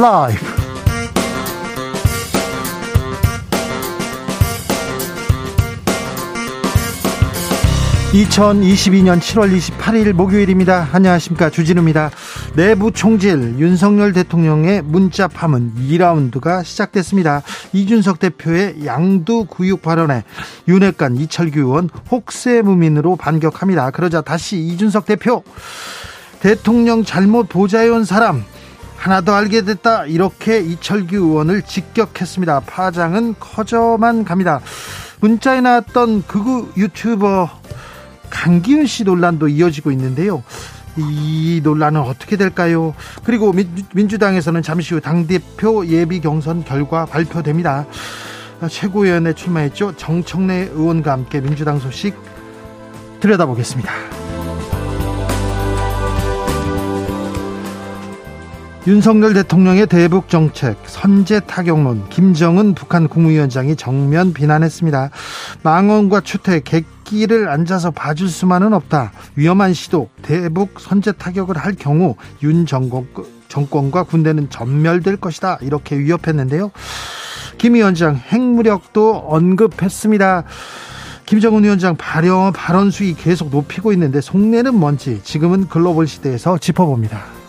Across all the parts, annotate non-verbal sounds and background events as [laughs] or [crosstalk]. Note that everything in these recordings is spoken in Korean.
라이브. 2022년 7월 28일 목요일입니다. 안녕하십니까. 주진우입니다. 내부 총질 윤석열 대통령의 문자 파문 2라운드가 시작됐습니다. 이준석 대표의 양두 구육 발언에 윤핵관 이철규 의원 혹세무민으로 반격합니다. 그러자 다시 이준석 대표 대통령 잘못 보좌해온 사람 하나 더 알게 됐다 이렇게 이철규 의원을 직격했습니다. 파장은 커져만 갑니다. 문자에 나왔던 극우 유튜버 강기훈 씨 논란도 이어지고 있는데요. 이 논란은 어떻게 될까요? 그리고 민주당에서는 잠시 후 당대표 예비 경선 결과 발표됩니다. 최고위원회 출마했죠. 정청래 의원과 함께 민주당 소식 들여다보겠습니다. 윤석열 대통령의 대북 정책, 선제 타격론, 김정은 북한 국무위원장이 정면 비난했습니다. 망언과 추태, 객기를 앉아서 봐줄 수만은 없다. 위험한 시도, 대북 선제 타격을 할 경우 윤 정권, 정권과 군대는 전멸될 것이다. 이렇게 위협했는데요. 김 위원장 핵무력도 언급했습니다. 김정은 위원장 발언, 발언 수위 계속 높이고 있는데 속내는 뭔지 지금은 글로벌 시대에서 짚어봅니다.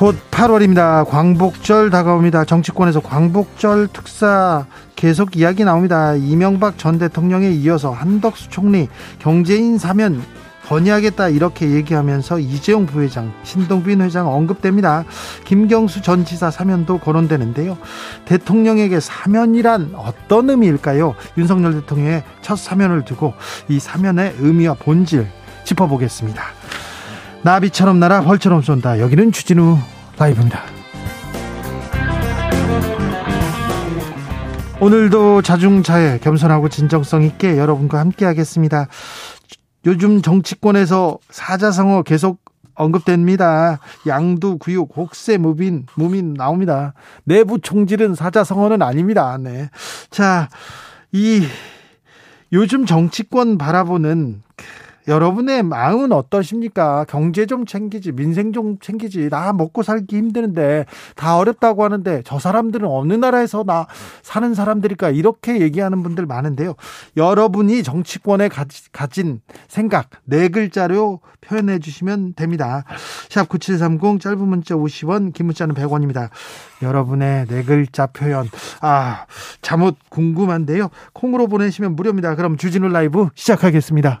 곧 8월입니다. 광복절 다가옵니다. 정치권에서 광복절 특사 계속 이야기 나옵니다. 이명박 전 대통령에 이어서 한덕수 총리 경제인 사면 건의하겠다 이렇게 얘기하면서 이재용 부회장, 신동빈 회장 언급됩니다. 김경수 전 지사 사면도 거론되는데요. 대통령에게 사면이란 어떤 의미일까요? 윤석열 대통령의 첫 사면을 두고 이 사면의 의미와 본질 짚어보겠습니다. 나비처럼 날아 벌처럼 쏜다. 여기는 주진우 라이브입니다. 오늘도 자중자애 겸손하고 진정성 있게 여러분과 함께 하겠습니다. 요즘 정치권에서 사자성어 계속 언급됩니다. 양두, 구육, 혹세, 무빈, 무민 나옵니다. 내부 총질은 사자성어는 아닙니다. 네. 자, 이 요즘 정치권 바라보는 여러분의 마음은 어떠십니까? 경제 좀 챙기지, 민생 좀 챙기지. 나 먹고 살기 힘드는데 다 어렵다고 하는데 저 사람들은 어느 나라에서 나 사는 사람들일까? 이렇게 얘기하는 분들 많은데요. 여러분이 정치권에 가진 생각 네 글자로 표현해 주시면 됩니다. 샵 9730 짧은 문자 50원, 긴 문자는 100원입니다. 여러분의 네 글자 표현. 아, 잠옷 궁금한데요. 콩으로 보내시면 무료입니다. 그럼 주진우 라이브 시작하겠습니다.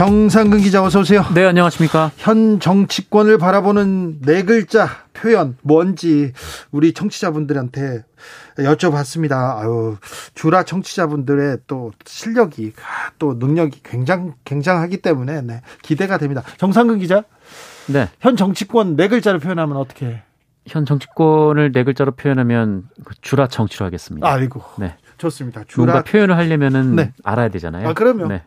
정상근 기자 어서 오세요. 네, 안녕하십니까? 현 정치권을 바라보는 네 글자 표현 뭔지 우리 청취자분들한테 여쭤봤습니다. 아유, 주라 청취자분들의 또 실력이 또 능력이 굉장 굉장하기 때문에 네, 기대가 됩니다. 정상근 기자. 네. 현 정치권 네 글자를 표현하면 어떻게 해? 현 정치권을 네 글자로 표현하면 그 주라 정치로 하겠습니다. 아이고. 네. 좋습니다. 주라 뭔가 표현을 하려면은 네. 알아야 되잖아요. 아, 그러면 네.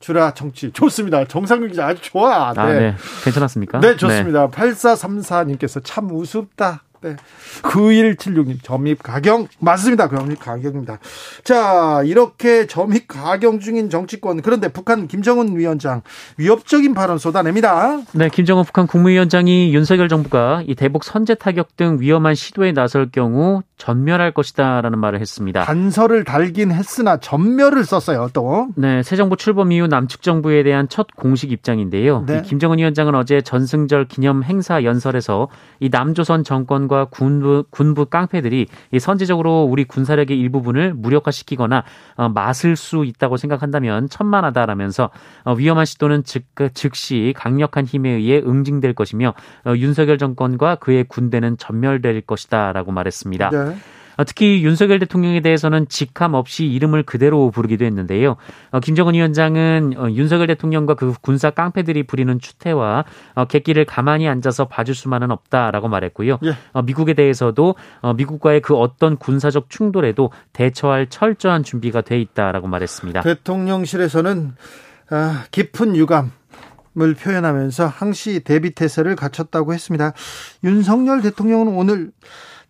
주라 정치 좋습니다. 정상근 기자 아주 좋아. 네. 아, 네. 괜찮았습니까? 네, 좋습니다. 네. 8434님께서 참 우습다. 네. 9176님, 점입 가경. 맞습니다. 점입 가경입니다. 자, 이렇게 점입 가경 중인 정치권. 그런데 북한 김정은 위원장 위협적인 발언 쏟아냅니다. 네, 김정은 북한 국무위원장이 윤석열 정부가 이 대북 선제 타격 등 위험한 시도에 나설 경우 전멸할 것이다라는 말을 했습니다. 단서를 달긴 했으나 전멸을 썼어요, 또. 네, 새 정부 출범 이후 남측 정부에 대한 첫 공식 입장인데요. 네. 김정은 위원장은 어제 전승절 기념 행사 연설에서 이 남조선 정권 과 군부 군부 깡패들이 이 선제적으로 우리 군사력의 일부분을 무력화시키거나 어, 맞을 수 있다고 생각한다면 천만하다라면서 어, 위험한 시도는 즉 즉시 강력한 힘에 의해 응징될 것이며 어, 윤석열 정권과 그의 군대는 전멸될 것이다라고 말했습니다. 네. 어, 특히 윤석열 대통령에 대해서는 직함 없이 이름을 그대로 부르기도 했는데요. 어, 김정은 위원장은 어, 윤석열 대통령과 그 군사 깡패들이 부리는 추태와 객기를 가만히 앉아서 봐줄 수만은 없다라고 말했고요. 예. 미국에 대해서도 미국과의 그 어떤 군사적 충돌에도 대처할 철저한 준비가 돼 있다라고 말했습니다. 대통령실에서는 아, 깊은 유감 을 표현하면서 항시 대비 태세를 갖췄다고 했습니다. 윤석열 대통령은 오늘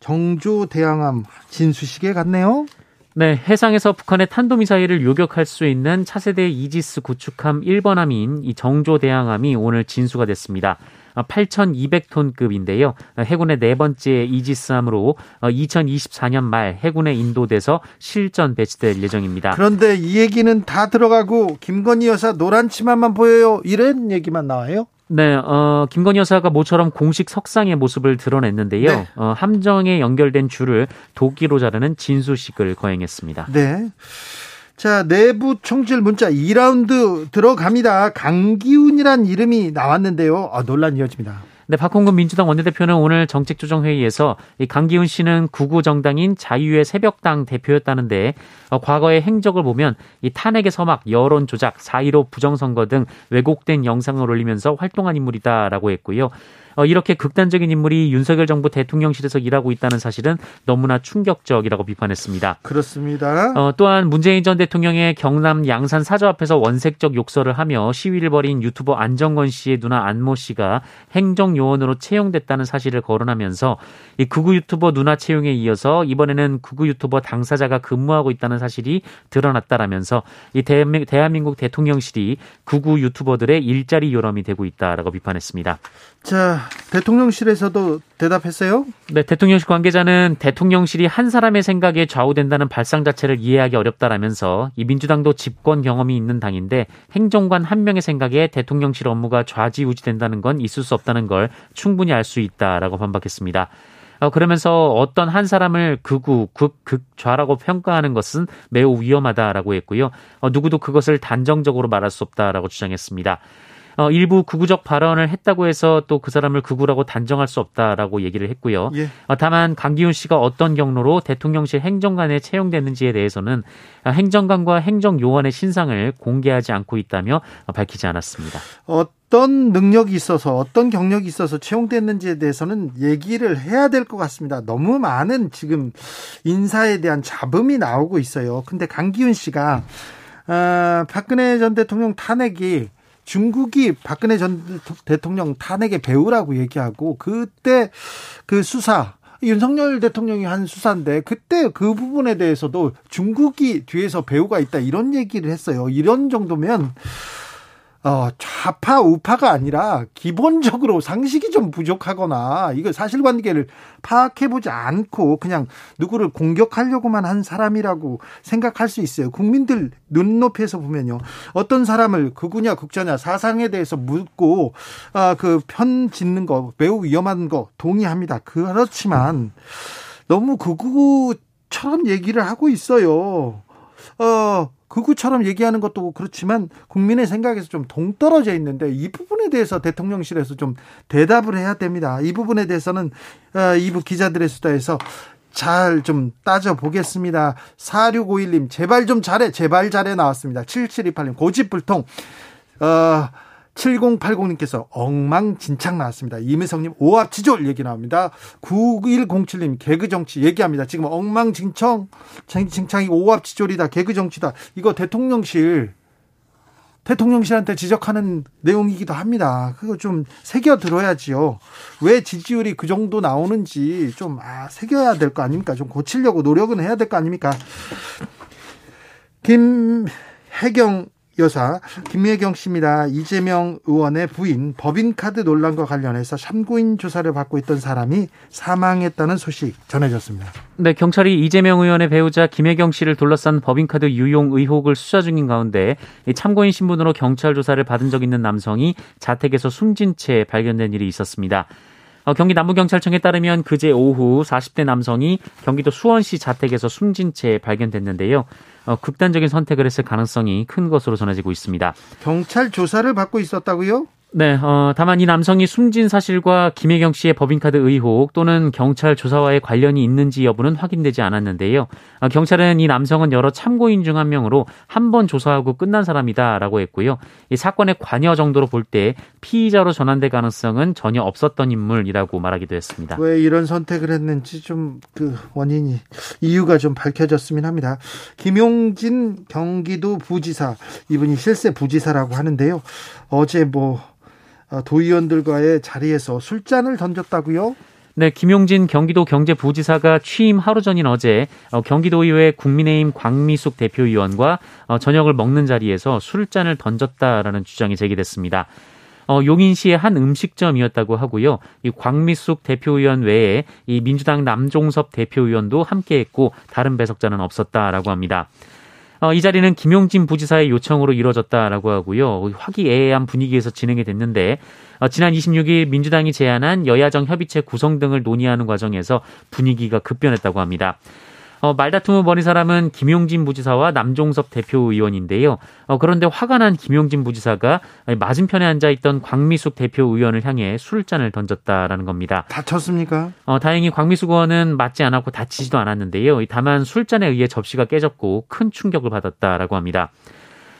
정조 대항함 진수식에 갔네요. 네, 해상에서 북한의 탄도미사일을 요격할 수 있는 차세대 이지스 구축함 1번함인 이 정조 대항함이 오늘 진수가 됐습니다. 8,200톤급인데요. 해군의 네 번째 이지스함으로 2024년 말 해군에 인도돼서 실전 배치될 예정입니다. 그런데 이 얘기는 다 들어가고 김건희 여사 노란 치마만 보여요. 이런 얘기만 나와요? 네, 어, 김건희 여사가 모처럼 공식 석상의 모습을 드러냈는데요. 네. 어, 함정에 연결된 줄을 도끼로 자르는 진수식을 거행했습니다. 네. 자, 내부 총질 문자 2라운드 들어갑니다. 강기훈이란 이름이 나왔는데요. 아, 논란 이어집니다. 네, 박홍근 민주당 원내대표는 오늘 정책조정회의에서 이 강기훈 씨는 구구 정당인 자유의 새벽당 대표였다는데 어, 과거의 행적을 보면 이 탄핵의 서막, 여론 조작, 4.15 부정선거 등 왜곡된 영상을 올리면서 활동한 인물이다라고 했고요. 어, 이렇게 극단적인 인물이 윤석열 정부 대통령실에서 일하고 있다는 사실은 너무나 충격적이라고 비판했습니다. 그렇습니다. 어, 또한 문재인 전 대통령의 경남 양산 사저 앞에서 원색적 욕설을 하며 시위를 벌인 유튜버 안정건 씨의 누나 안모 씨가 행정요원으로 채용됐다는 사실을 거론하면서 이 극우 유튜버 누나 채용에 이어서 이번에는 극우 유튜버 당사자가 근무하고 있다는 사실이 드러났다라면서 이 대한민국 대통령실이 극우 유튜버들의 일자리 요람이 되고 있다라고 비판했습니다. 자, 대통령실에서도 대답했어요? 네, 대통령실 관계자는 대통령실이 한 사람의 생각에 좌우된다는 발상 자체를 이해하기 어렵다라면서 이 민주당도 집권 경험이 있는 당인데 행정관 한 명의 생각에 대통령실 업무가 좌지우지된다는 건 있을 수 없다는 걸 충분히 알 수 있다라고 반박했습니다. 어, 그러면서 어떤 한 사람을 극우, 극, 극좌라고 평가하는 것은 매우 위험하다라고 했고요. 어, 누구도 그것을 단정적으로 말할 수 없다라고 주장했습니다. 어, 일부 극우적 발언을 했다고 해서 또 그 사람을 극우라고 단정할 수 없다라고 얘기를 했고요. 예. 어, 다만 강기훈 씨가 어떤 경로로 대통령실 행정관에 채용됐는지에 대해서는 어, 행정관과 행정요원의 신상을 공개하지 않고 있다며 어, 밝히지 않았습니다. 어떤 능력이 있어서 어떤 경력이 있어서 채용됐는지에 대해서는 얘기를 해야 될 것 같습니다. 너무 많은 지금 인사에 대한 잡음이 나오고 있어요. 근데 강기훈 씨가 어, 박근혜 전 대통령 탄핵이 중국이 박근혜 전 대통령 탄핵의 배우라고 얘기하고 그때 그 수사 윤석열 대통령이 한 수사인데 그때 그 부분에 대해서도 중국이 뒤에서 배우가 있다 이런 얘기를 했어요. 이런 정도면 어, 좌파 우파가 아니라 기본적으로 상식이 좀 부족하거나 이거 사실관계를 파악해 보지 않고 그냥 누구를 공격하려고만 한 사람이라고 생각할 수 있어요. 국민들 눈높이에서 보면요. 어떤 사람을 극우냐 극자냐 사상에 대해서 묻고 아, 그 편 짓는 거 매우 위험한 거 동의합니다. 그렇지만 너무 극우처럼 얘기를 하고 있어요. 어, 극우처럼 얘기하는 것도 그렇지만 국민의 생각에서 좀 동떨어져 있는데 이 부분에 대해서 대통령실에서 좀 대답을 해야 됩니다. 이 부분에 대해서는 2부 어, 기자들의 수다에서 잘 좀 따져보겠습니다. 4651님, 제발 좀 잘해, 제발 잘해 나왔습니다. 7728님, 고집불통. 어, 7080님께서 엉망진창 나왔습니다. 이미성님 오합지졸 얘기 나옵니다. 9107님 개그정치 얘기합니다. 지금 엉망진창, 칭창이 오합지졸이다. 개그정치다. 이거 대통령실, 대통령실한테 지적하는 내용이기도 합니다. 그거 좀 새겨 들어야지요. 왜 지지율이 그 정도 나오는지 좀, 아, 새겨야 될 거 아닙니까? 좀 고치려고 노력은 해야 될 거 아닙니까? 김혜경 여사 김혜경 씨입니다. 이재명 의원의 부인 법인카드 논란과 관련해서 참고인 조사를 받고 있던 사람이 사망했다는 소식 전해졌습니다. 네, 경찰이 이재명 의원의 배우자 김혜경 씨를 둘러싼 법인카드 유용 의혹을 수사 중인 가운데 참고인 신분으로 경찰 조사를 받은 적 있는 남성이 자택에서 숨진 채 발견된 일이 있었습니다. 어, 경기 남부경찰청에 따르면 그제 오후 40대 남성이 경기도 수원시 자택에서 숨진 채 발견됐는데요. 어, 극단적인 선택을 했을 가능성이 큰 것으로 전해지고 있습니다. 경찰 조사를 받고 있었다고요? 네, 어, 다만 이 남성이 숨진 사실과 김혜경 씨의 법인카드 의혹 또는 경찰 조사와의 관련이 있는지 여부는 확인되지 않았는데요. 어, 경찰은 이 남성은 여러 참고인 중 한 명으로 한 번 조사하고 끝난 사람이다라고 했고요. 이 사건의 관여 정도로 볼 때 피의자로 전환될 가능성은 전혀 없었던 인물이라고 말하기도 했습니다. 왜 이런 선택을 했는지 좀 그 원인이 이유가 좀 밝혀졌으면 합니다. 김용진 경기도 부지사 이분이 실세 부지사라고 하는데요. 어제 뭐 어, 도의원들과의 자리에서 술잔을 던졌다고요? 네, 김용진 경기도 경제부지사가 취임 하루 전인 어제 어, 경기도의회 국민의힘 광미숙 대표위원과 어, 저녁을 먹는 자리에서 술잔을 던졌다라는 주장이 제기됐습니다. 어, 용인시의 한 음식점이었다고 하고요. 이 광미숙 대표의원 외에 이 민주당 남종섭 대표의원도 함께했고 다른 배석자는 없었다라고 합니다. 어, 이 자리는 김용진 부지사의 요청으로 이루어졌다라고 하고요. 화기애애한 분위기에서 진행이 됐는데 어, 지난 26일 민주당이 제안한 여야정 협의체 구성 등을 논의하는 과정에서 분위기가 급변했다고 합니다. 어, 말다툼을 벌인 사람은 김용진 부지사와 남종섭 대표 의원인데요. 어, 그런데 화가 난 김용진 부지사가 맞은편에 앉아 있던 광미숙 대표 의원을 향해 술잔을 던졌다라는 겁니다. 다쳤습니까? 어, 다행히 광미숙 의원은 맞지 않았고 다치지도 않았는데요. 다만 술잔에 의해 접시가 깨졌고 큰 충격을 받았다라고 합니다.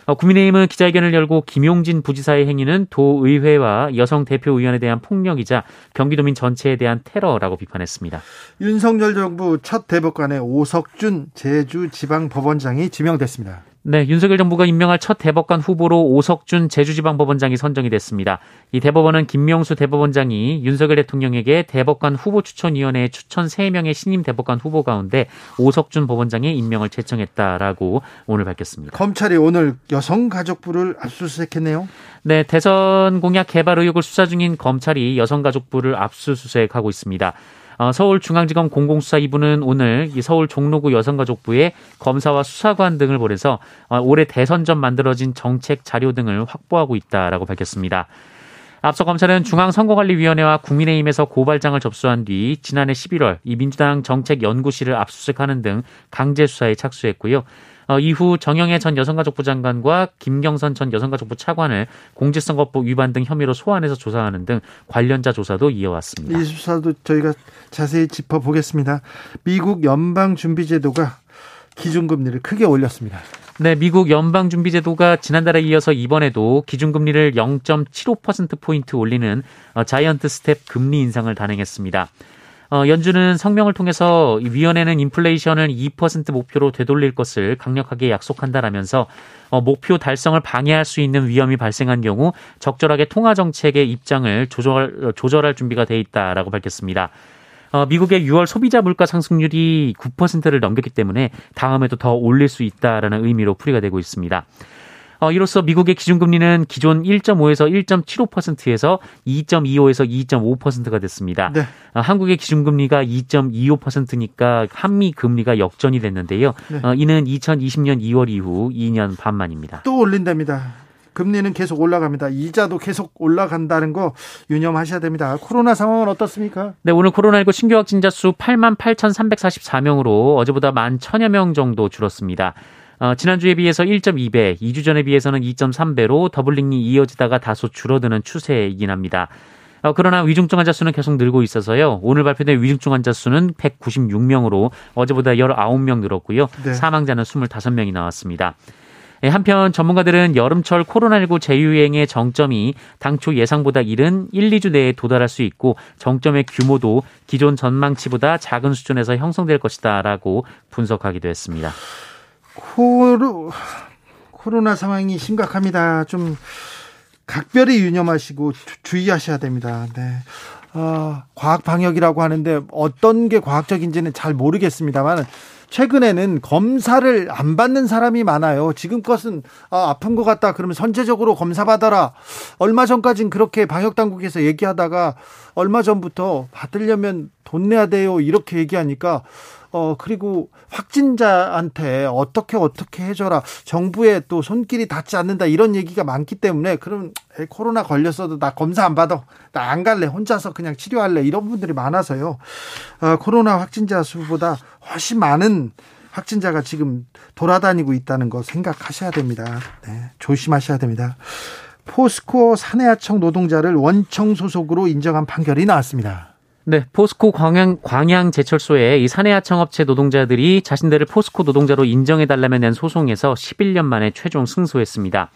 어, 국민의힘은 기자회견을 열고 김용진 부지사의 행위는 도의회와 여성 대표의원에 대한 폭력이자 경기도민 전체에 대한 테러라고 비판했습니다. 윤석열 정부 첫 대법관의 오석준 제주지방법원장이 지명됐습니다. 네, 윤석열 정부가 임명할 첫 대법관 후보로 오석준 제주지방법원장이 선정이 됐습니다. 이 대법원은 김명수 대법원장이 윤석열 대통령에게 대법관 후보 추천위원회 추천 3명의 신임 대법관 후보 가운데 오석준 법원장의 임명을 제청했다라고 오늘 밝혔습니다. 검찰이 오늘 여성가족부를 압수수색했네요. 네, 대선 공약 개발 의혹을 수사 중인 검찰이 여성가족부를 압수수색하고 있습니다. 어, 서울중앙지검 공공수사 2부는 오늘 서울 종로구 여성가족부에 검사와 수사관 등을 보내서 어, 올해 대선 전 만들어진 정책 자료 등을 확보하고 있다라고 밝혔습니다. 앞서 검찰은 중앙선거관리위원회와 국민의힘에서 고발장을 접수한 뒤 지난해 11월 이 민주당 정책연구실을 압수수색하는 등 강제 수사에 착수했고요. 어, 이후 정영애 전 여성가족부 장관과 김경선 전 여성가족부 차관을 공직선거법 위반 등 혐의로 소환해서 조사하는 등 관련자 조사도 이어왔습니다. 이 수사도 저희가 자세히 짚어보겠습니다. 미국 연방준비제도가 기준금리를 크게 올렸습니다. 네, 미국 연방준비제도가 지난달에 이어서 이번에도 기준금리를 0.75%포인트 올리는 어, giant step 금리 인상을 단행했습니다. 어, 연준은 성명을 통해서 위원회는 인플레이션을 2% 목표로 되돌릴 것을 강력하게 약속한다라면서 어, 목표 달성을 방해할 수 있는 위험이 발생한 경우 적절하게 통화 정책의 입장을 조절, 조절할 준비가 돼 있다라고 밝혔습니다. 어, 미국의 6월 소비자 물가 상승률이 9%를 넘겼기 때문에 다음에도 더 올릴 수 있다라는 의미로 풀이가 되고 있습니다. 어, 이로써 미국의 기준금리는 기존 1.5에서 1.75%에서 2.25에서 2.5%가 됐습니다. 네. 어, 한국의 기준금리가 2.25%니까 한미 금리가 역전이 됐는데요. 네. 어, 이는 2020년 2월 이후 2년 반 만입니다. 또 올린답니다. 금리는 계속 올라갑니다. 이자도 계속 올라간다는 거 유념하셔야 됩니다. 코로나 상황은 어떻습니까? 네, 오늘 코로나19 신규 확진자 수 8만 8,344명으로 어제보다 1만 1천여 명 정도 줄었습니다. 어, 지난주에 비해서 1.2배, 2주 전에 비해서는 2.3배로 doubling이 이어지다가 다소 줄어드는 추세이긴 합니다. 어, 그러나 위중증 환자 수는 계속 늘고 있어서요. 오늘 발표된 위중증 환자 수는 196명으로 어제보다 19명 늘었고요. 네. 사망자는 25명이 나왔습니다. 예, 한편 전문가들은 여름철 코로나19 재유행의 정점이 당초 예상보다 이른 1, 2주 내에 도달할 수 있고 정점의 규모도 기존 전망치보다 작은 수준에서 형성될 것이다라고 분석하기도 했습니다. 코로, 코로나 상황이 심각합니다. 좀 각별히 유념하시고 주 의하셔야 됩니다. 네. 어, 과학 방역이라고 하는데 어떤 게 과학적인지는 잘 모르겠습니다만 최근에는 검사를 안 받는 사람이 많아요. 지금 것은 아, 아픈 것 같다. 그러면 선제적으로 검사 받아라. 얼마 전까진 그렇게 방역 당국에서 얘기하다가 얼마 전부터 받으려면 돈 내야 돼요. 이렇게 얘기하니까 어, 그리고 확진자한테 어떻게 어떻게 해줘라. 정부의 또 손길이 닿지 않는다. 이런 얘기가 많기 때문에 그럼 코로나 걸렸어도 나 검사 안 받아. 나 안 갈래. 혼자서 그냥 치료할래. 이런 분들이 많아서요. 어, 코로나 확진자 수보다 훨씬 많은 확진자가 지금 돌아다니고 있다는 거 생각하셔야 됩니다. 네, 조심하셔야 됩니다. 포스코 사내하청 노동자를 원청 소속으로 인정한 판결이 나왔습니다. 네, 포스코 광양, 광양 제철소의 이 사내 하청 업체 노동자들이 자신들을 포스코 노동자로 인정해달라며 낸 소송에서 11년 만에 최종 승소했습니다.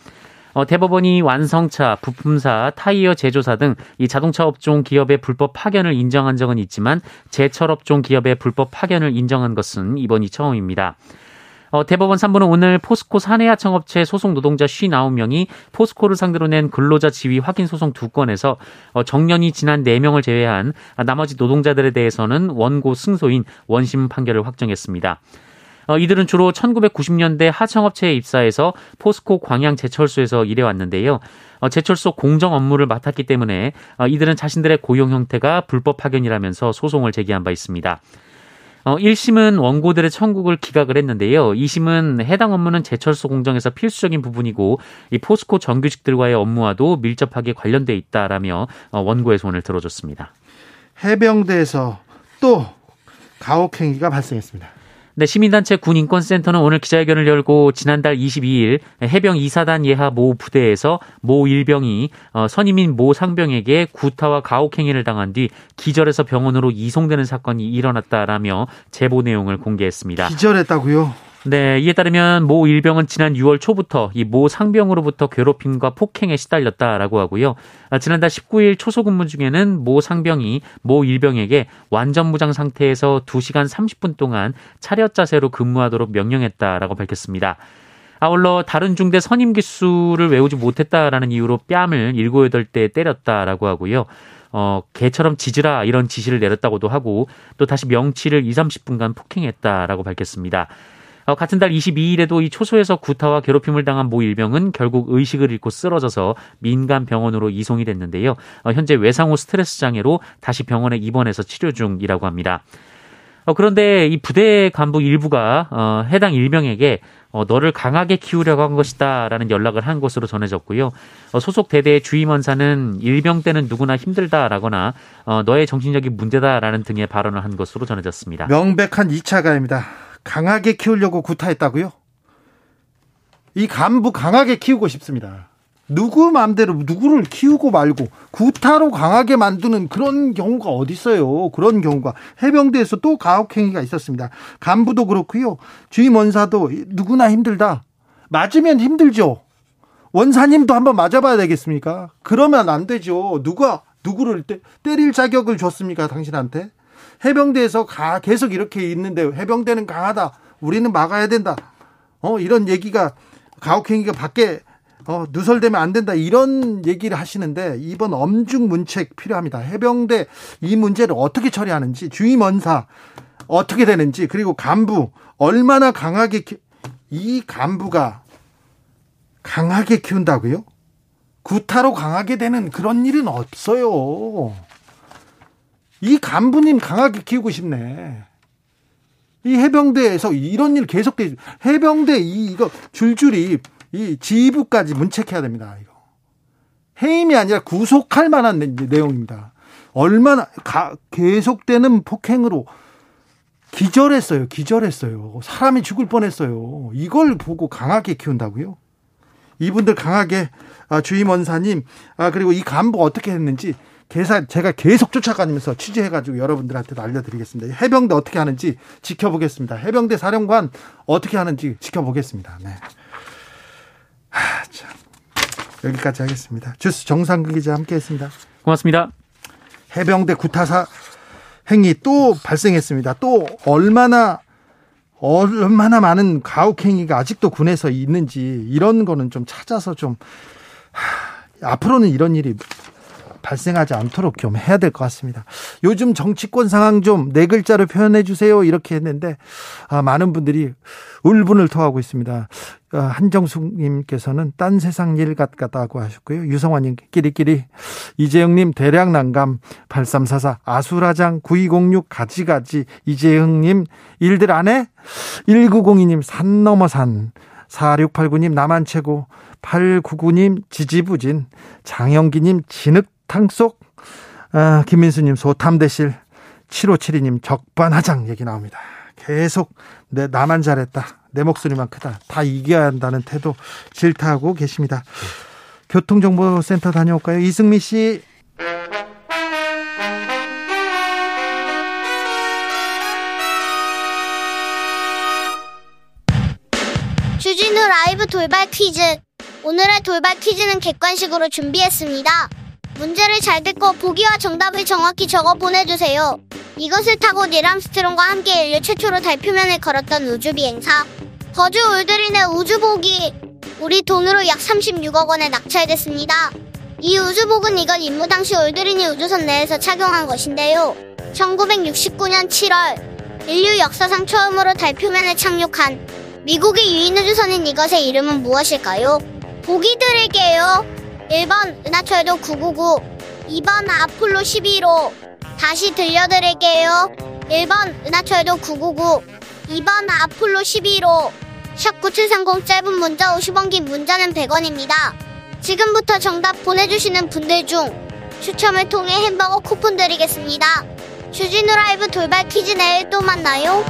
어, 대법원이 완성차, 부품사, 타이어 제조사 등 이 자동차 업종 기업의 불법 파견을 인정한 적은 있지만 제철 업종 기업의 불법 파견을 인정한 것은 이번이 처음입니다. 어, 대법원 3부는 오늘 포스코 사내하청업체 소속 노동자 59명이 포스코를 상대로 낸 근로자 지위 확인 소송 두 건에서 어, 정년이 지난 4명을 제외한 나머지 노동자들에 대해서는 원고 승소인 원심 판결을 확정했습니다. 어, 이들은 주로 1990년대 하청업체에 입사해서 포스코 광양 제철소에서 일해왔는데요. 어, 제철소 공정 업무를 맡았기 때문에 어, 이들은 자신들의 고용 형태가 불법 파견이라면서 소송을 제기한 바 있습니다. 어, 1심은 원고들의 청구를 기각을 했는데요. 2심은 해당 업무는 제철소 공정에서 필수적인 부분이고 이 포스코 정규직들과의 업무와도 밀접하게 관련돼 있다라며 어, 원고의 손을 들어줬습니다. 해병대에서 또 가혹행위가 발생했습니다. 네, 시민단체 군인권센터는 오늘 기자회견을 열고 지난달 22일 해병 2사단 예하 모 부대에서 모 일병이 어, 선임인 모 상병에게 구타와 가혹행위를 당한 뒤 기절해서 병원으로 이송되는 사건이 일어났다라며 제보 내용을 공개했습니다. 기절했다고요? 네, 이에 따르면 모 일병은 지난 6월 초부터 이 모 상병으로부터 괴롭힘과 폭행에 시달렸다라고 하고요. 아, 지난달 19일 초소 근무 중에는 모 상병이 모 일병에게 완전 무장 상태에서 2시간 30분 동안 차렷 자세로 근무하도록 명령했다라고 밝혔습니다. 아울러 다른 중대 선임 기수를 외우지 못했다라는 이유로 뺨을 7, 8대 때렸다라고 하고요. 어, 개처럼 짖으라 이런 지시를 내렸다고도 하고 또 다시 명치를 2, 30분간 폭행했다라고 밝혔습니다. 어, 같은 달 22일에도 이 초소에서 구타와 괴롭힘을 당한 모 일병은 결국 의식을 잃고 쓰러져서 민간 병원으로 이송이 됐는데요. 어, 현재 외상 후 스트레스 장애로 다시 병원에 입원해서 치료 중이라고 합니다. 어, 그런데 이 부대 간부 일부가 어, 해당 일병에게 어, 너를 강하게 키우려고 한 것이다라는 연락을 한 것으로 전해졌고요. 어, 소속 대대의 주임원사는 일병 때는 누구나 힘들다라거나 어, 너의 정신적인 문제다라는 등의 발언을 한 것으로 전해졌습니다. 명백한 2차 가입니다. 강하게 키우려고 구타했다고요? 이 간부 강하게 키우고 싶습니다. 누구 마음대로 누구를 키우고 말고 구타로 강하게 만드는 그런 경우가 어디 있어요? 그런 경우가 해병대에서 또 가혹행위가 있었습니다. 간부도 그렇고요. 주임 원사도 누구나 힘들다. 맞으면 힘들죠. 원사님도 한번 맞아봐야 되겠습니까? 그러면 안 되죠. 누가 누구를 때, 때릴 자격을 줬습니까? 당신한테? 해병대에서 가 계속 이렇게 있는데 해병대는 강하다. 우리는 막아야 된다. 어 이런 얘기가 가혹행위가 밖에 어, 누설되면 안 된다 이런 얘기를 하시는데 이번 엄중 문책 필요합니다. 해병대 이 문제를 어떻게 처리하는지 주임원사 어떻게 되는지 그리고 간부 얼마나 강하게 키... 이 간부가 강하게 키운다고요? 구타로 강하게 되는 그런 일은 없어요. 이 간부님 강하게 키우고 싶네. 이 해병대에서 이런 일 계속돼 해병대 이 이거 줄줄이 이 지휘부까지 문책해야 됩니다. 이거 해임이 아니라 구속할 만한 내용입니다. 얼마나 가, 계속되는 폭행으로 기절했어요. 기절했어요. 사람이 죽을 뻔했어요. 이걸 보고 강하게 키운다고요? 이분들 강하게 아, 주임 원사님 아 그리고 이 간부 어떻게 했는지 계산 제가 계속 쫓아가면서 취재해가지고 여러분들한테도 알려드리겠습니다. 해병대 어떻게 하는지 지켜보겠습니다. 해병대 사령관 어떻게 하는지 지켜보겠습니다. 네. 하, 참. 여기까지 하겠습니다. 주스 정상근 기자 함께했습니다. 고맙습니다. 해병대 구타사 행위 또 발생했습니다. 또 얼마나 얼마나 많은 가혹 행위가 아직도 군에서 있는지 이런 거는 좀 찾아서 좀 하, 앞으로는 이런 일이 발생하지 않도록 좀 해야 될 것 같습니다. 요즘 정치권 상황 좀 네 글자로 표현해 주세요. 이렇게 했는데 아, 많은 분들이 울분을 토하고 있습니다. 아, 한정숙님께서는 딴 세상 일 같다고 하셨고요. 유성환님 끼리끼리 이재영님 대량 난감 8344 아수라장 9206 가지가지 이재영님 일들 안 해? 1902님 산 넘어 산 4689님 나만 최고 899님 지지부진 장영기님 진흙 탕속 아, 김민수님 소탐대실 7572님 적반하장 얘기 나옵니다. 계속 내 나만 잘했다. 내 목소리만 크다. 다 이겨야 한다는 태도 질타하고 계십니다. 교통정보센터 다녀올까요? 이승미 씨. 주진우 라이브 돌발 퀴즈. 오늘의 돌발 퀴즈는 객관식으로 준비했습니다. 문제를 잘 듣고 보기와 정답을 정확히 적어 보내주세요. 이것을 타고 닐 암스트롱과 함께 인류 최초로 달 표면을 걸었던 우주비행사. 버즈 올드린의 우주복이 우리 돈으로 약 36억 원에 낙찰됐습니다. 이 우주복은 이걸 임무 당시 올드린이 우주선 내에서 착용한 것인데요. 1969년 7월 인류 역사상 처음으로 달 표면에 착륙한 미국의 유인 우주선인 이것의 이름은 무엇일까요? 보기 드릴게요. 1번 은하철도 999, 2번 아폴로 11호. 다시 들려드릴게요. 1번 은하철도 999, 2번 아폴로 11호. 샵 9730 짧은 문자 50원 긴 문자는 100원입니다. 지금부터 정답 보내주시는 분들 중 추첨을 통해 햄버거 쿠폰 드리겠습니다. 주진우 라이브 돌발 퀴즈 내일 또 만나요.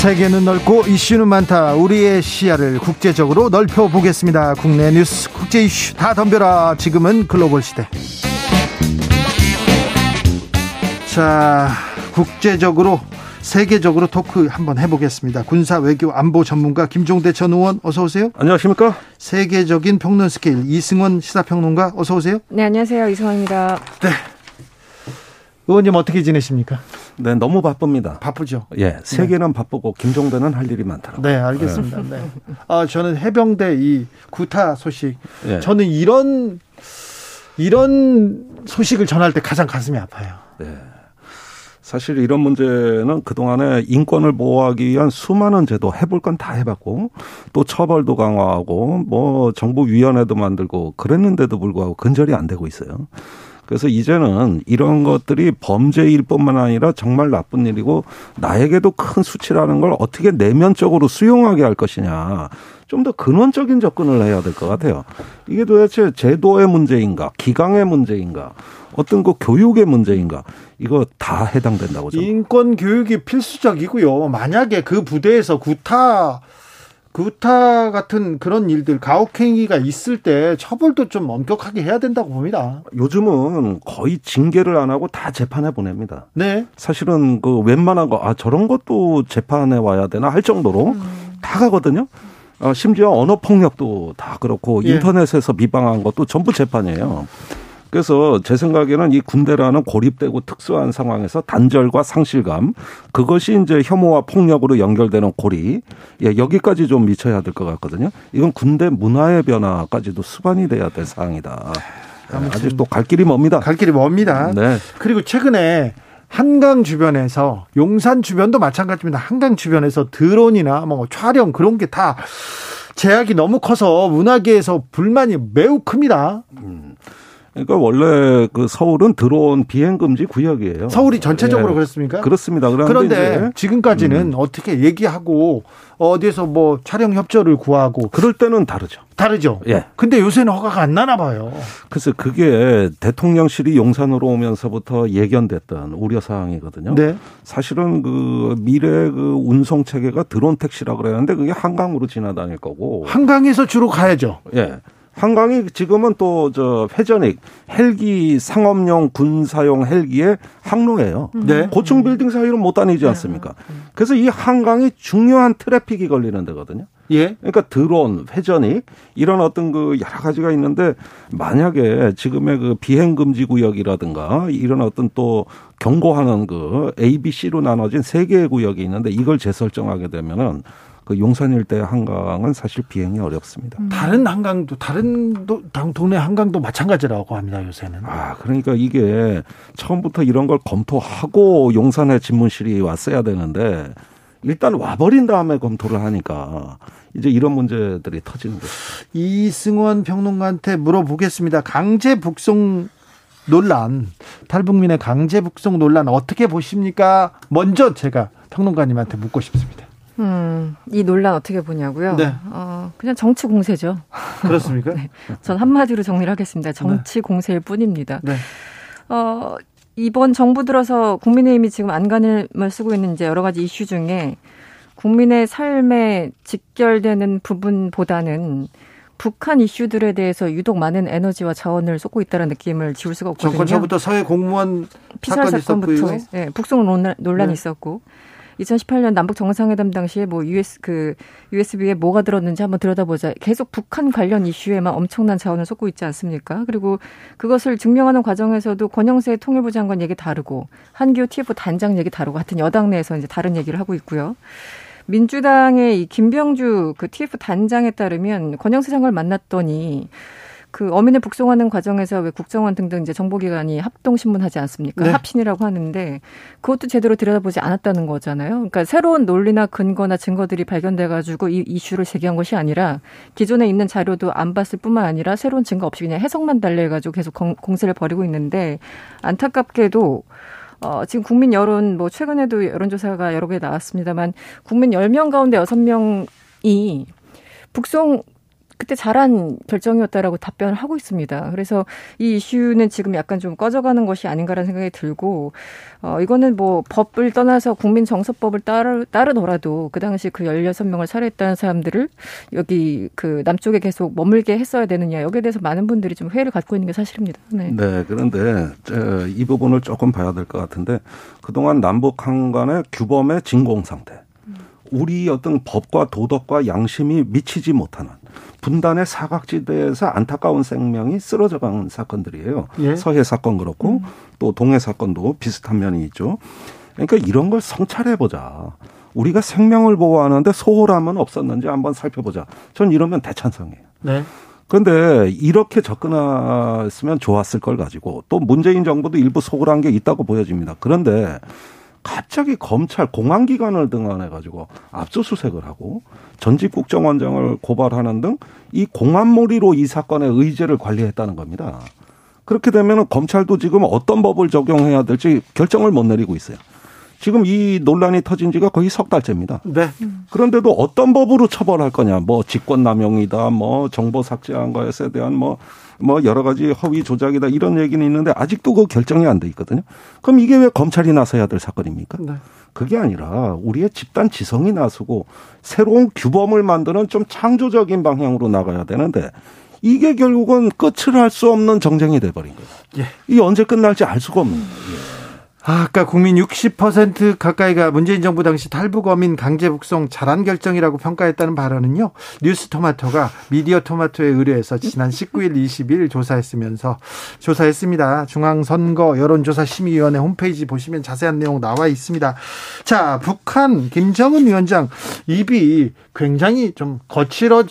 세계는 넓고 이슈는 많다. 우리의 시야를 국제적으로 넓혀 보겠습니다. 국내 뉴스, 국제 이슈 다 덤벼라. 지금은 글로벌 시대. 자, 국제적으로 세계적으로 토크 한번 해보겠습니다. 군사 외교 안보 전문가 김종대 전 의원 어서 오세요. 안녕하십니까? 세계적인 평론 스케일 이승원 시사평론가 어서 오세요. 네, 안녕하세요. 이승원입니다. 네. 의원님 어떻게 지내십니까? 네, 너무 바쁩니다. 바쁘죠. 예, 세계는 네. 바쁘고 김종대는 할 일이 많더라고요. 네, 알겠습니다. 네. 네. 아, 저는 해병대 이 구타 소식. 예. 저는 이런 이런 소식을 전할 때 가장 가슴이 아파요. 네. 사실 이런 문제는 그동안에 인권을 보호하기 위한 수많은 제도 해볼 건 다 해봤고 또 처벌도 강화하고 뭐 정부 위원회도 만들고 그랬는데도 불구하고 근절이 안 되고 있어요. 그래서 이제는 이런 것들이 범죄일 뿐만 아니라 정말 나쁜 일이고 나에게도 큰 수치라는 걸 어떻게 내면적으로 수용하게 할 것이냐. 좀 더 근원적인 접근을 해야 될 것 같아요. 이게 도대체 제도의 문제인가, 기강의 문제인가, 어떤 그 교육의 문제인가, 이거 다 해당된다고 저는. 인권 교육이 필수적이고요. 만약에 그 부대에서 구타 구타 같은 그런 일들 가혹행위가 있을 때 처벌도 좀 엄격하게 해야 된다고 봅니다. 요즘은 거의 징계를 안 하고 다 재판에 보냅니다. 네. 사실은 그 웬만한 거 아 저런 것도 재판에 와야 되나 할 정도로 음. 다 가거든요. 어, 심지어 언어 폭력도 다 그렇고 예. 인터넷에서 비방한 것도 전부 재판이에요. 그래서 제 생각에는 이 군대라는 고립되고 특수한 상황에서 단절과 상실감 그것이 이제 혐오와 폭력으로 연결되는 고리 예, 여기까지 좀 미쳐야 될 것 같거든요. 이건 군대 문화의 변화까지도 수반이 돼야 될 사항이다. 예, 아직 또 갈 길이 멉니다. 갈 길이 멉니다. 네. 그리고 최근에 한강 주변에서 용산 주변도 마찬가지입니다. 한강 주변에서 드론이나 뭐 촬영 그런 게 다 제약이 너무 커서 문화계에서 불만이 매우 큽니다. 음. 그러니까 원래 그 서울은 들어온 비행 금지 구역이에요. 서울이 전체적으로 예. 그렇습니까? 그렇습니다. 그런데 지금까지는 음. 어떻게 얘기하고 어디에서 뭐 촬영 협조를 구하고 그럴 때는 다르죠. 다르죠. 예. 근데 요새는 허가가 안 나나 봐요. 그래서 그게 대통령실이 용산으로 오면서부터 예견됐던 우려 사항이거든요. 네. 사실은 그 미래 그 운송 체계가 드론 택시라 그러는데 그게 한강으로 지나다닐 거고 한강에서 주로 가야죠. 예. 한강이 지금은 또 저 회전익 헬기 상업용 군사용 헬기의 항로예요. 음. 네. 고층 빌딩 사이로 못 다니지 않습니까? 네. 그래서 이 한강이 중요한 트래픽이 걸리는 데거든요. 예. 그러니까 드론, 회전익 이런 어떤 그 여러 가지가 있는데 만약에 지금의 그 비행 금지 구역이라든가 이런 어떤 또 경고하는 그 A, B, C로 나눠진 세 개의 구역이 있는데 이걸 재설정하게 되면은 그 용산 일대 한강은 사실 비행이 어렵습니다. 음. 다른 한강도 다른 동네 한강도 마찬가지라고 합니다 요새는. 아 그러니까 이게 처음부터 이런 걸 검토하고 용산에 집무실이 왔어야 되는데 일단 와버린 다음에 검토를 하니까 이제 이런 문제들이 터지는 거죠. 이승원 평론가한테 물어보겠습니다. 강제 북송 논란, 탈북민의 강제 북송 논란 어떻게 보십니까? 먼저 제가 평론가님한테 묻고 싶습니다. 음, 이 논란 어떻게 보냐고요? 네. 어, 그냥 정치 공세죠. 그렇습니까? [laughs] 네. 전 한마디로 정리를 하겠습니다. 정치 네. 공세일 뿐입니다. 네. 어, 이번 정부 들어서 국민의힘이 지금 안간힘을 쓰고 있는 이제 여러 가지 이슈 중에 국민의 삶에 직결되는 부분보다는 북한 이슈들에 대해서 유독 많은 에너지와 자원을 쏟고 있다는 느낌을 지울 수가 없거든요. 정권 초부터 서해 공무원 피살 사건부터 네, 북송 논란, 이 있었고 2018년 남북 정상회담 당시에 뭐 US 그 USB에 뭐가 들었는지 한번 들여다보자. 계속 북한 관련 이슈에만 엄청난 자원을 쏟고 있지 않습니까? 그리고 그것을 증명하는 과정에서도 권영세 통일부 장관 얘기 다르고 한기호 TF 단장 얘기 다르고 하여튼 여당 내에서 이제 다른 얘기를 하고 있고요. 민주당의 이 김병주 그 TF 단장에 따르면 권영세 장관을 만났더니 그 어민을 북송하는 과정에서 왜 국정원 등등 이제 정보기관이 합동신문하지 않습니까? 네. 합신이라고 하는데 그것도 제대로 들여다보지 않았다는 거잖아요. 그러니까 새로운 논리나 근거나 증거들이 발견돼가지고 이 이슈를 제기한 것이 아니라 기존에 있는 자료도 안 봤을 뿐만 아니라 새로운 증거 없이 그냥 해석만 달래가지고 계속 공 세를 벌이고 있는데 안타깝게도 어, 지금 국민 여론, 뭐, 최근에도 여론조사가 여러 개 나왔습니다만, 국민 10명 가운데 6명이 북송 그때 잘한 결정이었다라고 답변을 하고 있습니다. 그래서 이 이슈는 지금 약간 좀 꺼져가는 것이 아닌가라는 생각이 들고, 어, 이거는 뭐 법을 떠나서 국민 정서법을 따르, 따르더라도 그 당시 그 16명을 살해했다는 사람들을 여기 그 남쪽에 계속 머물게 했어야 되느냐, 여기에 대해서 많은 분들이 좀 회의를 갖고 있는 게 사실입니다. 네. 네 그런데 이 부분을 조금 봐야 될 것 같은데 그동안 남북 한 간의 규범의 진공 상태. 우리 어떤 법과 도덕과 양심이 미치지 못하는 분단의 사각지대에서 안타까운 생명이 쓰러져간 사건들이에요. 예. 서해 사건 그렇고 음. 또 동해 사건도 비슷한 면이 있죠. 그러니까 이런 걸 성찰해 보자. 우리가 생명을 보호하는데 소홀함은 없었는지 한번 살펴보자. 전 이러면 대찬성이에요. 네. 그런데 이렇게 접근했으면 좋았을 걸 가지고 또 문재인 정부도 일부 소홀한 게 있다고 보여집니다. 그런데 갑자기 검찰 공안기관을 등한해 가지고 압수수색을 하고 전직 국정원장을 고발하는 등 이 공안몰이로 이 사건의 의제를 관리했다는 겁니다. 그렇게 되면 검찰도 지금 어떤 법을 적용해야 될지 결정을 못 내리고 있어요. 지금 이 논란이 터진 지가 거의 석 달째입니다. 네. 그런데도 어떤 법으로 처벌할 거냐. 뭐 직권남용이다. 뭐 정보 삭제한 것에 대한 뭐 뭐 여러 가지 허위 조작이다 이런 얘기는 있는데 아직도 그 결정이 안 돼 있거든요. 그럼 이게 왜 검찰이 나서야 될 사건입니까? 네. 그게 아니라 우리의 집단 지성이 나서고 새로운 규범을 만드는 좀 창조적인 방향으로 나가야 되는데 이게 결국은 끝을 할 수 없는 정쟁이 돼버린 거예요. 예. 이게 언제 끝날지 알 수가 없는 거예요. 예. 아, 아까 국민 60% 가까이가 문재인 정부 당시 탈북 어민 강제 북송 잘한 결정이라고 평가했다는 발언은요. 뉴스토마토가 미디어 토마토에 의뢰해서 지난 19일, 20일 조사했으면서 조사했습니다. 중앙선거 여론조사 심의위원회 홈페이지 보시면 자세한 내용 나와 있습니다. 자, 북한 김정은 위원장 입이 굉장히 좀 거칠어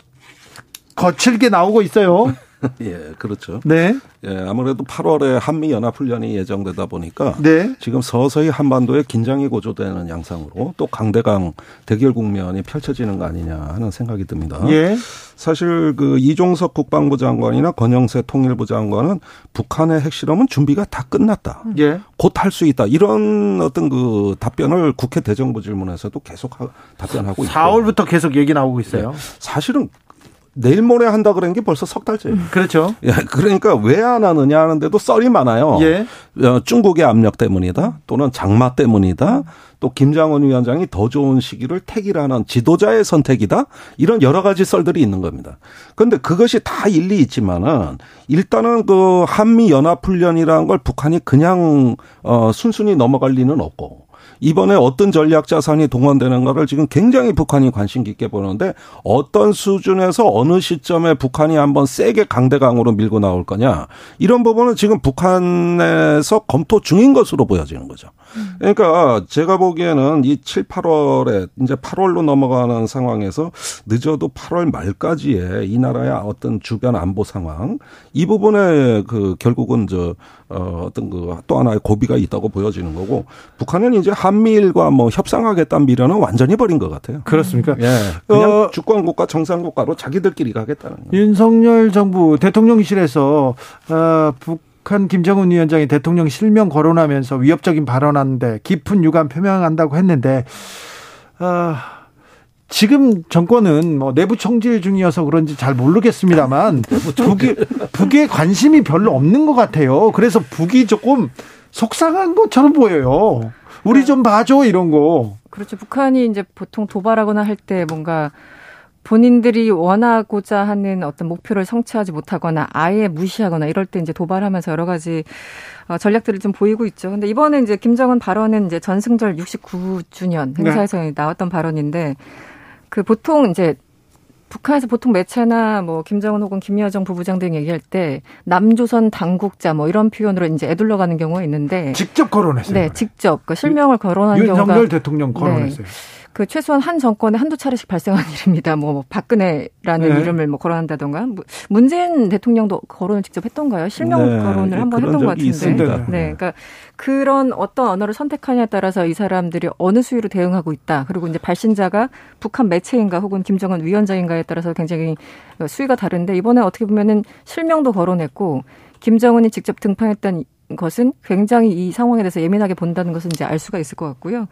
거칠게 나오고 있어요. [laughs] 예, 그렇죠. 네. 예, 아무래도 8월에 한미 연합 훈련이 예정되다 보니까 네. 지금 서서히 한반도에 긴장이 고조되는 양상으로 또 강대강 대결 국면이 펼쳐지는 거 아니냐 하는 생각이 듭니다. 예. 사실 그 이종석 국방부 장관이나 권영세 통일부 장관은 북한의 핵실험은 준비가 다 끝났다. 예. 곧할 수 있다. 이런 어떤 그 답변을 국회 대정부 질문에서도 계속 답변하고 있고. 4월부터 계속 얘기 나오고 있어요. 네. 사실은 내일 모레 한다 그런 게 벌써 석 달째. 음, 그렇죠. 예, 그러니까 왜 안 하느냐 하는데도 썰이 많아요. 예. 어, 중국의 압력 때문이다. 또는 장마 때문이다. 또 김장원 위원장이 더 좋은 시기를 택이라는 지도자의 선택이다. 이런 여러 가지 썰들이 있는 겁니다. 그런데 그것이 다 일리 있지만은 일단은 그 한미 연합 훈련이라는 걸 북한이 그냥 어 순순히 넘어갈 리는 없고 이번에 어떤 전략 자산이 동원되는가를 지금 굉장히 북한이 관심 깊게 보는데 어떤 수준에서 어느 시점에 북한이 한번 세게 강대강으로 밀고 나올 거냐 이런 부분은 지금 북한에서 검토 중인 것으로 보여지는 거죠. 그러니까 제가 보기에는 이 7, 8월에 이제 8월로 넘어가는 상황에서 늦어도 8월 말까지의 이 나라의 어떤 주변 안보 상황 이 부분에 그 결국은 저 어, 어떤 그 또 하나의 고비가 있다고 보여지는 거고 북한은 이제 한미일과 뭐 협상하겠다는 미련은 완전히 버린 것 같아요. 그렇습니까? 예. 그냥 어, 주권국가 정상국가로 자기들끼리 가겠다는. 윤석열 정부 대통령실에서 어, 북 북한 김정은 위원장이 대통령 실명 거론하면서 위협적인 발언하는데 깊은 유감 표명한다고 했는데 어, 지금 정권은 뭐 내부 총질 중이어서 그런지 잘 모르겠습니다만 [laughs] 북이 북에 관심이 별로 없는 것 같아요. 그래서 북이 조금 속상한 것처럼 보여요. 우리 좀 봐줘 이런 거. 그렇죠. 북한이 이제 보통 도발하거나 할 때 뭔가 본인들이 원하고자 하는 어떤 목표를 성취하지 못하거나 아예 무시하거나 이럴 때 이제 도발하면서 여러 가지 어, 전략들을 좀 보이고 있죠. 근데 이번에 이제 김정은 발언은 이제 전승절 69주년 행사에서 네. 나왔던 발언인데 그 보통 이제 북한에서 보통 매체나 뭐 김정은 혹은 김여정 부부장 등 얘기할 때 남조선 당국자 뭐 이런 표현으로 이제 애둘러 가는 경우가 있는데 직접 거론했어요. 네, 직접 그 실명을 거론한 경우가 윤석열 대통령 거론했어요. 네. 그 최소한 한 정권에 한두 차례씩 발생한 [laughs] 일입니다. 뭐, 뭐 박근혜라는 네. 이름을 뭐 거론한다던가 뭐 문재인 대통령도 거론을 직접 했던가요? 실명 네. 거론을 한번 했던 것 같은데. 있습니다. 네. 네. 그러니까 그런 어떤 언어를 선택하냐에 따라서 이 사람들이 어느 수위로 대응하고 있다. 그리고 이제 발신자가 북한 매체인가 혹은 김정은 위원장인가에 따라서 굉장히 수위가 다른데 이번에 어떻게 보면은 실명도 거론했고 김정은이 직접 등판했던 것은 굉장히 이 상황에 대해서 예민하게 본다는 것은 이제 알 수가 있을 것 같고요.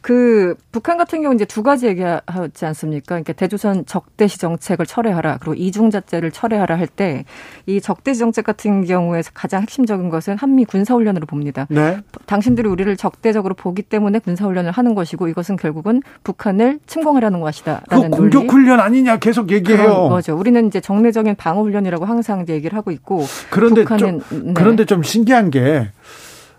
그 북한 같은 경우 이제 두 가지 얘기하지 않습니까? 그러니까 대조선 적대시 정책을 철회하라 그리고 이중자재를 철회하라 할 때 이 적대시 정책 같은 경우에서 가장 핵심적인 것은 한미 군사훈련으로 봅니다. 네. 당신들이 우리를 적대적으로 보기 때문에 군사훈련을 하는 것이고 이것은 결국은 북한을 침공하려는 것이다라는 그 공격 훈련 아니냐 계속 얘기해요. 거죠. 우리는 이제 정례적인 방어 훈련이라고 항상 얘기를 하고 있고 그런데 북한은 좀, 네. 그런데 좀 신기한 게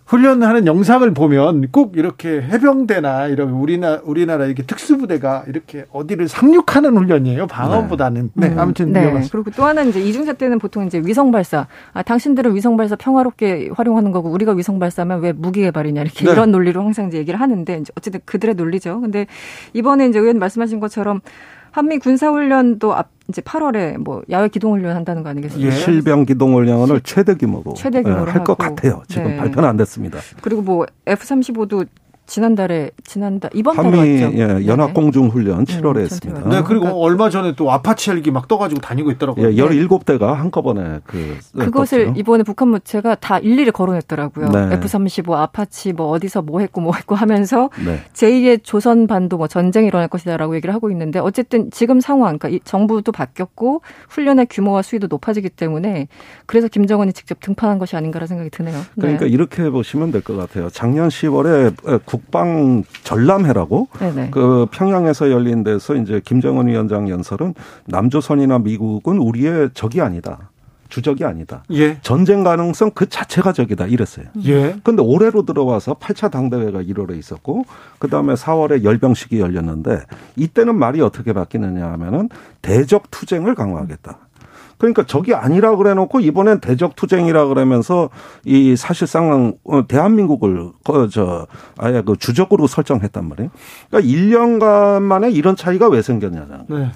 훈련하는 영상을 보면 꼭 이렇게 해병대나 이런 우리나라 우리나라 이렇게 특수부대가 이렇게 어디를 상륙하는 훈련이에요 방어보다는 네, 네 아무튼 네. 위험했습니다. 그리고 또 하나는 이제 이중사 때는 보통 이제 위성 발사 아 당신들은 위성 발사 평화롭게 활용하는 거고 우리가 위성 발사하면 왜 무기 개발이냐 이렇게 네. 이런 논리로 항상 이제 얘기를 하는데 이제 어쨌든 그들의 논리죠. 근데 이번에 이제 의원 말씀하신 것처럼 한미 군사훈련도 앞 이제 8월에 뭐 야외 기동훈련 한다는 거 아니겠습니까? 예. 실병 기동훈련을 최대 규모로, 최대 규모로 예, 할것 같아요. 지금 네. 발표는 안 됐습니다. 그리고 뭐 F-35도 지난달에 지난달 이번 달에 한미 예, 연합 공중 훈련 7월에 음, 했습니다. 네, 그리고 그러니까, 얼마 전에 또 아파치 헬기 막 떠가지고 다니고 있더라고요. 예, 17대가 한꺼번에 그 그것을 떴죠. 이번에 북한 매체가 다 일일이 거론했더라고요. 네. F-35 아파치 뭐 어디서 뭐 했고 뭐 했고 하면서 네. 제2의 조선 반도 뭐 전쟁이 일어날 것이다라고 얘기를 하고 있는데 어쨌든 지금 상황 그러니까 정부도 바뀌었고 훈련의 규모와 수위도 높아지기 때문에 그래서 김정은이 직접 등판한 것이 아닌가라는 생각이 드네요. 그러니까 네. 이렇게 보시면 될 것 같아요. 작년 10월에 국방 전람회라고 네네. 그 평양에서 열린 데서 이제 김정은 위원장 연설은 남조선이나 미국은 우리의 적이 아니다. 주적이 아니다. 예. 전쟁 가능성 그 자체가 적이다. 이랬어요. 예. 근데 올해로 들어와서 8차 당대회가 1월에 있었고 그다음에 4월에 열병식이 열렸는데 이때는 말이 어떻게 바뀌느냐 하면은 대적 투쟁을 강화하겠다. 그러니까 적이 아니라 그래 놓고 이번엔 대적 투쟁이라 그러면서 이 사실상 어, 대한민국을 저 아예 그 주적으로 설정했단 말이에요. 그러니까 1년간 만에 이런 차이가 왜 생겼냐는. 네.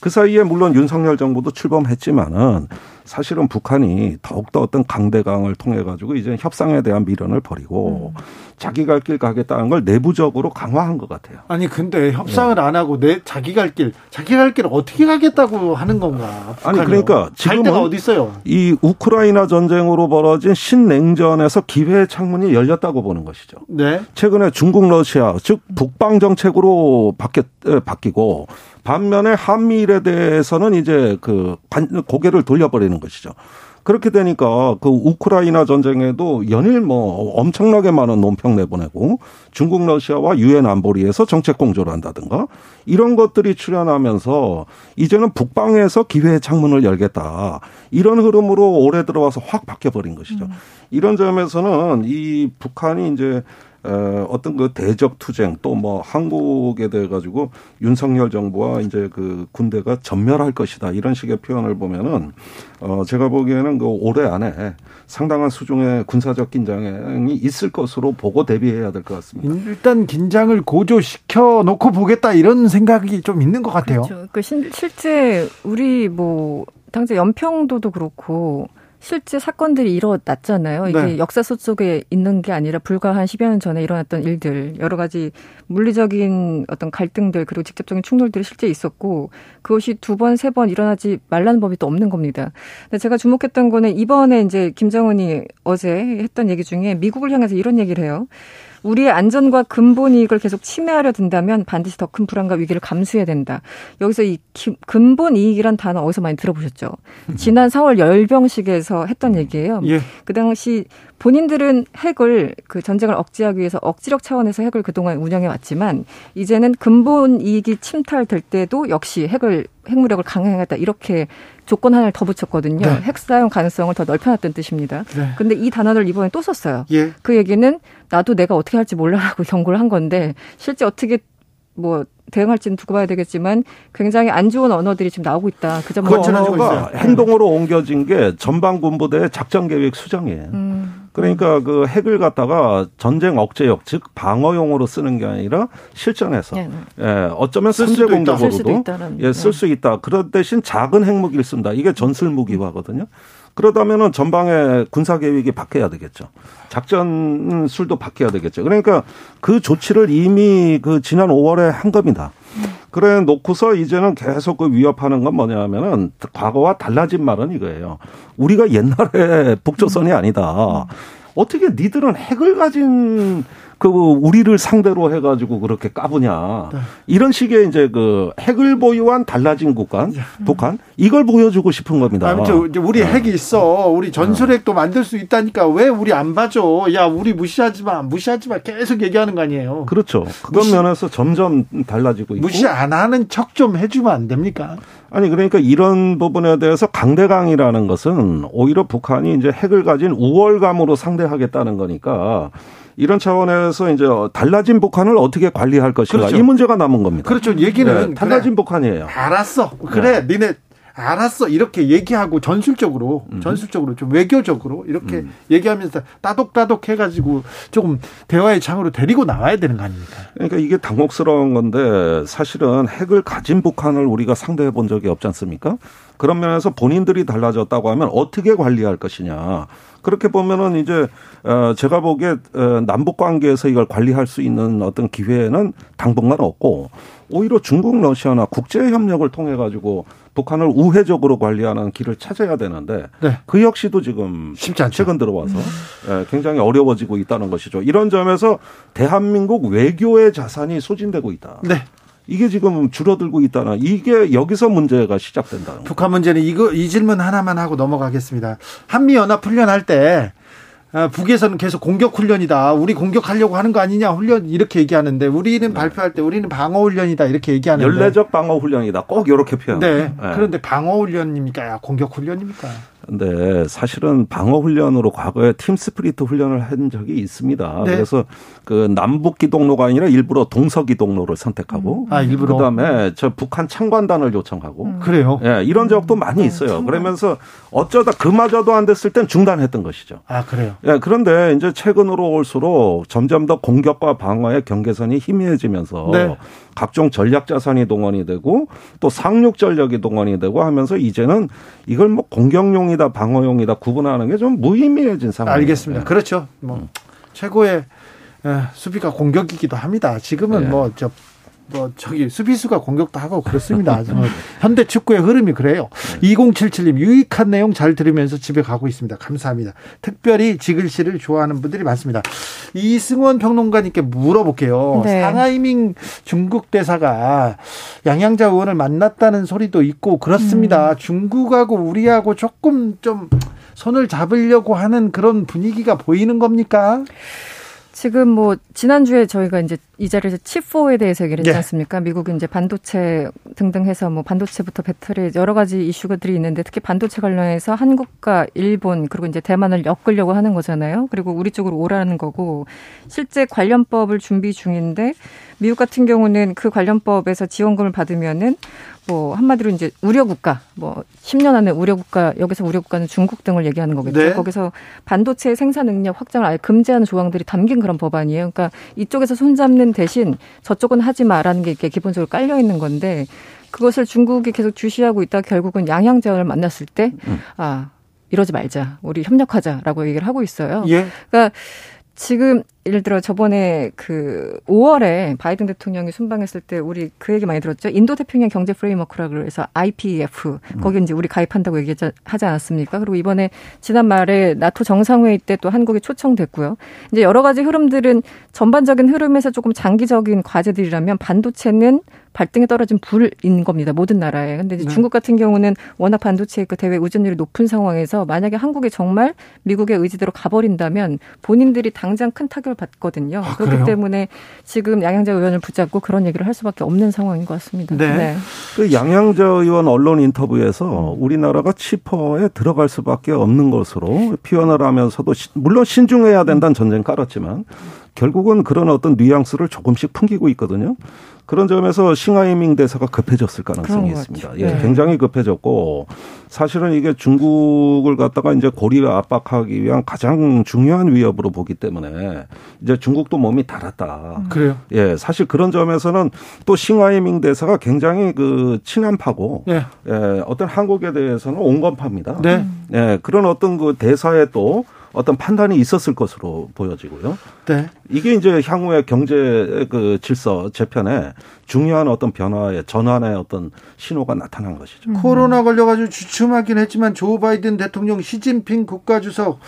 그 사이에 물론 윤석열 정부도 출범했지만은 사실은 북한이 더욱더 어떤 강대강을 통해 가지고 이제 협상에 대한 미련을 버리고 음. 자기 갈 길 가겠다는 걸 내부적으로 강화한 것 같아요. 아니 근데 협상을 네. 안 하고 내 자기 갈 길, 자기 갈 길을 어떻게 가겠다고 하는 건가? 북한이요. 아니 그러니까 지금 데가 어디 있어요? 이 우크라이나 전쟁으로 벌어진 신냉전에서 기회의 창문이 열렸다고 보는 것이죠. 네. 최근에 중국 러시아 즉 북방 정책으로 바뀌, 바뀌고 반면에 한미일에 대해서는 이제 그 고개를 돌려버리는 것이죠. 그렇게 되니까 그 우크라이나 전쟁에도 연일 뭐 엄청나게 많은 논평 내보내고 중국 러시아와 유엔 안보리에서 정책 공조를 한다든가 이런 것들이 출현하면서 이제는 북방에서 기회의 창문을 열겠다 이런 흐름으로 올해 들어와서 확 바뀌어 버린 것이죠. 음. 이런 점에서는 이 북한이 이제 어, 어떤 그 대적 투쟁 또 뭐 한국에 대해 가지고 윤석열 정부와 이제 그 군대가 전멸할 것이다 이런 식의 표현을 보면은 어 제가 보기에는 그 올해 안에 상당한 수준의 군사적 긴장이 있을 것으로 보고 대비해야 될 것 같습니다. 일단 긴장을 고조시켜 놓고 보겠다 이런 생각이 좀 있는 것 같아요. 그렇죠. 그 실제 우리 뭐 당장 연평도도 그렇고 실제 사건들이 일어났잖아요. 이게 네. 역사 속에 있는 게 아니라 불과 한 10여 년 전에 일어났던 일들, 여러 가지 물리적인 어떤 갈등들, 그리고 직접적인 충돌들이 실제 있었고, 그것이 두 번, 세 번 일어나지 말라는 법이 또 없는 겁니다. 근데 제가 주목했던 거는 이번에 이제 김정은이 어제 했던 얘기 중에 미국을 향해서 이런 얘기를 해요. 우리의 안전과 근본 이익을 계속 침해하려 든다면 반드시 더 큰 불안과 위기를 감수해야 된다. 여기서 이 근본 이익이란 단어 어디서 많이 들어보셨죠? [laughs] 지난 4월 열병식에서 했던 얘기예요. 예. 그 당시 본인들은 핵을 그 전쟁을 억제하기 위해서 억지력 차원에서 핵을 그동안 운영해 왔지만 이제는 근본 이익이 침탈될 때도 역시 핵을 핵무력을 강행하겠다 이렇게 조건 하나를 더 붙였거든요. 네. 핵 사용 가능성을 더 넓혀놨던 뜻입니다. 네. 근데 이 단어를 이번에 또 썼어요. 예. 그 얘기는 나도 내가 어떻게 할지 몰라라고 [laughs] 경고를 한 건데 실제 어떻게 뭐 대응할지는 두고 봐야 되겠지만 굉장히 안 좋은 언어들이 지금 나오고 있다. 그 점을 그 언어가 행동으로 옮겨진 게 전방군부대 작전 계획 수정이에요. 음. 그러니까 그 핵을 갖다가 전쟁 억제역 즉 방어용으로 쓰는 게 아니라 실전에서 네, 네. 예, 어쩌면 선제 공격으로도 예, 쓸수 네. 있다. 그런 대신 작은 핵무기를 쓴다. 이게 전술 무기화거든요. 그러다면은 전방의 군사 계획이 바뀌어야 되겠죠. 작전 술도 바뀌어야 되겠죠. 그러니까 그 조치를 이미 그 지난 5월에 한 겁니다. 그래 놓고서 이제는 계속 그 위협하는 건 뭐냐면은 과거와 달라진 말은 이거예요. 우리가 옛날에 [laughs] 북조선이 아니다. 어떻게 니들은 핵을 가진 그 우리를 상대로 해가지고 그렇게 까부냐 네. 이런 식의 이제 그 핵을 보유한 달라진 국간 네. 북한 이걸 보여주고 싶은 겁니다. 아무튼 우리 네. 핵이 있어 우리 전술핵도 만들 수 있다니까 왜 우리 안 봐줘? 야 우리 무시하지 마 무시하지 마 계속 얘기하는 거 아니에요? 그렇죠. 그런 무시, 면에서 점점 달라지고 있고 무시 안 하는 척 좀 해주면 안 됩니까? 아니 그러니까 이런 부분에 대해서 강대강이라는 것은 오히려 북한이 이제 핵을 가진 우월감으로 상대하겠다는 거니까 이런 차원에서 이제 달라진 북한을 어떻게 관리할 것인가 그렇죠. 이 문제가 남은 겁니다. 그렇죠. 얘기는 네, 달라진 그래. 북한이에요. 알았어. 그래, 네. 니네 알았어 이렇게 얘기하고 전술적으로 음. 전술적으로 좀 외교적으로 이렇게 음. 얘기하면서 따독따독 해가지고 조금 대화의 창으로 데리고 나와야 되는 거 아닙니까? 그러니까 이게 당혹스러운 건데 사실은 핵을 가진 북한을 우리가 상대해 본 적이 없지 않습니까? 그런 면에서 본인들이 달라졌다고 하면 어떻게 관리할 것이냐. 그렇게 보면은 이제 어 제가 보기에 어, 남북 관계에서 이걸 관리할 수 있는 어떤 기회는 당분간 없고 오히려 중국 러시아나 국제 협력을 통해 가지고 북한을 우회적으로 관리하는 길을 찾아야 되는데 네. 그 역시도 지금 쉽지 않죠. 최근 들어와서 음. 굉장히 어려워지고 있다는 것이죠. 이런 점에서 대한민국 외교의 자산이 소진되고 있다. 네. 이게 지금 줄어들고 있다는 이게 여기서 문제가 시작된다. 북한 문제는 이거 이 질문 하나만 하고 넘어가겠습니다. 한미 연합 훈련할 때 아, 북에서는 계속 공격 훈련이다. 우리 공격하려고 하는 거 아니냐 훈련 이렇게 얘기하는데 우리는 네. 발표할 때 우리는 방어 훈련이다 이렇게 얘기하는데 연례적 방어 훈련이다. 꼭 이렇게 표현. 네. 네. 그런데 방어 훈련입니까? 공격 훈련입니까? 근데 사실은 방어 훈련으로 과거에 팀 스피리트 훈련을 한 적이 있습니다. 네. 그래서 그 남북 기동로가 아니라 일부러 동서 기동로를 선택하고 아, 일부러 그다음에 저 북한 참관단을 요청하고 음. 그래요. 예, 이런 적도 많이 음. 있어요. 참관. 그러면서 어쩌다 그마저도 안 됐을 땐 중단했던 것이죠. 아, 그래요. 예, 그런데 이제 최근으로 올수록 점점 더 공격과 방어의 경계선이 희미해지면서 네. 각종 전략 자산이 동원이 되고 또 상륙 전력이 동원이 되고 하면서 이제는 이걸 뭐 공격용이 다 방어용이다 구분하는 게 좀 무의미해진 상황. 알겠습니다. 그렇죠. 뭐 음. 최고의 수비가 공격이기도 합니다. 지금은 네. 뭐저 뭐 저기 수비수가 공격도 하고 그렇습니다. [laughs] 현대 축구의 흐름이 그래요. 2077님 유익한 내용 잘 들으면서 집에 가고 있습니다. 감사합니다. 특별히 지글씨를 좋아하는 분들이 많습니다. 이승원 평론가님께 물어볼게요. 네. 상하이밍 중국 대사가 양양자 의원을 만났다는 소리도 있고 그렇습니다. 음. 중국하고 우리하고 조금 좀 손을 잡으려고 하는 그런 분위기가 보이는 겁니까? 지금 뭐 지난주에 저희가 이제 이 자리에서 칩4에 대해서 얘기를 했지 네. 않습니까? 미국이 이제 반도체 등등 해서 뭐 반도체부터 배터리 여러 가지 이슈들이 있는데 특히 반도체 관련해서 한국과 일본 그리고 이제 대만을 엮으려고 하는 거잖아요. 그리고 우리 쪽으로 오라는 거고 실제 관련법을 준비 중인데 미국 같은 경우는 그 관련법에서 지원금을 받으면은 뭐 한마디로 이제 우려 국가 뭐 10년 안에 우려 국가 여기서 우려 국가는 중국 등을 얘기하는 거겠죠. 네. 거기서 반도체 생산 능력 확장을 아예 금지하는 조항들이 담긴 그런 법안이에요. 그러니까 이쪽에서 손잡는 대신 저쪽은 하지 마라는 게 이렇게 기본적으로 깔려 있는 건데 그것을 중국이 계속 주시하고 있다 결국은 양양자를 만났을 때 음. 아, 이러지 말자. 우리 협력하자라고 얘기를 하고 있어요. 예. 그러니까 지금 예를 들어 저번에 그 5월에 바이든 대통령이 순방했을 때 우리 그 얘기 많이 들었죠. 인도 태평양 경제 프레임워크라고 해서 IPEF 거기 이제 우리 가입한다고 얘기하지 않았습니까? 그리고 이번에 지난 말에 나토 정상회의 때 또 한국이 초청됐고요. 이제 여러 가지 흐름들은 전반적인 흐름에서 조금 장기적인 과제들이라면 반도체는 발등에 떨어진 불인 겁니다. 모든 나라에. 근데 네. 중국 같은 경우는 워낙 반도체 그 대외 의존율이 높은 상황에서 만약에 한국이 정말 미국의 의지대로 가버린다면 본인들이 당장 큰 타격을 받거든요. 아, 그렇기 때문에 지금 양양자 의원을 붙잡고 그런 얘기를 할 수밖에 없는 상황인 것 같습니다. 네. 네. 그 양양자 의원 언론 인터뷰에서 우리나라가 치퍼에 들어갈 수밖에 없는 것으로 표현을 하면서도 물론 신중해야 된다는 전쟁 깔았지만 결국은 그런 어떤 뉘앙스를 조금씩 풍기고 있거든요. 그런 점에서 싱하이밍 대사가 급해졌을 가능성이 있습니다. 예, 네. 굉장히 급해졌고 사실은 이게 중국을 갖다가 이제 고리를 압박하기 위한 가장 중요한 위협으로 보기 때문에 이제 중국도 몸이 달았다. 음. 그래요? 예, 사실 그런 점에서는 또 싱하이밍 대사가 굉장히 그 친한파고 예. 예, 어떤 한국에 대해서는 온건파입니다. 네. 예, 그런 어떤 그 대사에 또 어떤 판단이 있었을 것으로 보여지고요. 네. 이게 이제 향후의 경제 그 질서 재편에 중요한 어떤 변화의 전환의 어떤 신호가 나타난 것이죠. 음. 코로나 걸려가지고 주춤하긴 했지만 조 바이든 대통령 시진핑 국가주석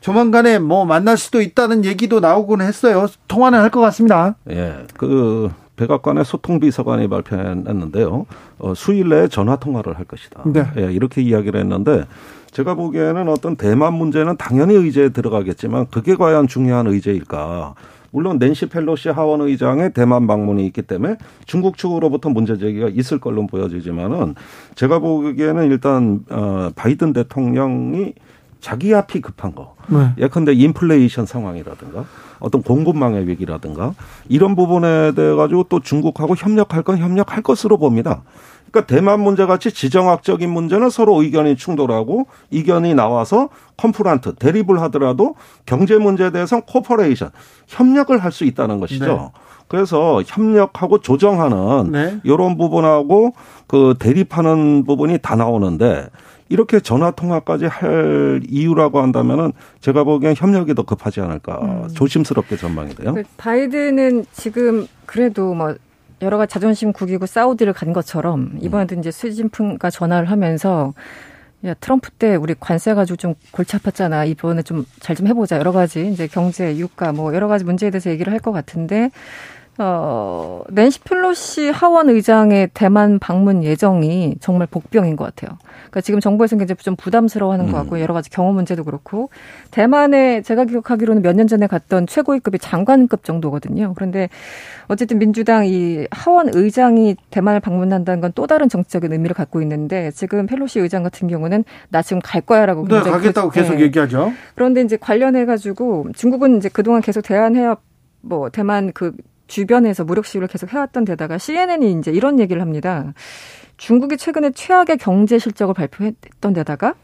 조만간에 뭐 만날 수도 있다는 얘기도 나오곤 했어요. 통화는 할 것 같습니다. 예. 그 백악관의 소통비서관이 발표했는데요. 어, 수일 내에 전화 통화를 할 것이다. 네. 예, 이렇게 이야기를 했는데 제가 보기에는 어떤 대만 문제는 당연히 의제에 들어가겠지만 그게 과연 중요한 의제일까? 물론 낸시 펠로시 하원 의장의 대만 방문이 있기 때문에 중국 측으로부터 문제 제기가 있을 걸로 보여지지만은 제가 보기에는 일단 어 바이든 대통령이 자기 앞이 급한 거. 네. 예컨대 인플레이션 상황이라든가 어떤 공급망의 위기라든가 이런 부분에 대해 가지고 또 중국하고 협력할 건 협력할 것으로 봅니다. 그러니까 대만 문제 같이 지정학적인 문제는 서로 의견이 충돌하고 이견이 나와서 conflict 대립을 하더라도 경제 문제에 대해서는 cooperation 협력을 할 수 있다는 것이죠. 네. 그래서 협력하고 조정하는 네. 이런 부분하고 그 대립하는 부분이 다 나오는데 이렇게 전화 통화까지 할 이유라고 한다면은 제가 보기엔 협력이 더 급하지 않을까 음. 조심스럽게 전망이 돼요. 그 바이든은 지금 그래도 뭐 여러 가지 자존심 구기고 사우디를 간 것처럼 이번에도 이제 스진핑과 전화를 하면서 야 트럼프 때 우리 관세 가지고 좀 골치 아팠잖아. 이번에 좀 잘좀 좀 해보자. 여러 가지 이제 경제 유가 뭐 여러 가지 문제에 대해서 얘기를 할 것 같은데 어, 낸시 펠로시 하원 의장의 대만 방문 예정이 정말 복병인 것 같아요. 그러니까 지금 정부에서는 굉장히 좀 부담스러워하는 것 같고 음. 여러 가지 경호 문제도 그렇고 대만에 제가 기억하기로는 몇 년 전에 갔던 최고위급이 장관급 정도거든요. 그런데 어쨌든 민주당 이 하원 의장이 대만을 방문한다는 건 또 다른 정치적인 의미를 갖고 있는데 지금 펠로시 의장 같은 경우는 나 지금 갈 거야라고 네, 가겠다고 그, 계속 네. 얘기하죠. 그런데 이제 관련해 가지고 중국은 이제 그동안 계속 대한해협 뭐 대만 그 주변에서 무력 시위를 계속 해왔던 데다가 CNN이 이제 이런 얘기를 합니다. 중국이 최근에 최악의 경제 실적을 발표했던 데다가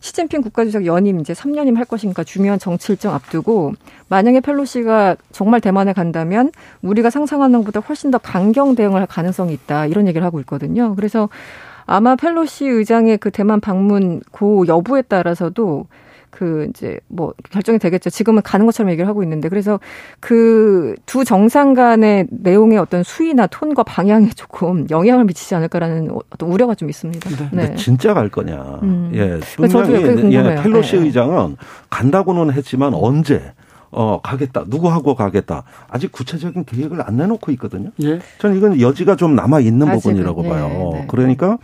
시진핑 국가주석 연임 이제 3년임 할 것인가 중요한 정치 일정 앞두고 만약에 펠로시가 정말 대만에 간다면 우리가 상상하는 것보다 훨씬 더 강경 대응을 할 가능성이 있다 이런 얘기를 하고 있거든요. 그래서 아마 펠로시 의장의 그 대만 방문 고 여부에 따라서도 그 이제 뭐 결정이 되겠죠. 지금은 가는 것처럼 얘기를 하고 있는데 그래서 그 두 정상 간의 내용의 어떤 수위나 톤과 방향에 조금 영향을 미치지 않을까라는 어떤 우려가 좀 있습니다. 네. 진짜 갈 거냐? 음. 예, 분명히 예, 펠로시 네. 의장은 간다고는 했지만 언제 어, 가겠다. 누구하고 가겠다. 아직 구체적인 계획을 안 내놓고 있거든요. 예. 저는 이건 여지가 좀 남아 있는 부분이라고 네, 봐요. 네. 그러니까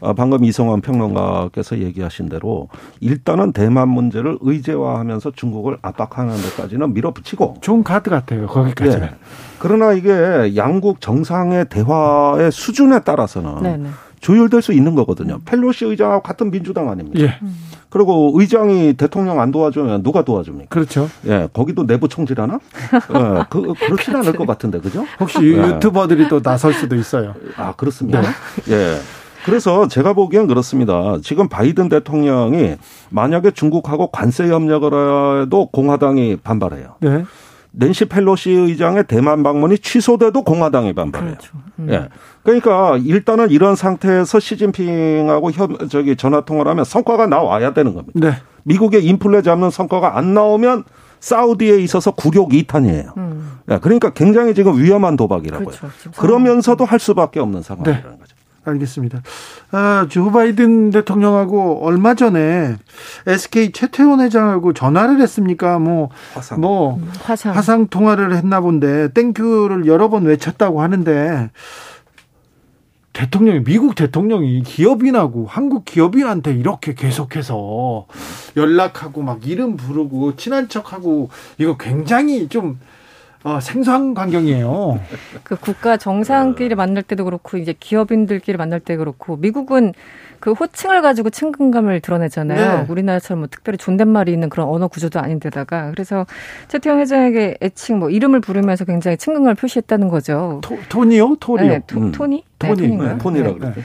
어, 방금 이성환 평론가께서 얘기하신 대로 일단은 대만 문제를 의제화하면서 중국을 압박하는 데까지는 밀어붙이고 좋은 카드 같아요. 거기까지는. 네. 그러나 이게 양국 정상의 대화의 수준에 따라서는 네, 네. 조율될 수 있는 거거든요. 펠로시 의장하고 같은 민주당 아닙니까? 예. 그리고 의장이 대통령 안 도와주면 누가 도와줍니까? 그렇죠. 예, 거기도 내부 총질하나? 예, 그, 그렇진 않을 것 같은데, 그죠? 혹시 예. 유튜버들이 또 나설 수도 있어요. 아, 그렇습니다. 네. 예. 그래서 제가 보기엔 그렇습니다. 지금 바이든 대통령이 만약에 중국하고 관세 협력을 해도 공화당이 반발해요. 네. 낸시 펠로시 의장의 대만 방문이 취소돼도 공화당이 반발해요. 그렇죠. 음. 예. 그러니까 일단은 이런 상태에서 시진핑하고 협, 저기 전화 통화를 하면 성과가 나와야 되는 겁니다. 네. 미국의 인플레 잡는 성과가 안 나오면 사우디에 있어서 굴욕 2탄이에요. 음. 그러니까 굉장히 지금 위험한 도박이라고요. 그렇죠. 그러면서도 할 수밖에 없는 상황이라는 네. 거죠. 알겠습니다. 아, 조 바이든 대통령하고 얼마 전에 SK 최태원 회장하고 전화를 했습니까? 뭐, 화상. 뭐, 음, 화상. 화상 통화를 했나 본데, 땡큐를 여러 번 외쳤다고 하는데, 대통령이 미국 대통령이 기업인하고 한국 기업인한테 이렇게 계속해서 연락하고 막 이름 부르고 친한 척하고 이거 굉장히 좀 어, 생소한 광경이에요. 그 국가 정상끼리 만날 때도 그렇고 이제 기업인들끼리 만날 때 그렇고 미국은 그 호칭을 가지고 친근감을 드러내잖아요. 네. 우리나라처럼 뭐 특별히 존댓말이 있는 그런 언어 구조도 아닌데다가 그래서 최태형 회장에게 애칭 뭐 이름을 부르면서 굉장히 친근감을 표시했다는 거죠. 토, 토니요? 토리요? 네, 토, 음. 토니? 토니. 네, 토니인가요? 네, 토니라 네. 그랬죠.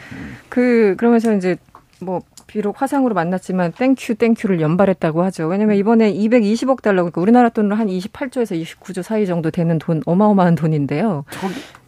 그 그러면서 이제 뭐 비록 화상으로 만났지만 thank you thank you를 연발했다고 하죠. 왜냐면 이번에 220억 달러 그러니까 우리나라 돈으로 한 28조에서 29조 사이 정도 되는 돈 어마어마한 돈인데요. 저기 이,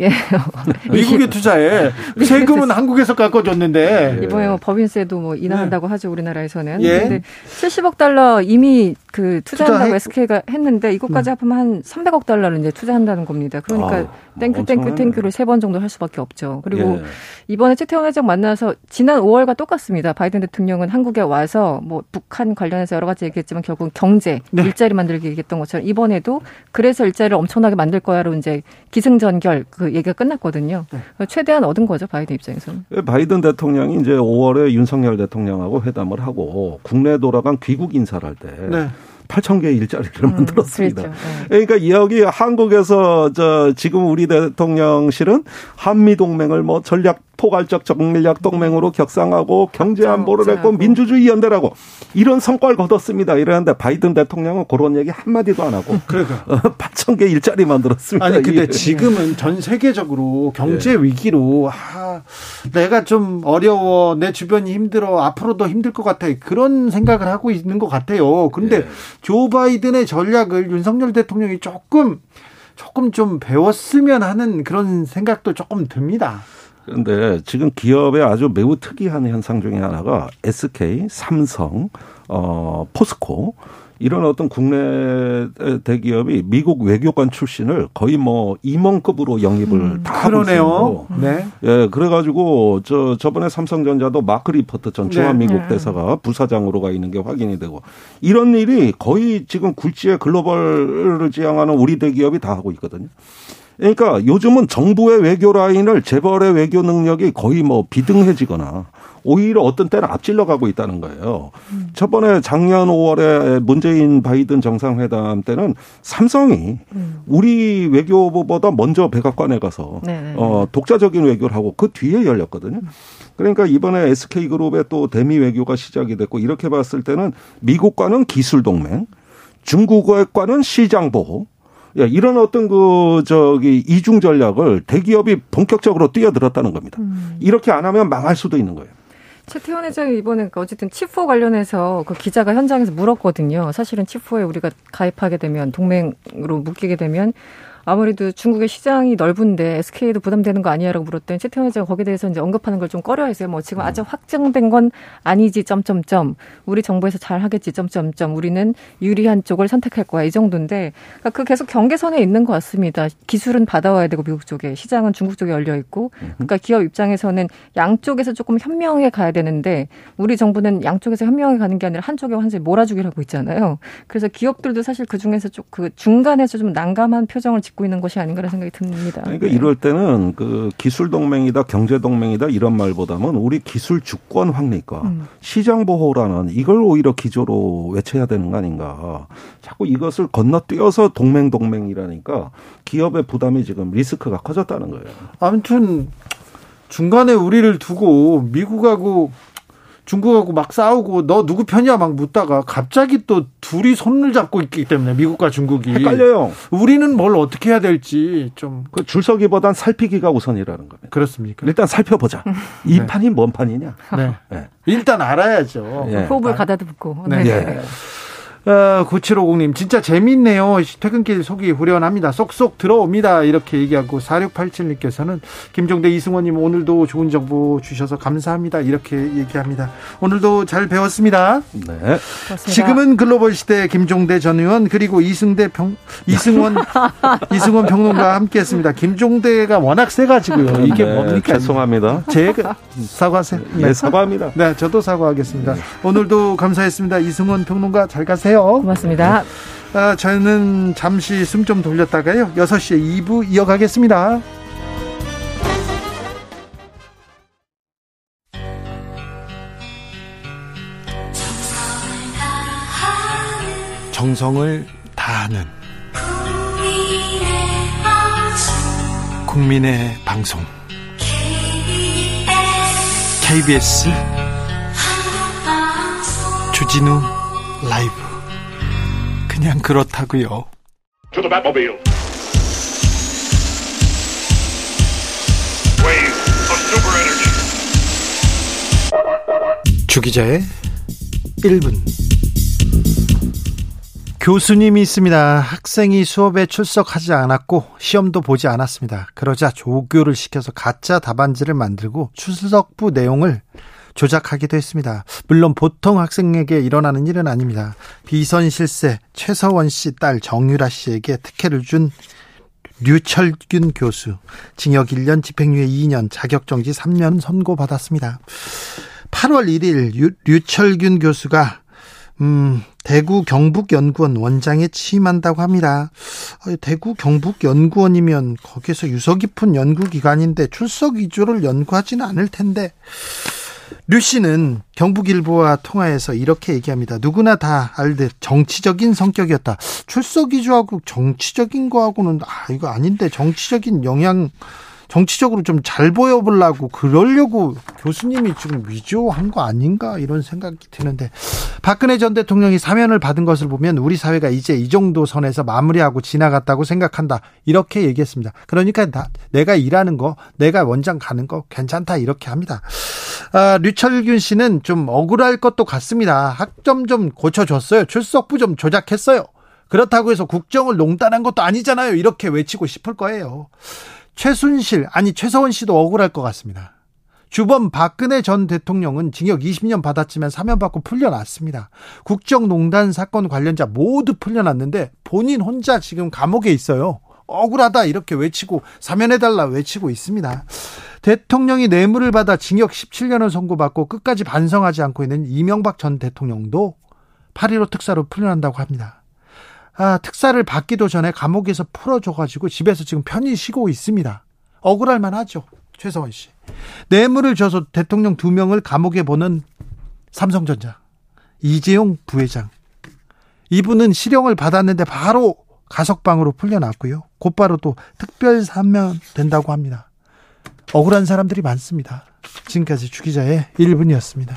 예. [laughs] 미국에 투자해. 세금은 한국에서 깎아줬는데. 이번에 뭐 법인세도 뭐 인하한다고 네. 하죠, 우리나라에서는. 예. 근데 70억 달러 이미 그 투자한다고 투자해? SK가 했는데 이것까지 음. 합하면 한 300억 달러를 이제 투자한다는 겁니다. 그러니까 아, 땡큐 땡큐 땡큐를 세 번 정도 할 수밖에 없죠. 그리고 예. 이번에 최태원 회장 만나서 지난 5월과 똑같습니다. 바이든 대통령은 한국에 와서 뭐 북한 관련해서 여러 가지 얘기했지만 결국 경제, 네. 일자리 만들기 얘기했던 것처럼 이번에도 그래서 일자리를 엄청나게 만들 거야로 이제 기승전결 그 얘기가 끝났거든요. 네. 최대한 얻은 거죠 바이든 입장에서는. 예, 바이든 대통령이 이제 5월에 윤석열 대통령하고 회담을 하고 국내 돌아간 귀국 인사를 할 때. 네. 8천 개의 일자리를 음, 만들었습니다. 그렇죠. 네. 그러니까 여기 한국에서 저 지금 우리 대통령실은 한미 동맹을 뭐 전략 포괄적 정밀약 동맹으로 격상하고 경제 안보를 했고 민주주의 연대라고 이런 성과를 거뒀습니다. 이러는데 바이든 대통령은 그런 얘기 한 마디도 안 하고 그러니까 [laughs] 8천 개 일자리 만들었습니다. 아니 근데 지금은 전 세계적으로 경제 네. 위기로 아, 내가 좀 어려워 내 주변이 힘들어 앞으로도 힘들 것 같아 그런 생각을 하고 있는 것 같아요. 근데 네. 조 바이든의 전략을 윤석열 대통령이 조금 조금 좀 배웠으면 하는 그런 생각도 조금 듭니다. 그런데 지금 기업의 아주 매우 특이한 현상 중에 하나가 SK, 삼성, 어, 포스코 이런 어떤 국내 대기업이 미국 외교관 출신을 거의 뭐 임원급으로 영입을 음, 다 그러네요. 네. 예, 그래가지고 저 저번에 삼성전자도 마크 리포트 전 중앙미국 네. 대사가 부사장으로 가 있는 게 확인이 되고 이런 일이 거의 지금 굴지의 글로벌을 지향하는 우리 대기업이 다 하고 있거든요. 그러니까 요즘은 정부의 외교 라인을 재벌의 외교 능력이 거의 뭐 비등해지거나 오히려 어떤 때는 앞질러 가고 있다는 거예요. 음. 저번에 작년 5월에 문재인 바이든 정상회담 때는 삼성이 음. 우리 외교부보다 먼저 백악관에 가서 네네. 네, 네. 어 독자적인 외교를 하고 그 뒤에 열렸거든요. 그러니까 이번에 SK그룹의 또 대미 외교가 시작이 됐고 이렇게 봤을 때는 미국과는 기술 동맹, 중국과는 시장 보호, 야, 이런 어떤 그 저기 이중 전략을 대기업이 본격적으로 뛰어들었다는 겁니다. 음. 이렇게 안 하면 망할 수도 있는 거예요. 최태원 회장이 이번에 그러니까 어쨌든 치포 관련해서 그 기자가 현장에서 물었거든요. 사실은 치포에 우리가 가입하게 되면 동맹으로 묶이게 되면 아무래도 중국의 시장이 넓은데 SK도 부담되는 거 아니야라고 물었더니 최태원 회장 거기에 대해서 이제 언급하는 걸 좀 꺼려했어요. 뭐 지금 아직 확정된 건 아니지 점점점 우리 정부에서 잘 하겠지 점점점 우리는 유리한 쪽을 선택할 거야 이 정도인데 그러니까 그 계속 경계선에 있는 것 같습니다. 기술은 받아와야 되고 미국 쪽에 시장은 중국 쪽에 열려 있고 그러니까 기업 입장에서는 양쪽에서 조금 현명하게 가야 되는데 우리 정부는 양쪽에서 현명하게 가는 게 아니라 한쪽에 완전히 몰아주기를 하고 있잖아요. 그래서 기업들도 사실 그 중에서 좀 그 중간에서 좀 난감한 표정을 짓고 있는 것이 아닌가라는 생각이 듭니다. 그러니까 네. 이럴 때는 그 기술 동맹이다, 경제 동맹이다 이런 말보다는 우리 기술 주권 확립과 음. 시장 보호라는 이걸 오히려 기조로 외쳐야 되는 거 아닌가. 자꾸 이것을 건너뛰어서 동맹 동맹이라니까 기업의 부담이 지금 리스크가 커졌다는 거예요. 아무튼 중간에 우리를 두고 미국하고 중국하고 막 싸우고 너 누구 편이야 막 묻다가 갑자기 또 둘이 손을 잡고 있기 때문에 미국과 중국이 헷갈려요. 우리는 뭘 어떻게 해야 될지 좀 그 줄서기보단 살피기가 우선이라는 겁니다. 그렇습니까? 일단 살펴보자. 이 네. 판이 뭔 판이냐? 네. 네. 일단 알아야죠. 네. 호흡을 아. 가다듬고. 네. 네. 어, 9750님, 진짜 재밌네요. 퇴근길 속이 후련합니다. 쏙쏙 들어옵니다. 이렇게 얘기하고, 4687님께서는, 김종대 이승원님, 오늘도 좋은 정보 주셔서 감사합니다. 이렇게 얘기합니다. 오늘도 잘 배웠습니다. 네. 고맙습니다. 지금은 글로벌 시대 김종대 전 의원, 그리고 이승대 평, 이승원, [laughs] 이승원 평론가와 함께 했습니다. 김종대가 워낙 세가지고요. 이게 네, 뭡니까? 죄송합니다. 제가 사과하세요. 네, 사과합니다. 네, 저도 사과하겠습니다. 오늘도 감사했습니다. 이승원 평론가 잘 가세요. 하세요. 고맙습니다. 아, 저는 잠시 숨 좀 돌렸다가요. 6시에 2부 이어가겠습니다. 정성을 다하는 국민의 방송 KBS 주진우 라이브 그냥 그렇다고요. 주기자의 1분 교수님이 있습니다. 학생이 수업에 출석하지 않았고 시험도 보지 않았습니다. 그러자 조교를 시켜서 가짜 답안지를 만들고 출석부 내용을 조작하기도 했습니다. 물론 보통 학생에게 일어나는 일은 아닙니다. 비선 실세 최서원 씨 딸 정유라 씨에게 특혜를 준 류철균 교수 징역 1년 집행유예 2년 자격정지 3년 선고받았습니다. 8월 1일 류철균 교수가 음, 대구 경북연구원 원장에 취임한다고 합니다. 대구 경북연구원이면 거기서 유서 깊은 연구기관인데 출석 위주를 연구하지는 않을 텐데 류 씨는 경북일보와 통화해서 이렇게 얘기합니다. 누구나 다 알듯 정치적인 성격이었다. 출석 위주하고 정치적인 거하고는 아 이거 아닌데 정치적인 영향 정치적으로 좀 잘 보여보려고 그러려고 교수님이 지금 위조한 거 아닌가 이런 생각이 드는데 박근혜 전 대통령이 사면을 받은 것을 보면 우리 사회가 이제 이 정도 선에서 마무리하고 지나갔다고 생각한다 이렇게 얘기했습니다. 그러니까 나, 내가 일하는 거 내가 원장 가는 거 괜찮다 이렇게 합니다. 아, 류철균 씨는 좀 억울할 것도 같습니다. 학점 좀 고쳐줬어요. 출석부 좀 조작했어요. 그렇다고 해서 국정을 농단한 것도 아니잖아요. 이렇게 외치고 싶을 거예요. 최순실 아니 최서원 씨도 억울할 것 같습니다. 주범 박근혜 전 대통령은 징역 20년 받았지만 사면받고 풀려났습니다. 국정농단 사건 관련자 모두 풀려났는데 본인 혼자 지금 감옥에 있어요. 억울하다 이렇게 외치고 사면해달라 외치고 있습니다. 대통령이 뇌물을 받아 징역 17년을 선고받고 끝까지 반성하지 않고 있는 이명박 전 대통령도 8.15 특사로 풀려난다고 합니다. 아, 특사를 받기도 전에 감옥에서 풀어줘가지고 집에서 지금 편히 쉬고 있습니다. 억울할 만하죠. 최서원 씨. 뇌물을 줘서 대통령 두 명을 감옥에 보는 삼성전자. 이재용 부회장. 이분은 실형을 받았는데 바로 가석방으로 풀려났고요. 곧바로 또 특별 사면 된다고 합니다. 억울한 사람들이 많습니다. 지금까지 주기자의 1분이었습니다.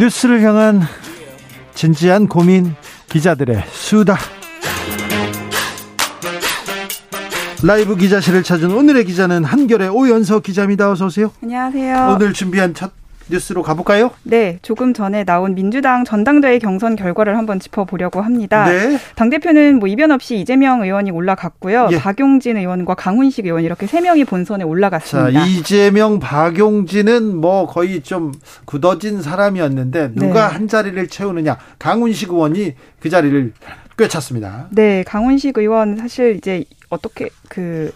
뉴스를 향한 진지한 고민 기자들의 수다. 라이브 기자실을 찾은 오늘의 기자는 한결의 오연서 기자입니다. 어서 오세요. 안녕하세요. 오늘 준비한 첫 뉴스로 가볼까요? 네, 조금 전에 나온 민주당 전당대회 경선 결과를 한번 짚어보려고 합니다. 네. 당 대표는 뭐 이변 없이 이재명 의원이 올라갔고요. 예. 박용진 의원과 강훈식 의원 이렇게 세 명이 본선에 올라갔습니다. 자, 이재명, 박용진은 뭐 거의 좀 굳어진 사람이었는데 누가 네. 한 자리를 채우느냐? 강훈식 의원이 그 자리를 꿰찼습니다. 네, 강훈식 의원 사실 이제 어떻게 그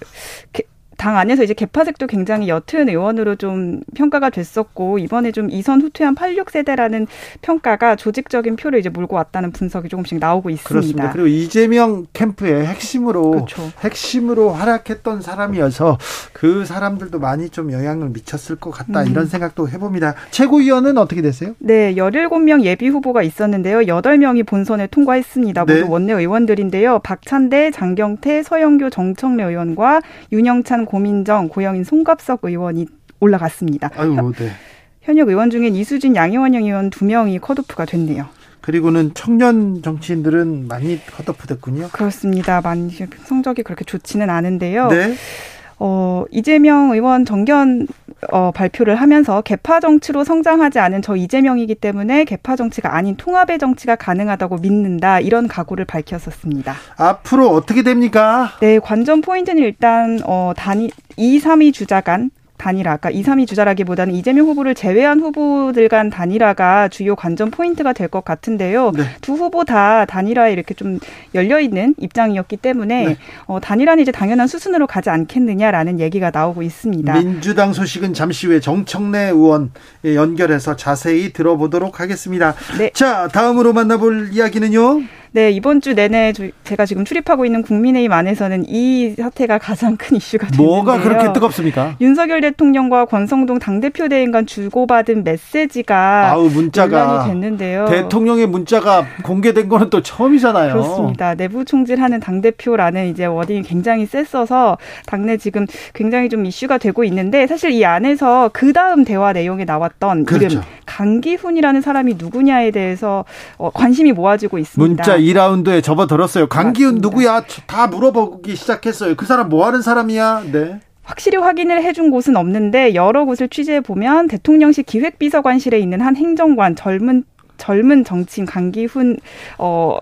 당 안에서 이제 개파색도 굉장히 옅은 의원으로 좀 평가가 됐었고 이번에 좀 이선 후퇴한 86세대라는 평가가 조직적인 표를 이제 몰고 왔다는 분석이 조금씩 나오고 있습니다. 그렇습니다. 그리고 이재명 캠프의 핵심으로 그렇죠. 핵심으로 활약했던 사람이어서 그 사람들도 많이 좀 영향을 미쳤을 것 같다 음. 이런 생각도 해봅니다. 최고위원은 어떻게 됐어요? 네, 17명 예비 후보가 있었는데요. 8명이 본선에 통과했습니다. 모두 네. 원내 의원들인데요. 박찬대, 장경태, 서영교, 정청래 의원과 윤영찬, 고민정, 고영인, 송갑석 의원이 올라갔습니다. 아유, 네. 현역 의원 중엔 이수진, 양희원영 의원 두 명이 컷오프가 됐네요. 그리고는 청년 정치인들은 많이 컷오프 됐군요. 그렇습니다. 많이 성적이 그렇게 좋지는 않은데요. 네. 어, 이재명 의원 정견 어, 발표를 하면서 개파 정치로 성장하지 않은 저 이재명이기 때문에 개파 정치가 아닌 통합의 정치가 가능하다고 믿는다 이런 각오를 밝혔었습니다. 앞으로 어떻게 됩니까? 네, 관전 포인트는 일단 어, 단위 2, 3위 주자 간 단일화, 아까 2, 3위 주자라기보다는 이재명 후보를 제외한 후보들 간 단일화가 주요 관전 포인트가 될 것 같은데요. 네. 두 후보 다 단일화에 이렇게 좀 열려 있는 입장이었기 때문에 네. 어, 단일화는 이제 당연한 수순으로 가지 않겠느냐라는 얘기가 나오고 있습니다. 민주당 소식은 잠시 후에 정청래 의원 연결해서 자세히 들어보도록 하겠습니다. 네. 자, 다음으로 만나볼 이야기는요. 네, 이번 주 내내 제가 지금 출입하고 있는 국민의힘 안에서는 이 사태가 가장 큰 이슈가 되는데요. 뭐가 그렇게 뜨겁습니까? 윤석열 대통령과 권성동 당대표 대행 간 주고받은 메시지가 아우, 문자가 됐는데요. 대통령의 문자가 공개된 거는 또 처음이잖아요. 그렇습니다. 내부 총질하는 당대표라는 이제 워딩이 굉장히 셌어서 당내 지금 굉장히 좀 이슈가 되고 있는데 사실 이 안에서 그 다음 대화 내용에 나왔던 그렇죠. 이름 강기훈이라는 사람이 누구냐에 대해서 어, 관심이 모아지고 있습니다. 문자 2라운드에 접어들었어요. 강기훈 맞습니다. 누구야? 다 물어보기 시작했어요. 그 사람 뭐 하는 사람이야? 네. 확실히 확인을 해준 곳은 없는데 여러 곳을 취재해 보면 대통령실 기획비서관실에 있는 한 행정관 젊은 젊은 정치인 강기훈 어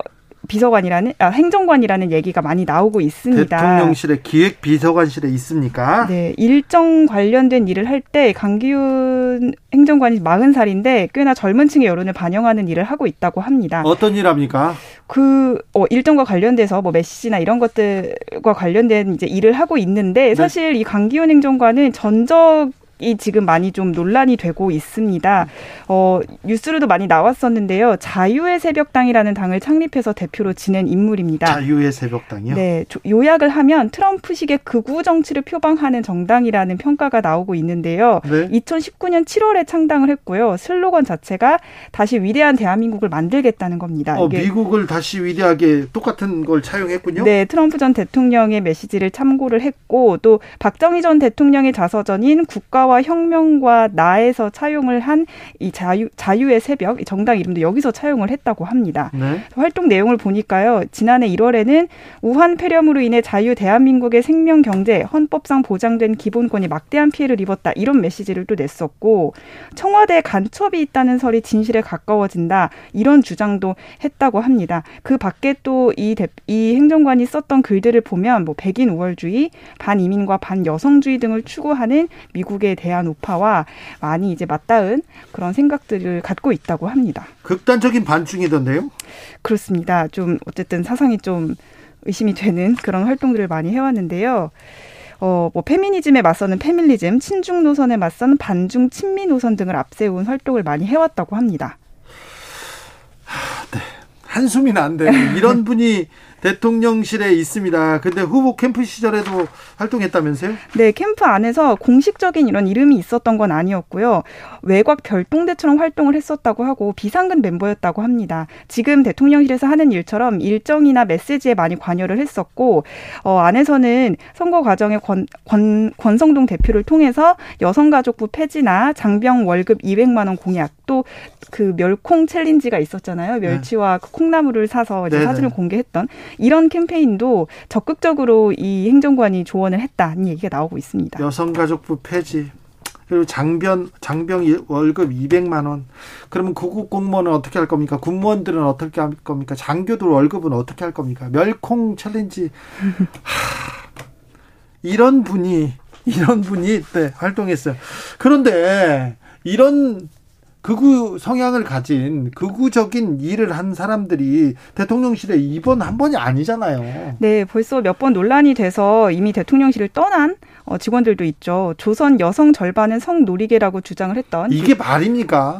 비서관이라는 아, 행정관이라는 얘기가 많이 나오고 있습니다. 대통령실에 기획 비서관실에 있습니까? 네, 일정 관련된 일을 할 때 강기훈 행정관이 40살인데 꽤나 젊은 층의 여론을 반영하는 일을 하고 있다고 합니다. 어떤 일 합니까? 그 어, 일정과 관련돼서 뭐 메시지나 이런 것들과 관련된 이제 일을 하고 있는데 네. 사실 네. 이 강기훈 행정관은 전적 이 지금 많이 좀 논란이 되고 있습니다. 어, 뉴스로도 많이 나왔었는데요. 자유의 새벽당이라는 당을 창립해서 대표로 지낸 인물입니다. 자유의 새벽당이요? 네. 요약을 하면 트럼프식의 극우 정치를 표방하는 정당이라는 평가가 나오고 있는데요. 네. 2019년 7월에 창당을 했고요. 슬로건 자체가 다시 위대한 대한민국을 만들겠다는 겁니다. 어, 미국을 다시 위대하게 똑같은 걸 차용했군요. 네. 트럼프 전 대통령의 메시지를 참고를 했고 또 박정희 전 대통령의 자서전인 국가 와 혁명과 혁명과 나에서 차용을 한 이 자유 자유의 새벽 정당 이름도 여기서 차용을 했다고 합니다. 네. 활동 내용을 보니까요. 지난해 1월에는 우한 폐렴으로 인해 자유 대한민국의 생명 경제 헌법상 보장된 기본권이 막대한 피해를 입었다 이런 메시지를 또 냈었고 청와대 간첩이 있다는 설이 진실에 가까워진다 이런 주장도 했다고 합니다. 그 밖에 또이 이 행정관이 썼던 글들을 보면 뭐 백인 우월주의, 반이민과 반여성주의 등을 추구하는 미국의 대한 우파와 많이 이제 맞닿은 그런 생각들을 갖고 있다고 합니다. 극단적인 반중이던데요? 그렇습니다. 좀 어쨌든 사상이 좀 의심이 되는 그런 활동들을 많이 해왔는데요. 어, 뭐 페미니즘에 맞서는 페밀리즘, 친중 노선에 맞서는 반중 친미 노선 등을 앞세운 활동을 많이 해왔다고 합니다. 하, 네. 한숨이 난데 이런 [laughs] 분이 대통령실에 있습니다. 근데 후보 캠프 시절에도 활동했다면서요? 네, 캠프 안에서 공식적인 이런 이름이 있었던 건 아니었고요. 외곽 별동대처럼 활동을 했었다고 하고 비상근 멤버였다고 합니다. 지금 대통령실에서 하는 일처럼 일정이나 메시지에 많이 관여를 했었고 어, 안에서는 선거 과정에 권, 권, 권성동 대표를 통해서 여성가족부 폐지나 장병 월급 200만 원 공약 또 그 멸콩 챌린지가 있었잖아요. 멸치와 네. 콩나물을 사서 이제 사진을 공개했던 이런 캠페인도 적극적으로 이 행정관이 조언을 했다는 얘기가 나오고 있습니다. 여성가족부 폐지 그리고 장변 장병 월급 200만 원. 그러면 구급 공무원은 어떻게 할 겁니까? 군무원들은 어떻게 할 겁니까? 장교들 월급은 어떻게 할 겁니까? 멸콩 챌린지. [laughs] 하, 이런 분이 이런 분이 네, 활동했어요. 그런데 이런 극우 성향을 가진 극우적인 일을 한 사람들이 대통령실에 이번 한 번이 아니잖아요. 네, 벌써 몇 번 논란이 돼서 이미 대통령실을 떠난 어, 직원들도 있죠. 조선 여성 절반은 성노리개라고 주장을 했던 이게 말입니까?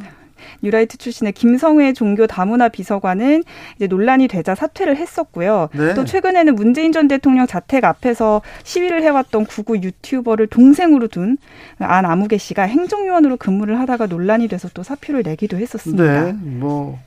뉴라이트 출신의 김성회 종교 다문화 비서관은 이제 논란이 되자 사퇴를 했었고요. 네. 또 최근에는 문재인 전 대통령 자택 앞에서 시위를 해왔던 구구 유튜버를 동생으로 둔 안 아무개 씨가 행정요원으로 근무를 하다가 논란이 돼서 또 사표를 내기도 했었습니다. 네, 뭐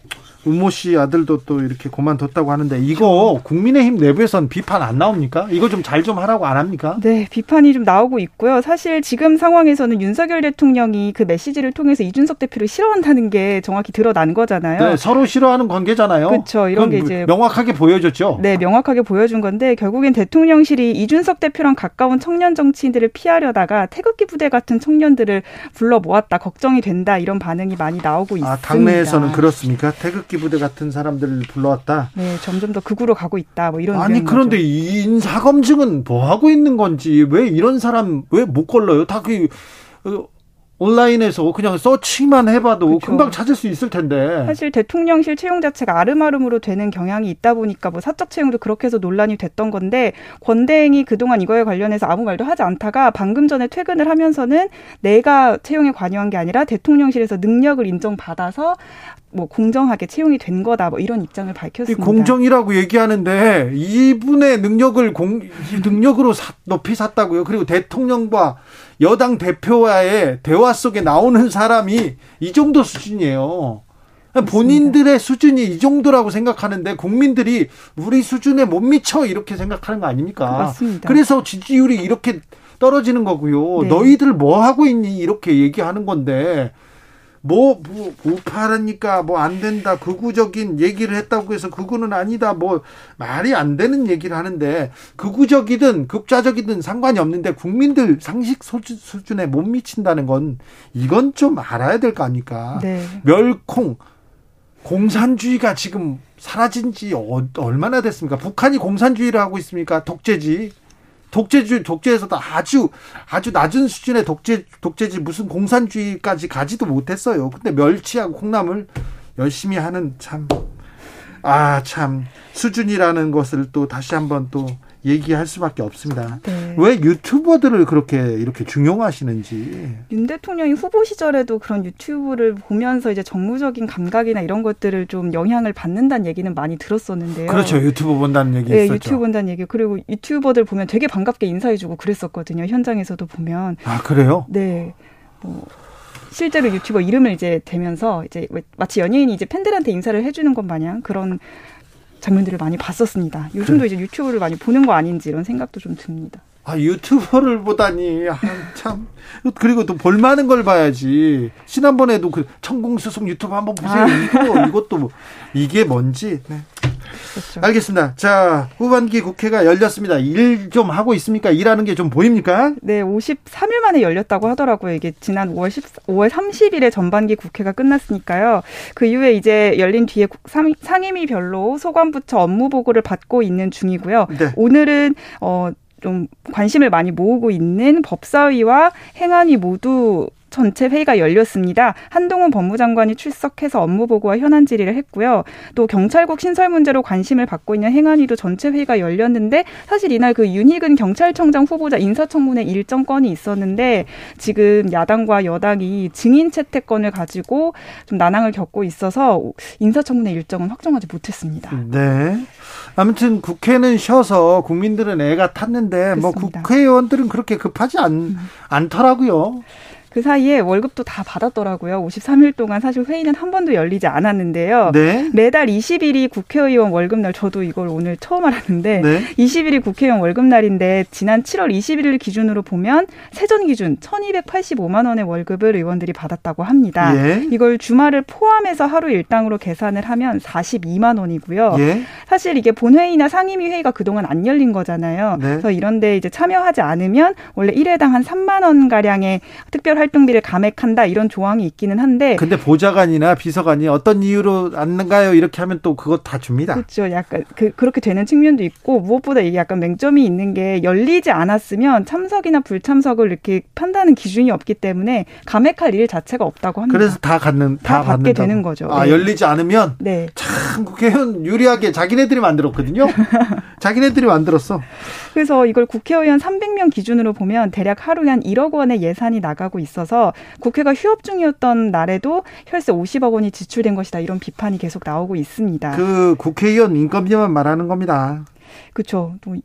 우모 씨 아들도 또 이렇게 고만뒀다고 하는데 이거 국민의힘 내부에선 비판 안 나옵니까? 이거 좀 잘좀 좀 하라고 안 합니까? 네, 비판이 좀 나오고 있고요. 사실 지금 상황에서는 윤석열 대통령이 그 메시지를 통해서 이준석 대표를 싫어한다는 게 정확히 드러난 거잖아요. 네, 서로 싫어하는 관계잖아요. 그렇죠. 이런 게 이제 명확하게 보여줬죠. 네, 명확하게 보여준 건데 결국엔 대통령실이 이준석 대표랑 가까운 청년 정치인들을 피하려다가 태극기 부대 같은 청년들을 불러 모았다 걱정이 된다 이런 반응이 많이 나오고 있습니다. 아, 당내에서는 그렇습니까? 태극기 부대 같은 사람들을 불러왔다. 네, 점점 더 극으로 가고 있다. 뭐 이런 아니 그런데 인사 검증은 뭐 하고 있는 건지 왜 이런 사람 왜 못 걸러요? 다그 온라인에서 그냥 서치만 해봐도 그렇죠. 금방 찾을 수 있을 텐데. 사실 대통령실 채용 자체가 아름아름으로 되는 경향이 있다 보니까 뭐 사적 채용도 그렇게 해서 논란이 됐던 건데 권대행이 그동안 이거에 관련해서 아무 말도 하지 않다가 방금 전에 퇴근을 하면서는 내가 채용에 관여한 게 아니라 대통령실에서 능력을 인정받아서 뭐 공정하게 채용이 된 거다 뭐 이런 입장을 밝혔습니다. 공정이라고 얘기하는데 이분의 능력을 공 능력으로 사, 높이 샀다고요. 그리고 대통령과 여당 대표와의 대화 속에 나오는 사람이 이 정도 수준이에요. 본인들의 수준이 이 정도라고 생각하는데 국민들이 우리 수준에 못 미쳐 이렇게 생각하는 거 아닙니까? 맞습니다. 그래서 지지율이 이렇게 떨어지는 거고요. 네. 너희들 뭐 하고 있니? 이렇게 얘기하는 건데 뭐, 뭐 우파라니까 뭐 안 된다 극우적인 얘기를 했다고 해서 극우는 아니다 뭐 말이 안 되는 얘기를 하는데 극우적이든 극좌적이든 상관이 없는데 국민들 상식 수준에 못 미친다는 건 이건 좀 알아야 될 거 아닙니까? 네. 멸콩 공산주의가 지금 사라진 지 어, 얼마나 됐습니까? 북한이 공산주의를 하고 있습니까? 독재지. 독재주의 독재에서도 아주 아주 낮은 수준의 독재 독재지 무슨 공산주의까지 가지도 못했어요. 근데 멸치하고 콩나물 열심히 하는 참 아, 참, 수준이라는 것을 또 다시 한번 또 얘기할 수밖에 없습니다. 네. 왜 유튜버들을 그렇게 이렇게 중용하시는지. 윤 대통령이 후보 시절에도 그런 유튜브를 보면서 이제 정무적인 감각이나 이런 것들을 좀 영향을 받는다는 얘기는 많이 들었었는데요. 그렇죠. 유튜브 본다는 얘기 네, 있었죠. 유튜브 본다는 얘기. 그리고 유튜버들 보면 되게 반갑게 인사해주고 그랬었거든요. 현장에서도 보면. 아 그래요? 네. 뭐 실제로 유튜버 이름을 이제 대면서 이제 마치 연예인이 이제 팬들한테 인사를 해주는 것 마냥 그런 장면들을 많이 봤었습니다. 요즘도 그래. 이제 유튜브를 많이 보는 거 아닌지 이런 생각도 좀 듭니다. 아 유튜버를 보다니 아, 참 그리고 또 볼만한 걸 봐야지 지난번에도 그 천공수송 유튜브 한번 보세요 아. 이거 이것도 뭐, 이게 뭔지 네. 그렇죠. 알겠습니다. 자, 후반기 국회가 열렸습니다. 일 좀 하고 있습니까? 일하는 게 좀 보입니까? 네, 53일 만에 열렸다고 하더라고요. 이게 지난 5월 10, 5월 30일에 전반기 국회가 끝났으니까요. 그 이후에 이제 열린 뒤에 상임위별로 소관부처 업무 보고를 받고 있는 중이고요. 네. 오늘은 어, 좀 관심을 많이 모으고 있는 법사위와 행안위 모두 전체 회의가 열렸습니다. 한동훈 법무장관이 출석해서 업무 보고와 현안 질의를 했고요. 또 경찰국 신설 문제로 관심을 받고 있는 행안위도 전체 회의가 열렸는데 사실 이날 그 윤희근 경찰청장 후보자 인사청문회 일정 건이 있었는데 지금 야당과 여당이 증인 채택권을 가지고 좀 난항을 겪고 있어서 인사청문회 일정은 확정하지 못했습니다. 네. 아무튼 국회는 쉬어서 국민들은 애가 탔는데 뭐 그렇습니다. 뭐 국회의원들은 그렇게 급하지 않, 음. 않더라고요. 그 사이에 월급도 다 받았더라고요. 53일 동안 사실 회의는 한 번도 열리지 않았는데요. 네. 매달 20일이 국회의원 월급날 저도 이걸 오늘 처음 알았는데 네. 20일이 국회의원 월급날인데 지난 7월 21일 기준으로 보면 세전 기준 1,285만 원의 월급을 의원들이 받았다고 합니다. 예. 이걸 주말을 포함해서 하루 일당으로 계산을 하면 42만 원이고요. 예. 사실 이게 본회의나 상임위 회의가 그동안 안 열린 거잖아요. 네. 그래서 이런데 이제 참여하지 않으면 원래 1회당 한 3만 원 가량의 특별 할 활동비를 감액한다 이런 조항이 있기는 한데. 근데 보좌관이나 비서관이 어떤 이유로 안는가요? 이렇게 하면 또 그것 다 줍니다. 그렇죠. 약간 그 그렇게 되는 측면도 있고 무엇보다 이게 약간 맹점이 있는 게 열리지 않았으면 참석이나 불참석을 이렇게 판단하는 기준이 없기 때문에 감액할 일 자체가 없다고 합니다. 그래서 다 갖는 다, 다 받게 받는다고. 되는 거죠. 아 네. 열리지 않으면 네. 참 국회의원 유리하게 자기네들이 만들었거든요. [laughs] 자기네들이 만들었어. 그래서 이걸 국회의원 300명 기준으로 보면 대략 하루에 한 1억 원의 예산이 나가고 있어 서 국회가 휴업 중이었던 날에도 혈세 50억 원이 지출된 것이다 이런 비판이 계속 나오고 있습니다. 그 국회의원 인건비만 말하는 겁니다. 그렇죠. 또,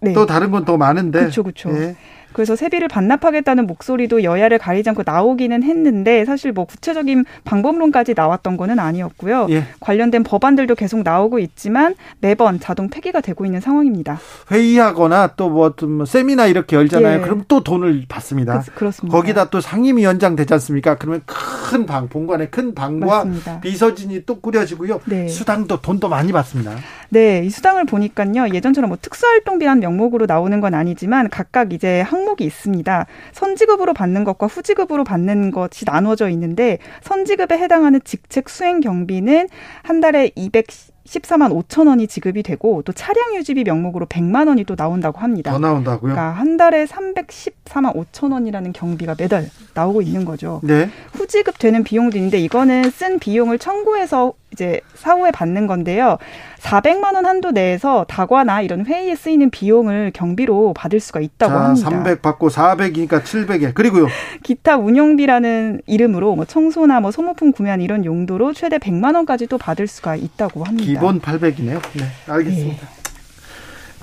네. 또 다른 건 더 많은데. 그렇죠, 그렇죠. 예. 그래서 세비를 반납하겠다는 목소리도 여야를 가리지 않고 나오기는 했는데 사실 뭐 구체적인 방법론까지 나왔던 거는 아니었고요. 예. 관련된 법안들도 계속 나오고 있지만 매번 자동 폐기가 되고 있는 상황입니다. 회의하거나 또뭐 뭐 세미나 이렇게 열잖아요. 예. 그럼 또 돈을 받습니다. 그, 렇습니다 거기다 또 상임위원장 되지 않습니까? 그러면 큰 방, 본관에 큰 방과 맞습니다. 비서진이 또 꾸려지고요. 네. 수당도 돈도 많이 받습니다. 네, 이 수당을 보니까요. 예전처럼 뭐 특수활동비란 명목으로 나오는 건 아니지만 각각 이제 한 항목이 있습니다. 선지급으로 받는 것과 후지급으로 받는 것이 나눠져 있는데 선지급에 해당하는 직책 수행 경비는 한 달에 200 14만 5천 원이 지급이 되고 또 차량 유지비 명목으로 100만 원이 또 나온다고 합니다. 더 나온다고요? 그러니까 한 달에 314만 5천 원이라는 경비가 매달 나오고 있는 거죠. 네. 후지급 되는 비용도 있는데 이거는 쓴 비용을 청구해서 이제 사후에 받는 건데요. 400만 원 한도 내에서 다과나 이런 회의에 쓰이는 비용을 경비로 받을 수가 있다고 자, 합니다. 300 받고 400이니까 700에 그리고요. 기타 운용비라는 이름으로 뭐 청소나 뭐 소모품 구매한 이런 용도로 최대 100만 원까지 또 받을 수가 있다고 합니다. 기본 800이네요. 네, 알겠습니다. 네.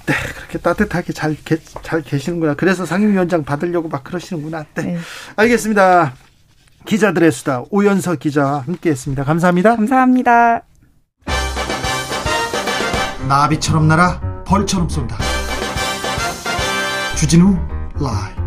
네, 그렇게 따뜻하게 잘, 게, 잘 계시는구나. 그래서 상임위원장 받으려고 막 그러시는구나. 네. 네. 알겠습니다. 기자들의 수다 오연서 기자와 함께했습니다. 감사합니다. 감사합니다. 나비처럼 날아 벌처럼 쏜다. 주진우 라이브.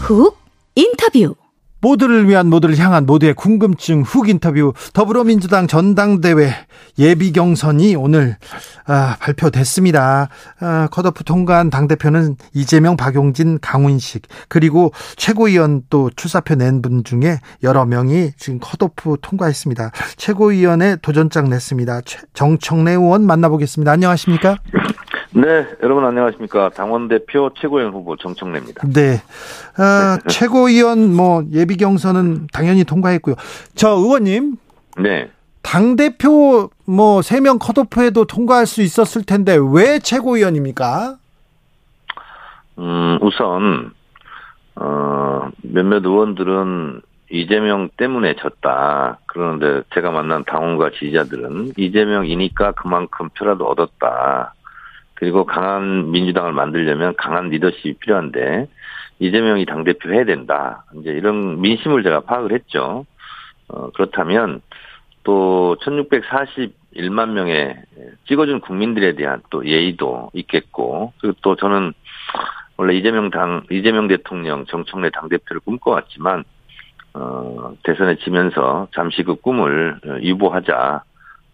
훅 인터뷰 모두를 위한 모두를 향한 모두의 궁금증 훅 인터뷰 더불어민주당 전당대회 예비 경선이 오늘 아, 발표됐습니다. 아, 컷오프 통과한 당대표는 이재명, 박용진, 강훈식 그리고 최고위원 또 출사표 낸 분 중에 여러 명이 지금 컷오프 통과했습니다. 최고위원의 도전장 냈습니다. 정청래 의원 만나보겠습니다. 안녕하십니까? [laughs] 네, 여러분 안녕하십니까. 당원 대표 최고위원 후보 정청래입니다. 네. 어, [laughs] 최고위원 뭐 예비 경선은 당연히 통과했고요. 저 의원님. 네. 당 대표 뭐 세 명 컷오프에도 통과할 수 있었을 텐데 왜 최고위원입니까? 음, 우선, 어, 몇몇 의원들은 이재명 때문에 졌다. 그러는데 제가 만난 당원과 지지자들은 이재명이니까 그만큼 표라도 얻었다. 그리고 강한 민주당을 만들려면 강한 리더십이 필요한데 이재명이 당 대표 해야 된다. 이제 이런 민심을 제가 파악을 했죠. 어, 그렇다면 또 1641만 명의 찍어준 국민들에 대한 또 예의도 있겠고 그리고 또 저는 원래 이재명 당, 이재명 대통령 정청래 당 대표를 꿈꿔왔지만 어, 대선에 지면서 잠시 그 꿈을 유보하자.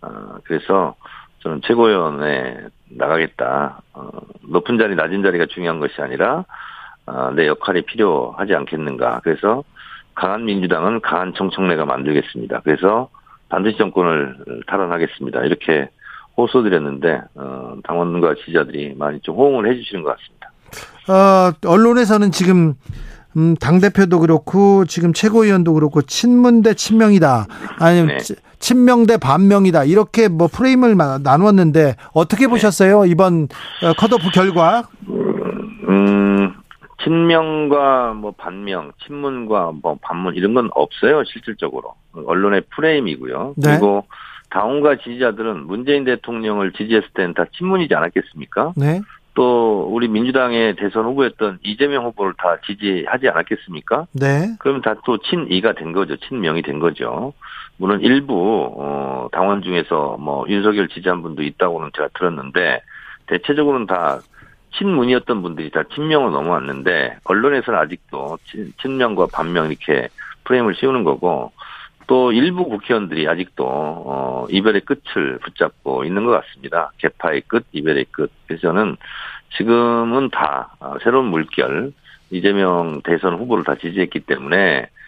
어, 그래서 저는 최고위원회 나가겠다. 어, 높은 자리, 낮은 자리가 중요한 것이 아니라 어, 내 역할이 필요하지 않겠는가. 그래서 강한 민주당은 강한 정청래가 만들겠습니다. 그래서 반드시 정권을 탈환하겠습니다. 이렇게 호소드렸는데 어, 당원과 지지자들이 많이 좀 호응을 해주시는 것 같습니다. 어, 언론에서는 지금 음, 당 대표도 그렇고 지금 최고위원도 그렇고 친문 대 친명이다. 아니면 네. 친명 대 반명이다. 이렇게 뭐 프레임을 나누었는데 어떻게 네. 보셨어요? 이번 어, 컷오프 결과? 음, 친명과 뭐 반명, 친문과 뭐 반문 이런 건 없어요. 실질적으로 언론의 프레임이고요. 네. 그리고 당원과 지지자들은 문재인 대통령을 지지했을 때는 다 친문이지 않았겠습니까? 네. 또 우리 민주당의 대선 후보였던 이재명 후보를 다 지지하지 않았겠습니까? 네. 그러면 다또 친이가 된 거죠. 친명이 된 거죠. 물론 일부 어 당원 중에서 뭐 윤석열 지지한 분도 있다고는 제가 들었는데 대체적으로는 다 친문이었던 분들이 다 친명으로 넘어왔는데 언론에서는 아직도 친, 친명과 반명 이렇게 프레임을 씌우는 거고 또 일부 국회의원들이 아직도 어, 이별의 끝을 붙잡고 있는 것 같습니다. 개파의 끝, 이별의 끝. 그래서 저는 지금은 다 어, 새로운 물결 이재명 대선 후보를 다 지지했기 때문에 어,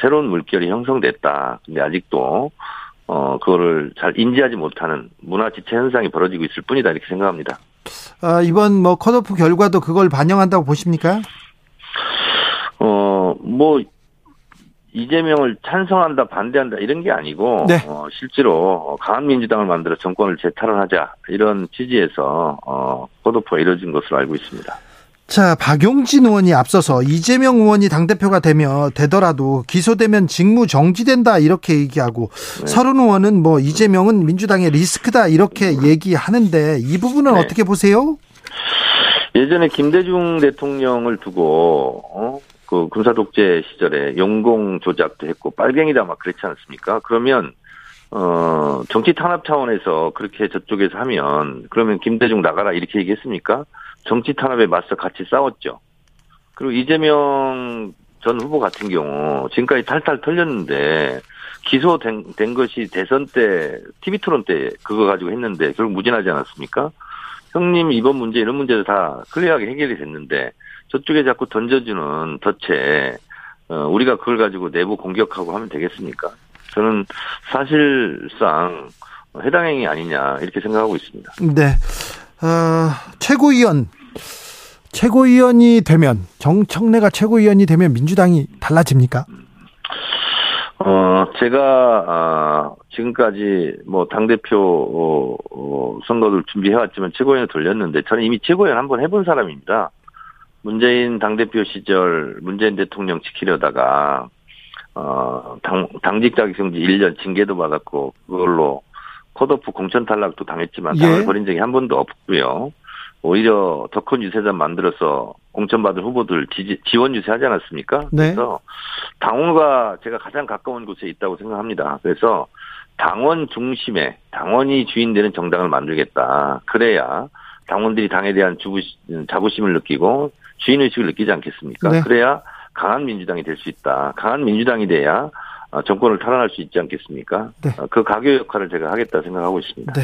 새로운 물결이 형성됐다. 근데 아직도 어 그거를 잘 인지하지 못하는 문화 지체 현상이 벌어지고 있을 뿐이다 이렇게 생각합니다. 아, 이번 뭐 컷오프 결과도 그걸 반영한다고 보십니까? 어, 뭐 이재명을 찬성한다 반대한다 이런 게 아니고 네. 어, 실제로 강한 민주당을 만들어 정권을 재탈환하자 이런 취지에서 어, 컷오프가 이뤄진 것으로 알고 있습니다. 자, 박용진 의원이 앞서서 이재명 의원이 당대표가 되면 되더라도 기소되면 직무 정지된다 이렇게 얘기하고 네. 서른 의원은 뭐 이재명은 민주당의 리스크다 이렇게 얘기하는데 이 부분은 네. 어떻게 보세요? 예전에 김대중 대통령을 두고 어? 그 군사 독재 시절에 용공 조작도 했고 빨갱이다 막 그랬지 않습니까? 그러면 어 정치 탄압 차원에서 그렇게 저쪽에서 하면 그러면 김대중 나가라 이렇게 얘기했습니까? 정치 탄압에 맞서 같이 싸웠죠. 그리고 이재명 전 후보 같은 경우 지금까지 탈탈 털렸는데 기소된 된 것이 대선 때 TV 토론 때 그거 가지고 했는데 결국 무진하지 않았습니까? 형님 이번 문제 이런 문제도 다 클리어하게 해결이 됐는데 저쪽에 자꾸 던져주는 덫에 어, 우리가 그걸 가지고 내부 공격하고 하면 되겠습니까? 저는 사실상 해당 행위 아니냐 이렇게 생각하고 있습니다. 네. 어, 최고위원 최고위원이 되면 정청래가 최고위원이 되면 민주당이 달라집니까? 어 제가 아, 지금까지 뭐 당 대표 어, 어, 선거를 준비해왔지만 최고위원을 돌렸는데 저는 이미 최고위원 한 번 해본 사람입니다. 문재인 당 대표 시절 문재인 대통령 지키려다가 어, 당, 당직 자격정지 1년 징계도 받았고 그걸로 컷오프 공천 탈락도 당했지만 당을 예. 버린 적이 한 번도 없고요. 오히려 더 큰 유세단 만들어서 공천받은 후보들 지지, 지원 유세하지 않았습니까? 네. 그래서 당원과 제가 가장 가까운 곳에 있다고 생각합니다. 그래서 당원 중심의 당원이 주인되는 정당을 만들겠다. 그래야 당원들이 당에 대한 주부, 자부심을 느끼고 주인의식을 느끼지 않겠습니까? 네. 그래야 강한 민주당이 될 수 있다. 강한 민주당이 돼야 어, 정권을 탈환할 수 있지 않겠습니까? 네. 어, 그 가교 역할을 제가 하겠다 생각하고 있습니다. 네.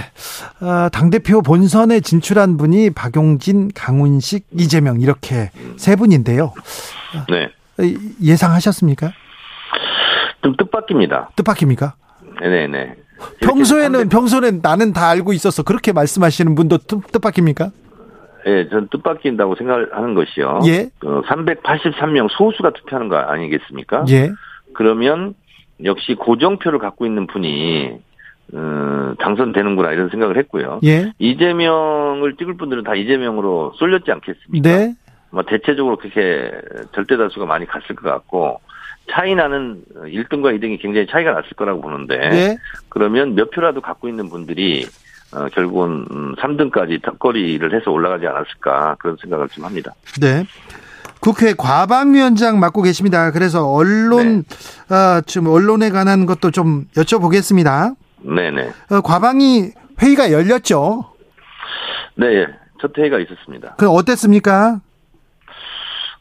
어, 당대표 본선에 진출한 분이 박용진, 강훈식, 이재명 이렇게 음. 세 분인데요. 네. 예상하셨습니까? 좀 뜻밖입니다. 뜻밖입니까? 네네. 평소에는 평소에는 나는 다 알고 있어서 그렇게 말씀하시는 분도 뜻밖입니까? 예, 전 뜻밖인다고 생각하는 것이요. 예. 어, 383명 소수가 투표하는 거 아니겠습니까? 예. 그러면 역시 고정표를 갖고 있는 분이 어, 당선되는구나 이런 생각을 했고요. 예. 이재명을 찍을 분들은 다 이재명으로 쏠렸지 않겠습니까? 네. 뭐 대체적으로 그렇게 절대 다수가 많이 갔을 것 같고 차이 나는 1등과 2등이 굉장히 차이가 났을 거라고 보는데 네. 그러면 몇 표라도 갖고 있는 분들이 어, 결국은 3등까지 음, 턱걸이를 해서 올라가지 않았을까 그런 생각을 좀 합니다. 네. 국회 과방위원장 맡고 계십니다. 그래서 언론 네. 어, 지금 언론에 관한 것도 좀 여쭤보겠습니다. 네네. 어, 과방위 회의가 열렸죠. 네, 첫 회의가 있었습니다. 그 어땠습니까?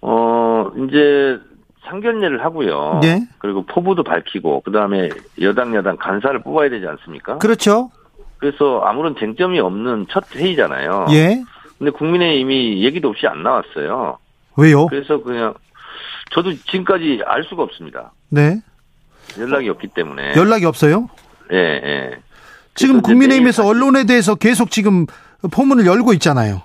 어 이제 상견례를 하고요. 네. 그리고 포부도 밝히고 그 다음에 여당 여당 간사를 뽑아야 되지 않습니까? 그렇죠. 그래서 아무런 쟁점이 없는 첫 회의잖아요. 예. 근데 국민의힘이 얘기도 없이 안 나왔어요. 왜요? 그래서 그냥 저도 지금까지 알 수가 없습니다. 네. 연락이 없기 때문에. 연락이 없어요? 예, 예. 지금 국민의힘에서 언론에 대해서 계속 지금 포문을 열고 있잖아요.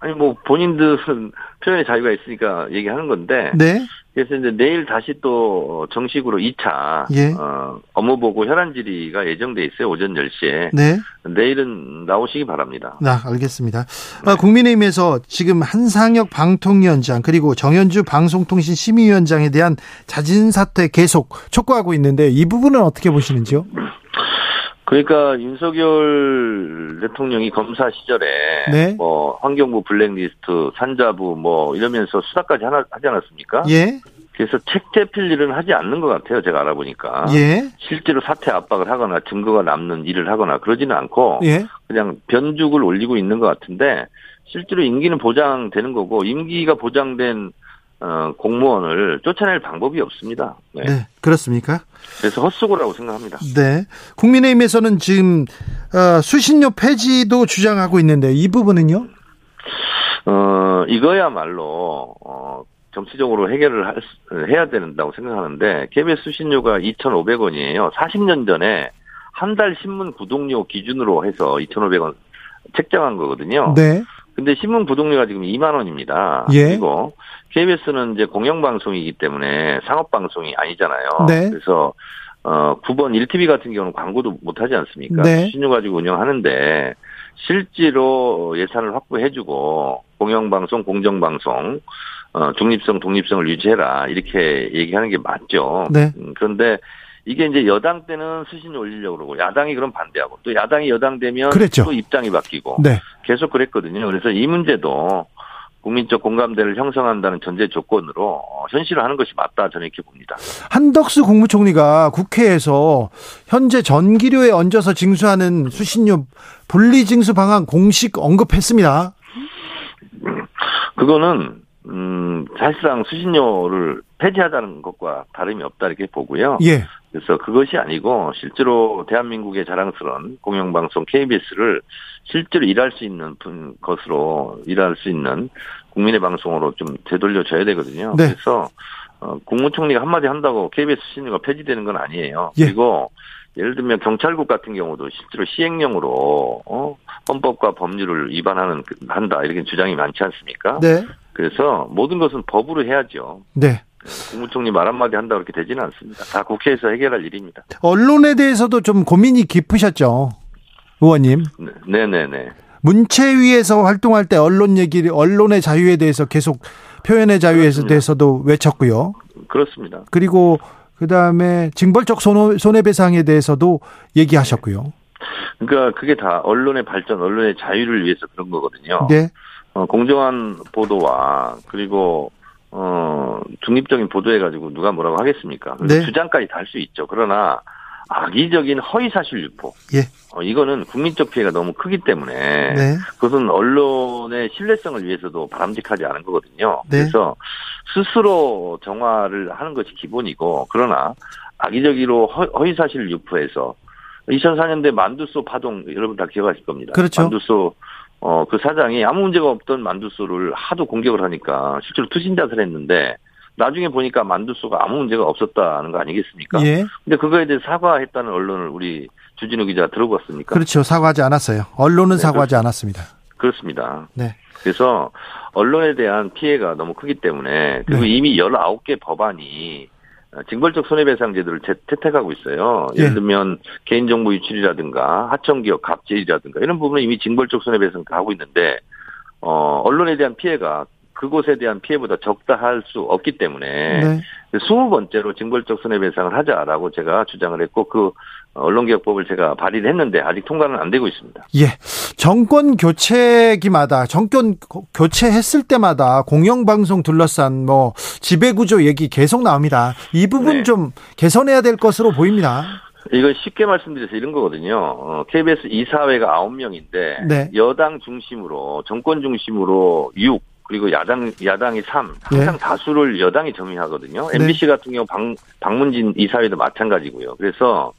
아니 뭐 본인들은 [laughs] 표현의 자유가 있으니까 얘기하는 건데. 네. 그래서 이제 내일 다시 또 정식으로 2차 예. 어, 업무 보고 혈안 질의가 예정돼 있어요. 오전 10시에. 네. 내일은 나오시기 바랍니다. 네, 알겠습니다. 네. 국민의힘에서 지금 한상혁 방통위원장 그리고 정현주 방송통신 심의위원장에 대한 자진 사퇴 계속 촉구하고 있는데 이 부분은 어떻게 보시는지요? [laughs] 그러니까 윤석열 대통령이 검사 시절에 네. 뭐 환경부 블랙리스트, 산자부 뭐 이러면서 수사까지 하나 하지 않았습니까? 예. 그래서 책제필 일은 하지 않는 것 같아요. 제가 알아보니까. 예. 실제로 사퇴 압박을 하거나 증거가 남는 일을 하거나 그러지는 않고 예. 그냥 변죽을 올리고 있는 것 같은데 실제로 임기는 보장되는 거고 임기가 보장된 어, 공무원을 쫓아낼 방법이 없습니다. 네. 네. 그렇습니까? 그래서 헛수고라고 생각합니다. 네. 국민의힘에서는 지금 어, 수신료 폐지도 주장하고 있는데 이 부분은요? 어, 이거야말로 어, 정치적으로 해결을 할, 해야 된다고 생각하는데 KBS 수신료가 2,500원이에요. 40년 전에 한 달 신문 구독료 기준으로 해서 2,500원 책정한 거거든요. 네. 근데 신문 구독료가 지금 2만 원입니다. 예. 그리고 KBS는 이제 공영방송이기 때문에 상업방송이 아니잖아요. 네. 그래서 어 9번 1TV 같은 경우는 광고도 못 하지 않습니까? 네. 수신료 가지고 운영하는데 실제로 예산을 확보해주고 공영방송, 공정방송 어, 중립성, 독립성을 유지해라 이렇게 얘기하는 게 맞죠. 네. 음, 그런데 이게 이제 여당 때는 수신료 올리려고 그러고 야당이 그럼 반대하고 또 야당이 여당 되면 그랬죠. 또 입장이 바뀌고 네. 계속 그랬거든요. 그래서 이 문제도 국민적 공감대를 형성한다는 전제 조건으로 어, 현실화하는 것이 맞다 저는 이렇게 봅니다. 한덕수 국무총리가 국회에서 현재 전기료에 얹어서 징수하는 수신료 분리 징수 방안 공식 언급했습니다. 그거는 음, 사실상 수신료를 폐지하자는 것과 다름이 없다 이렇게 보고요. 예. 그래서 그것이 아니고 실제로 대한민국의 자랑스러운 공영방송 KBS를 실제로 일할 수 있는 것으로 일할 수 있는 국민의 방송으로 좀 되돌려줘야 되거든요. 네. 그래서 어, 국무총리가 한마디 한다고 KBS 수신료가 폐지되는 건 아니에요. 예. 그리고 예를 들면 경찰국 같은 경우도 실제로 시행령으로 어, 헌법과 법률을 위반하는 한다 이렇게 주장이 많지 않습니까? 네. 그래서 모든 것은 법으로 해야죠. 네. 국무총리 말 한마디 한다 그렇게 되지는 않습니다. 다 국회에서 해결할 일입니다. 언론에 대해서도 좀 고민이 깊으셨죠, 의원님. 네, 네, 네. 문체위에서 활동할 때 언론 얘기를 언론의 자유에 대해서 계속 표현의 자유에. 대해서도 외쳤고요. 그렇습니다. 그리고 그 다음에 징벌적 손해 배상에 대해서도 얘기하셨고요. 그러니까 그게 다 언론의 발전, 언론의 자유를 위해서 그런 거거든요. 네. 어, 공정한 보도와 그리고 어 중립적인 보도해가지고 누가 뭐라고 하겠습니까? 네. 주장까지 달 수 있죠. 그러나 악의적인 허위사실 유포. 예. 어, 이거는 국민적 피해가 너무 크기 때문에 네. 그것은 언론의 신뢰성을 위해서도 바람직하지 않은 거거든요. 네. 그래서 스스로 정화를 하는 것이 기본이고 그러나 악의적으로 허위사실 유포해서 2004년대 만두소 파동 여러분 다 기억하실 겁니다. 그렇죠. 만두소 어, 그 사장이 아무 문제가 없던 만두소를 하도 공격을 하니까 실제로 투신 자살했는데 나중에 보니까 만두소가 아무 문제가 없었다는 거 아니겠습니까? 예. 근데 그거에 대해 사과했다는 언론을 우리 주진우 기자 들어봤습니까? 그렇죠. 사과하지 않았어요. 언론은 네, 사과하지 그렇, 않았습니다. 그렇습니다. 네. 그래서 언론에 대한 피해가 너무 크기 때문에 그리고 네. 이미 19개 법안이 징벌적 손해배상 제도를 채택하고 있어요. 예를 예. 들면 개인정보 유출이라든가 하청기업 갑질이라든가 이런 부분은 이미 징벌적 손해배상 다 하고 있는데 어 언론에 대한 피해가 그곳에 대한 피해보다 적다 할 수 없기 때문에 네. 20번째로 징벌적 손해배상을 하자라고 제가 주장을 했고 그 언론개혁법을 제가 발의를 했는데 아직 통과는 안 되고 있습니다. 예. 정권 교체기마다 정권 교체했을 때마다 공영방송 둘러싼 뭐 지배구조 얘기 계속 나옵니다. 이 부분 네. 좀 개선해야 될 것으로 보입니다. 이건 쉽게 말씀드려서 이런 거거든요. 어, KBS 이사회가 9명인데 네. 여당 중심으로 정권 중심으로 6 그리고 야당 야당이 3 항상 네. 다수를 여당이 점유하거든요. MBC 네. 같은 경우 방, 박문진 이사회도 마찬가지고요. 그래서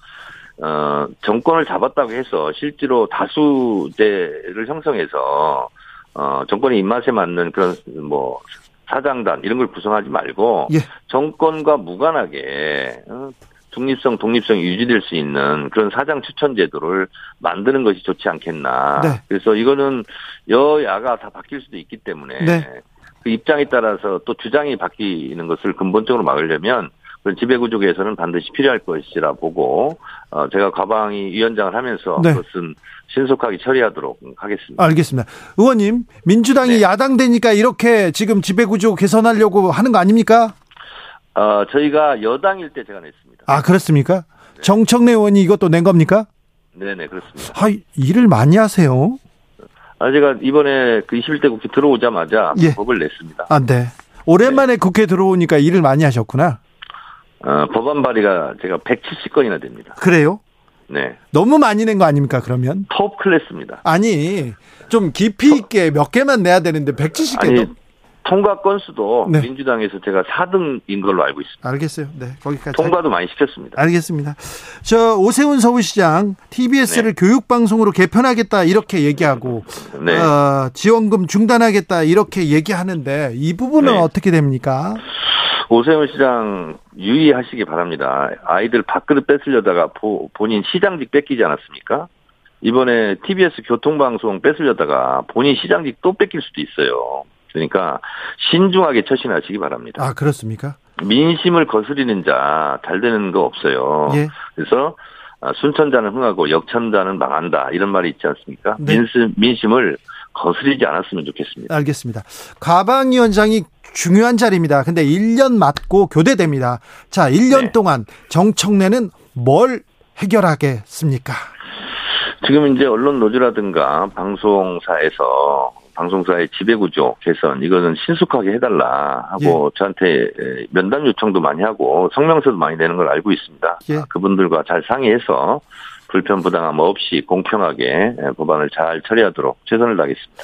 어, 정권을 잡았다고 해서 실제로 다수제를 형성해서 어, 정권의 입맛에 맞는 그런 뭐 사장단 이런 걸 구성하지 말고 예. 정권과 무관하게 어, 중립성, 독립성이 유지될 수 있는 그런 사장 추천 제도를 만드는 것이 좋지 않겠나. 네. 그래서 이거는 여야가 다 바뀔 수도 있기 때문에 네. 그 입장에 따라서 또 주장이 바뀌는 것을 근본적으로 막으려면 그런 지배구조 개선은 반드시 필요할 것이라 보고 어 제가 가방이 위원장을 하면서 네. 그것은 신속하게 처리하도록 하겠습니다. 알겠습니다. 의원님, 민주당이 네. 야당 되니까 이렇게 지금 지배구조 개선하려고 하는 거 아닙니까? 어, 저희가 여당일 때 제가 냈습니다. 아, 그렇습니까? 네. 정청래 의원이 이것도 낸 겁니까? 네네, 그렇습니다. 아, 일을 많이 하세요. 아, 제가 이번에 그 21대 국회 들어오자마자 예. 법을 냈습니다. 아, 네. 오랜만에 네. 국회 들어오니까 일을 많이 하셨구나. 어, 법안 발의가 제가 170건이나 됩니다. 그래요? 네. 너무 많이 낸 거 아닙니까, 그러면? 톱 클래스입니다. 아니, 좀 깊이 있게 몇 개만 내야 되는데 170개 아니, 통과 건수도 네. 민주당에서 제가 4등인 걸로 알고 있습니다. 알겠어요. 네, 거기까지. 통과도 많이 시켰습니다. 알겠습니다. 저 오세훈 서울시장 TBS를 네. 교육방송으로 개편하겠다 이렇게 얘기하고 네. 어, 지원금 중단하겠다 이렇게 얘기하는데 이 부분은 네. 어떻게 됩니까? 오세훈 시장 유의하시기 바랍니다. 아이들 밥그릇 뺏으려다가 보, 본인 시장직 뺏기지 않았습니까? 이번에 TBS 교통방송 뺏으려다가 본인 시장직 또 뺏길 수도 있어요. 그러니까 신중하게 처신하시기 바랍니다. 아 그렇습니까? 민심을 거스리는 자잘 되는 거 없어요. 예. 그래서 아, 순천자는 흥하고 역천자는 망한다 이런 말이 있지 않습니까? 네. 민심 민심을 거스리지 않았으면 좋겠습니다. 알겠습니다. 가방위원장이 중요한 자리입니다. 근데 1년 맞고 교대됩니다. 자, 1년 네. 동안 정청래는 뭘 해결하겠습니까? 지금 이제 언론 노조라든가 방송사에서 방송사의 지배구조 개선 이거는 신속하게 해달라 하고 예. 저한테 면담 요청도 많이 하고 성명서도 많이 내는 걸 알고 있습니다. 예. 그분들과 잘 상의해서 불편 부당함 없이 공평하게 법안을 잘 처리하도록 최선을 다하겠습니다.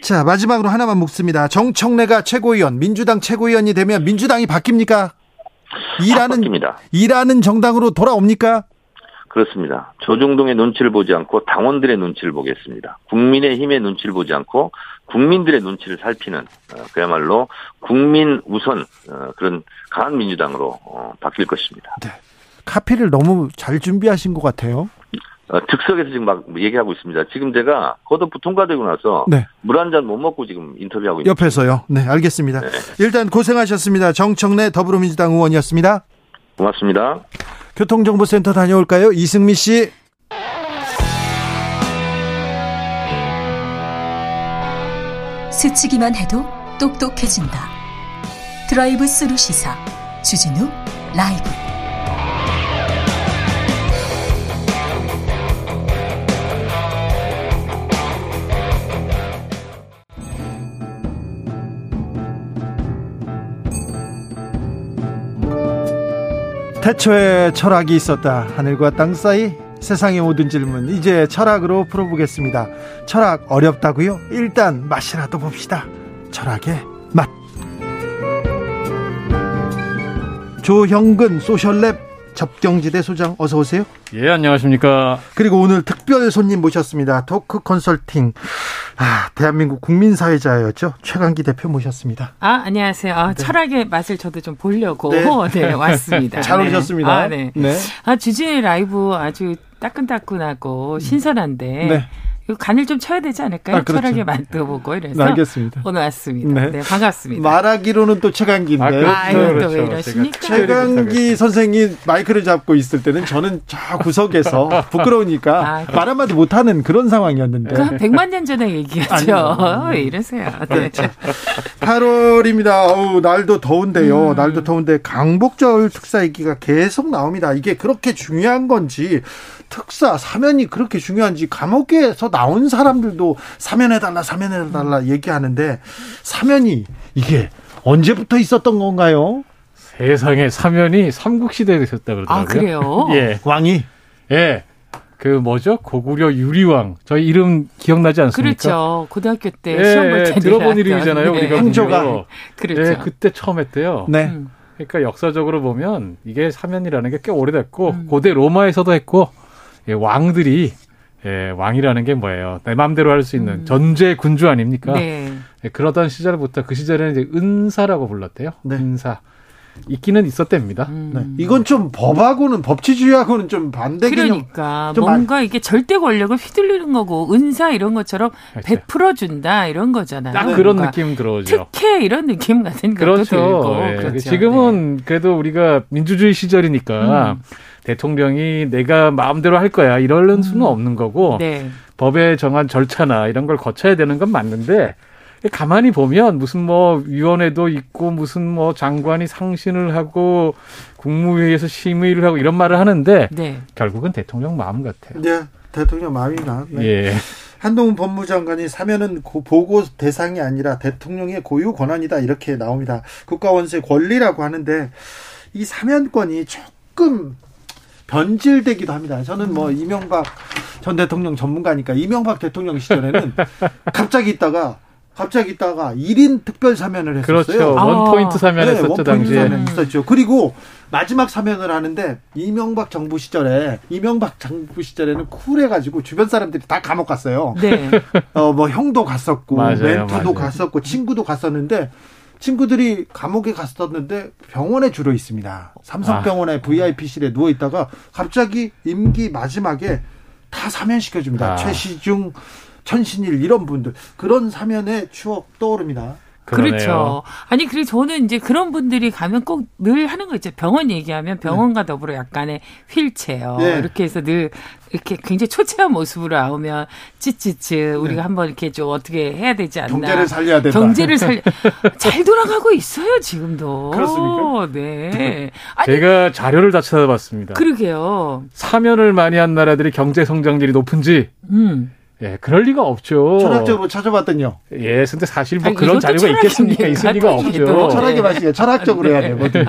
자 마지막으로 하나만 묻습니다. 정청래가 최고위원, 민주당 최고위원이 되면 민주당이 바뀝니까? 일하는 일하는 정당으로 돌아옵니까? 그렇습니다. 조중동의 눈치를 보지 않고 당원들의 눈치를 보겠습니다. 국민의 힘의 눈치를 보지 않고 국민들의 눈치를 살피는 어, 그야말로 국민 우선 어, 그런 강한 민주당으로 어, 바뀔 것입니다. 네. 카피를 너무 잘 준비하신 것 같아요. 즉석에서 지금 막 얘기하고 있습니다. 지금 제가 컷오프 통과되고 나서 네. 물한 잔 못 먹고 지금 인터뷰하고 있습니다. 옆에서요. 네, 알겠습니다. 네. 일단 고생하셨습니다. 정청래 더불어민주당 의원이었습니다. 고맙습니다. 교통정보센터 다녀올까요? 이승미 씨. 스치기만 해도 똑똑해진다. 드라이브 스루 시사 주진우 라이브. 태초에 철학이 있었다. 하늘과 땅 사이 세상의 모든 질문 이제 철학으로 풀어보겠습니다. 철학 어렵다고요? 일단 맛이라도 봅시다. 철학의 맛. 조형근 소셜랩 접경지대 소장 어서 오세요. 예, 안녕하십니까. 그리고 오늘 특별 손님 모셨습니다. 토크 컨설팅 아, 대한민국 국민사회자였죠. 최강기 대표 모셨습니다. 아, 안녕하세요. 아, 네. 철학의 맛을 저도 좀 보려고 네, [laughs] 네 왔습니다. 잘 네. 오셨습니다. 아, 네. 네. 아, 주진의 라이브 아주 따끈따끈하고 신선한데 네. 이거 간을 좀 쳐야 되지 않을까요? 아, 그렇죠. 철학의 맛도 보고 이래서 네, 알겠습니다. 오늘 왔습니다. 네. 네. 반갑습니다. 말하기로는 또 최강기인데. 아, 그렇죠, 아 그렇죠. 또왜 이러십니까? 최강기 선생이 마이크를 잡고 있을 때는 저는 저 구석에서 [laughs] 부끄러우니까 아, 말 한마디 못하는 그런 상황이었는데. 그한 100만 년 전에 얘기하죠. 왜 이러세요? 네. 8월입니다. 어우, 날도 더운데요. 음. 날도 더운데 강복절 특사 얘기가 계속 나옵니다. 이게 그렇게 중요한 건지 특사 사면이 그렇게 중요한지 감옥에서 나온 사람들도 사면해달라 사면해달라 얘기하는데 사면이 이게 언제부터 있었던 건가요? 세상에 사면이 삼국시대에 있었다 그러더라고요. 아 그래요? [laughs] 예, 왕이 예. 그 뭐죠? 고구려 유리왕. 저희 이름 기억나지 않습니까? 그렇죠. 고등학교 때 예, 시험 볼때 들어본 이름이잖아요. 네. 우리가 행조가 그렇죠. 예, 그때 처음 했대요. 네. 음. 그러니까 역사적으로 보면 이게 사면이라는 게 꽤 오래됐고 음. 고대 로마에서도 했고 예, 왕들이 예, 왕이라는 게 뭐예요? 내 마음대로 할 수 있는 음. 전제 군주 아닙니까? 네. 예, 그러던 시절부터 그 시절에는 이제 은사라고 불렀대요. 네. 은사. 있기는 있었답니다. 음. 네. 이건 좀 법하고는 법치주의하고는 좀 반대 그러니까 좀 뭔가 안... 이게 절대 권력을 휘둘리는 거고 은사 이런 것처럼 그렇죠. 베풀어 준다 이런 거잖아요. 딱 그런 느낌 들어오죠. 특혜 이런 느낌 같은 것도 그렇죠. 들고 네. 그렇죠. 지금은 네. 그래도 우리가 민주주의 시절이니까 음. 대통령이 내가 마음대로 할 거야 이럴 수는 음. 없는 거고 네. 법에 정한 절차나 이런 걸 거쳐야 되는 건 맞는데 가만히 보면 무슨 뭐 위원회도 있고 무슨 뭐 장관이 상신을 하고 국무회의에서 심의를 하고 이런 말을 하는데 네. 결국은 대통령 마음 같아요. 네, 대통령 마음이나. 네. 예. 한동훈 법무장관이 사면은 보고 대상이 아니라 대통령의 고유 권한이다 이렇게 나옵니다. 국가원수의 권리라고 하는데 이 사면권이 조금 변질되기도 합니다. 저는 뭐 이명박 전 대통령 전문가니까 이명박 대통령 시절에는 [laughs] 갑자기 있다가 갑자기 있다가 1인 특별 사면을 했었어요. 그렇죠. 아. 원포인트 사면했었죠, 네, 원포인트 당시에. 사면 있었죠. 그리고 마지막 사면을 하는데 이명박 정부 시절에 이명박 정부 시절에는 쿨해 가지고 주변 사람들이 다 감옥 갔어요. 네. [laughs] 어뭐 형도 갔었고 맞아요, 멘토도 맞아요. 갔었고 친구도 갔었는데 친구들이 감옥에 갔었는데 병원에 주로 있습니다. 삼성병원에 아. VIP실에 누워 있다가 갑자기 임기 마지막에 다 사면시켜 줍니다. 아. 최시중 천신일 이런 분들 그런 사면의 추억 떠오릅니다. 그러네요. 그렇죠. 아니 그리고 저는 이제 그런 분들이 가면 꼭 늘 하는 거 있죠. 병원 얘기하면 병원과 네. 더불어 약간의 휠체어 네. 이렇게 해서 늘 이렇게 굉장히 초췌한 모습으로 나오면 찌찌찌 우리가 네. 한번 이렇게 좀 어떻게 해야 되지 않나. 경제를 살려야 된다. 경제를 살려 [laughs] 잘 돌아가고 있어요 지금도. 그렇습니까? 네. [laughs] 아니, 제가 자료를 다 찾아봤습니다. 그러게요. 사면을 많이 한 나라들이 경제 성장률이 높은지. 음. 예, 그럴 리가 없죠. 철학적으로 찾아봤더니요. 예, 근데 사실 뭐 아니, 그런 자료가 있겠습니까? 있을 리가 없죠. 철학의 맛이에요. 철학적으로 해야 돼요. 네.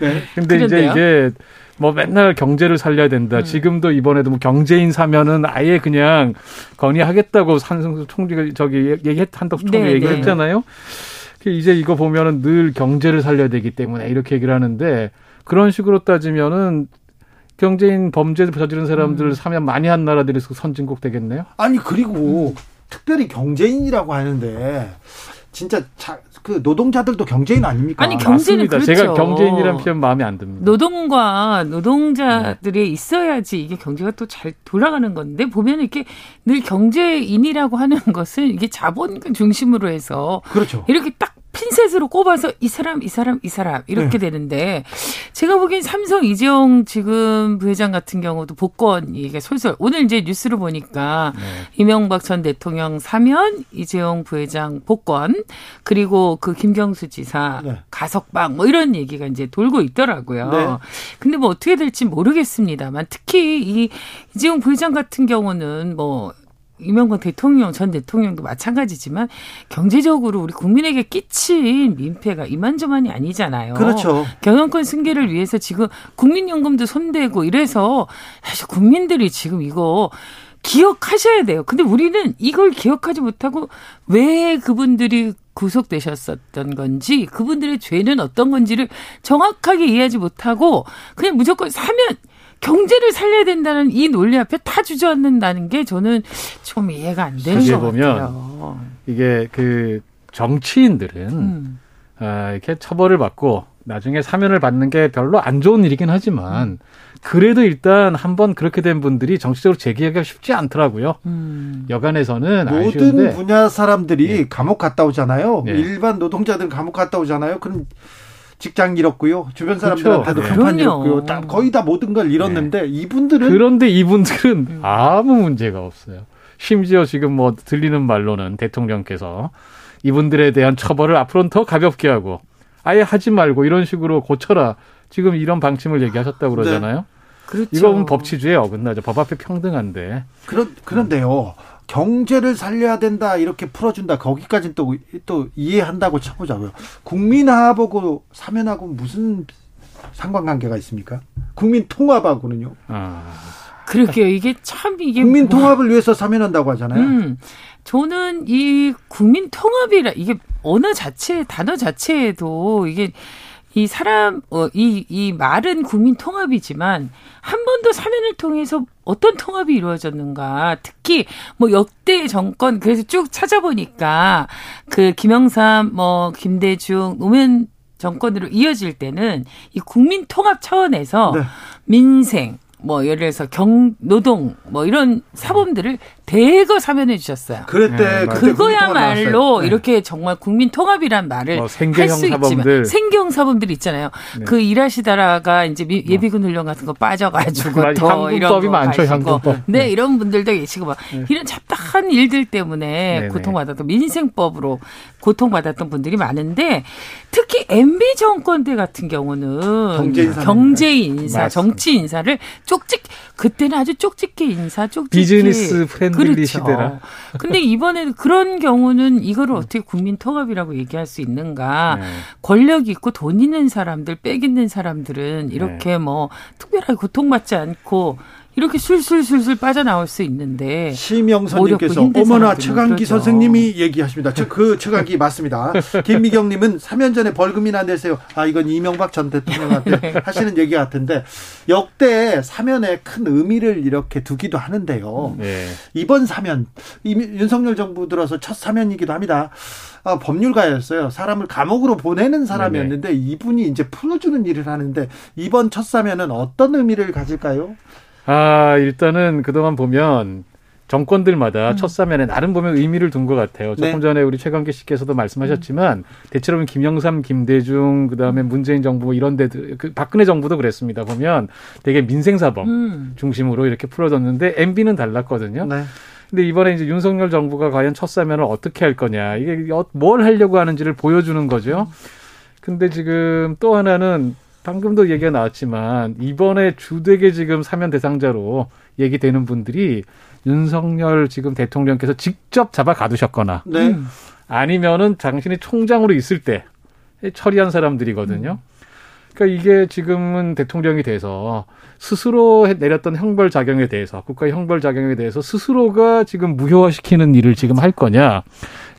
네. 근데 그런데요? 이제 이게 뭐 맨날 경제를 살려야 된다. 음. 지금도 이번에도 뭐 경제인 사면은 아예 그냥 건의하겠다고 한덕수 총리가 저기 얘기했 한덕수 총리 네, 얘기했잖아요. 네. 이제 이거 보면은 늘 경제를 살려야 되기 때문에 이렇게 얘기를 하는데 그런 식으로 따지면은 경제인 범죄를 저지른 사람들 음. 사면 많이 한 나라들이 선진국 되겠네요. 아니 그리고 음. 특별히 경제인이라고 하는데 진짜 자, 그 노동자들도 경제인 아닙니까? 아니 경제는 맞습니다. 그렇죠. 제가 경제인이란 표현 마음에 안 듭니다. 노동과 노동자들이 네. 있어야지 이게 경제가 또 잘 돌아가는 건데 보면 이렇게 늘 경제인이라고 하는 것은 이게 자본 중심으로 해서 그렇죠. 이렇게 딱 핀셋으로 꼽아서 이 사람, 이 사람, 이 사람 이렇게 네. 되는데 제가 보기엔 삼성 이재용 지금 부회장 같은 경우도 복권 이게 솔솔 오늘 이제 뉴스를 보니까 네. 이명박 전 대통령 사면 이재용 부회장 복권 그리고 그 김경수 지사 네. 가석방 뭐 이런 얘기가 이제 돌고 있더라고요. 네. 근데 뭐 어떻게 될지 모르겠습니다만 특히 이 이재용 부회장 같은 경우는 뭐 이명박 대통령 전 대통령도 마찬가지지만 경제적으로 우리 국민에게 끼친 민폐가 이만저만이 아니잖아요. 그렇죠. 경영권 승계를 위해서 지금 국민연금도 손대고 이래서 사실 국민들이 지금 이거 기억하셔야 돼요. 근데 우리는 이걸 기억하지 못하고 왜 그분들이 구속되셨었던 건지 그분들의 죄는 어떤 건지를 정확하게 이해하지 못하고 그냥 무조건 사면 경제를 살려야 된다는 이 논리 앞에 다 주저앉는다는 게 저는 좀 이해가 안 되는 것 보면 같아요. 이게 그 정치인들은 음. 아, 이렇게 처벌을 받고 나중에 사면을 받는 게 별로 안 좋은 일이긴 하지만 그래도 일단 한번 그렇게 된 분들이 정치적으로 재기하기가 쉽지 않더라고요. 음. 여간에서는 모든 아쉬운데. 분야 사람들이 네. 감옥 갔다 오잖아요. 네. 일반 노동자들은 감옥 갔다 오잖아요. 그럼 직장 잃었고요. 주변 그렇죠. 사람들한테도 그렇죠. 평판 잃었고요. 다, 거의 다 모든 걸 잃었는데 네. 이분들은 그런데 이분들은 음. 아무 문제가 없어요. 심지어 지금 뭐 들리는 말로는 대통령께서 이분들에 대한 처벌을 앞으로는 더 가볍게 하고 아예 하지 말고 이런 식으로 고쳐라. 지금 이런 방침을 얘기하셨다고 네. 그러잖아요. 네. 그렇죠. 이건 법치주의에 어긋나죠. 법 앞에 평등한데. 그런 그런데요. 경제를 살려야 된다 이렇게 풀어준다 거기까지는 또, 또 이해한다고 쳐보자고요. 국민화하고 사면하고 무슨 상관관계가 있습니까? 국민 통합하고는요. 아. 그러게요. 이게 참 이게 국민 뭐 통합을 뭐. 위해서 사면한다고 하잖아요. 음, 저는 이 국민 통합이라 이게 언어 자체 단어 자체에도 이게 이 사람 어, 이, 이 말은 국민 통합이지만 한 번도 사면을 통해서 어떤 통합이 이루어졌는가 특히 뭐 역대 정권 그래서 쭉 찾아보니까 그 김영삼 뭐 김대중 노무현 정권으로 이어질 때는 이 국민 통합 차원에서 네. 민생 뭐 예를 들어서 경 노동 뭐 이런 사범들을 대거 사면해 주셨어요. 그랬대. 네, 그거야말로 네. 이렇게 정말 국민 통합이란 말을 뭐 할 수 있지만 생경 사범들 있잖아요. 네. 그 일하시다가 이제 예비군 훈련 같은 거 빠져가지고 더 이런 거 많죠, 향군법. 네, 네, 이런 분들도 계시고 막 네. 이런 잡다한 일들 때문에 고통받았던 민생법으로 고통받았던 분들이 많은데 특히 MB 정권 때 같은 경우는 경제 인사, 경제 인사 정치 인사를 쪽집 그때는 아주 쪽집게 인사 쪽집게 비즈니스 112 그렇죠. 시대라. 근데 이번에 그런 경우는 이거를 어떻게 국민 통합이라고 얘기할 수 있는가? 네. 권력 있고 돈 있는 사람들, 빽 있는 사람들은 이렇게 네. 뭐 특별하게 고통받지 않고 이렇게 술술술술 빠져나올 수 있는데 심영선님께서 어머나 최강기 그렇죠. 선생님이 얘기하십니다. 그 최강기 맞습니다. 김미경님은 3년 전에 벌금이나 내세요. 아 이건 이명박 전 대통령한테 [laughs] 네. 하시는 얘기 같은데 역대 사면에 큰 의미를 이렇게 두기도 하는데요. 네. 이번 사면 윤석열 정부 들어서 첫 사면이기도 합니다. 아, 법률가였어요. 사람을 감옥으로 보내는 사람이었는데 네네. 이분이 이제 풀어주는 일을 하는데 이번 첫 사면은 어떤 의미를 가질까요? 아, 일단은 그동안 보면 정권들마다 음. 첫 사면에 나름 보면 의미를 둔 것 같아요. 조금 네. 전에 우리 최강기 씨께서도 말씀하셨지만 음. 대체로 는 김영삼, 김대중, 그다음에 문재인 정부 뭐 이런 데들 그 박근혜 정부도 그랬습니다. 보면 되게 민생 사범 음. 중심으로 이렇게 풀어졌는데 MB는 달랐거든요. 네. 근데 이번에 이제 윤석열 정부가 과연 첫 사면을 어떻게 할 거냐 이게 어, 뭘 하려고 하는지를 보여주는 거죠. 근데 지금 또 하나는 방금도 얘기가 나왔지만 이번에 주되게 지금 사면 대상자로 얘기되는 분들이 윤석열 지금 대통령께서 직접 잡아 가두셨거나 네. 음. 아니면은 당신이 총장으로 있을 때 처리한 사람들이거든요. 음. 그러니까 이게 지금은 대통령이 돼서 스스로 내렸던 형벌 작용에 대해서 국가의 형벌 작용에 대해서 스스로가 지금 무효화시키는 일을 지금 할 거냐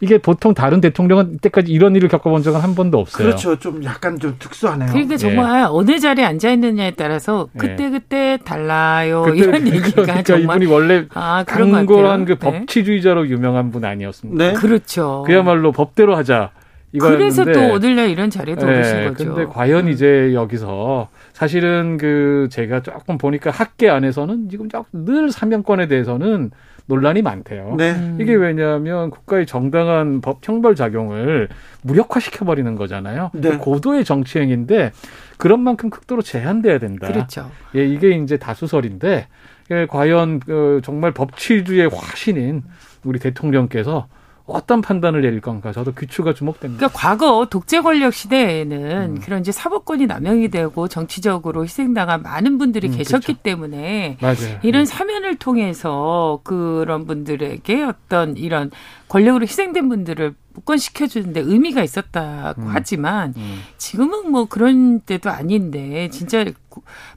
이게 보통 다른 대통령은 이때까지 이런 일을 겪어본 적은 한 번도 없어요. 그렇죠. 좀 약간 좀 특수하네요. 그러니까 정말 예. 어느 자리에 앉아 있느냐에 따라서 그때 그때 달라요 그때, 이런 얘기가 그러니까 정말 이분이 원래 아, 강골한 그 네. 법치주의자로 유명한 분 아니었습니까? 네. 그렇죠. 그야말로 법대로 하자. 그래서 또 오늘날 이런 자리에 네, 오르신 거죠. 근데 과연 음. 이제 여기서 사실은 그 제가 조금 보니까 학계 안에서는 지금 늘 사면권에 대해서는 논란이 많대요. 네. 음. 이게 왜냐하면 국가의 정당한 법 형벌 작용을 무력화시켜 버리는 거잖아요. 네. 고도의 정치행인데 그런 만큼 극도로 제한돼야 된다. 그렇죠. 예, 이게 이제 다수설인데 예, 과연 그 정말 법치주의 화신인 우리 대통령께서 어떤 판단을 내릴 건가 저도 귀추가 주목됩니다. 그러니까 과거 독재 권력 시대에는 음. 그런 이제 사법권이 남용이 되고 정치적으로 희생당한 많은 분들이 음, 계셨기 그렇죠. 때문에 맞아요. 이런 음. 사면을 통해서 그런 분들에게 어떤 이런 권력으로 희생된 분들을 복권시켜 주는데 의미가 있었다고 음. 하지만 음. 지금은 뭐 그런 때도 아닌데 진짜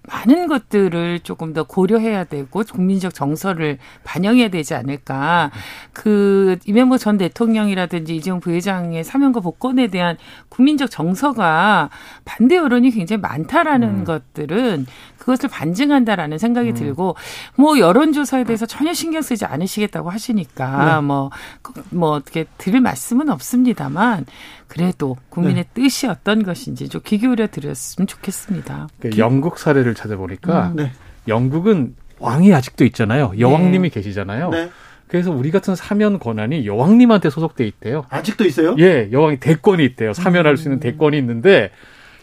많은 것들을 조금 더 고려해야 되고 국민적 정서를 반영해야 되지 않을까. 그 이명박 전 대통령이라든지 이재용 부회장의 사면과 복권에 대한 국민적 정서가 반대 여론이 굉장히 많다라는 음. 것들은 그것을 반증한다라는 생각이 음. 들고 뭐 여론조사에 대해서 전혀 신경 쓰지 않으시겠다고 하시니까 뭐뭐 네. 뭐 어떻게 드릴 말씀은 없습니다만 그래도 국민의 네. 뜻이 어떤 것인지 좀 귀 기울여 드렸으면 좋겠습니다. 그 영국 사례를 찾아보니까 음. 네. 영국은 왕이 아직도 있잖아요. 여왕님이 네. 계시잖아요. 네. 그래서 우리 같은 사면 권한이 여왕님한테 소속돼 있대요. 아직도 있어요? 예, 여왕이 대권이 있대요. 사면할 수 있는 음. 대권이 있는데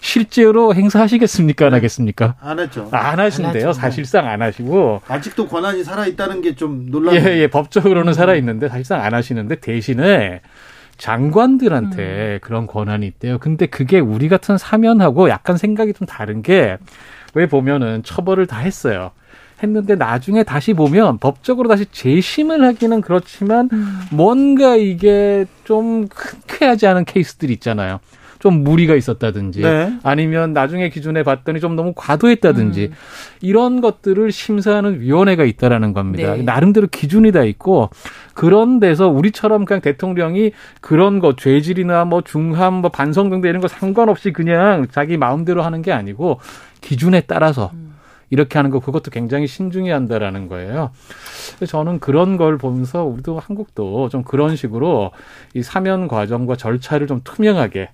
실제로 행사하시겠습니까? 안 네. 하겠습니까? 안 했죠. 안 하신대요. 안 사실상 안 하시고. 아직도 권한이 살아있다는 게 좀 놀라운. 예, 예, 법적으로는 음. 살아있는데 사실상 안 하시는데 대신에 장관들한테 음. 그런 권한이 있대요. 근데 그게 우리 같은 사면하고 약간 생각이 좀 다른 게 왜 보면은 처벌을 다 했어요. 했는데 나중에 다시 보면 법적으로 다시 재심을 하기는 그렇지만 음. 뭔가 이게 좀 흔쾌하지 않은 케이스들이 있잖아요. 좀 무리가 있었다든지 네. 아니면 나중에 기준에 봤더니 좀 너무 과도했다든지 음. 이런 것들을 심사하는 위원회가 있다라는 겁니다. 네. 나름대로 기준이 다 있고 그런 데서 우리처럼 그냥 대통령이 그런 거 죄질이나 뭐 중함 뭐 반성 등등 이런 거 상관없이 그냥 자기 마음대로 하는 게 아니고 기준에 따라서 음. 이렇게 하는 거 그것도 굉장히 신중히 한다라는 거예요. 저는 그런 걸 보면서 우리도 한국도 좀 그런 식으로 이 사면 과정과 절차를 좀 투명하게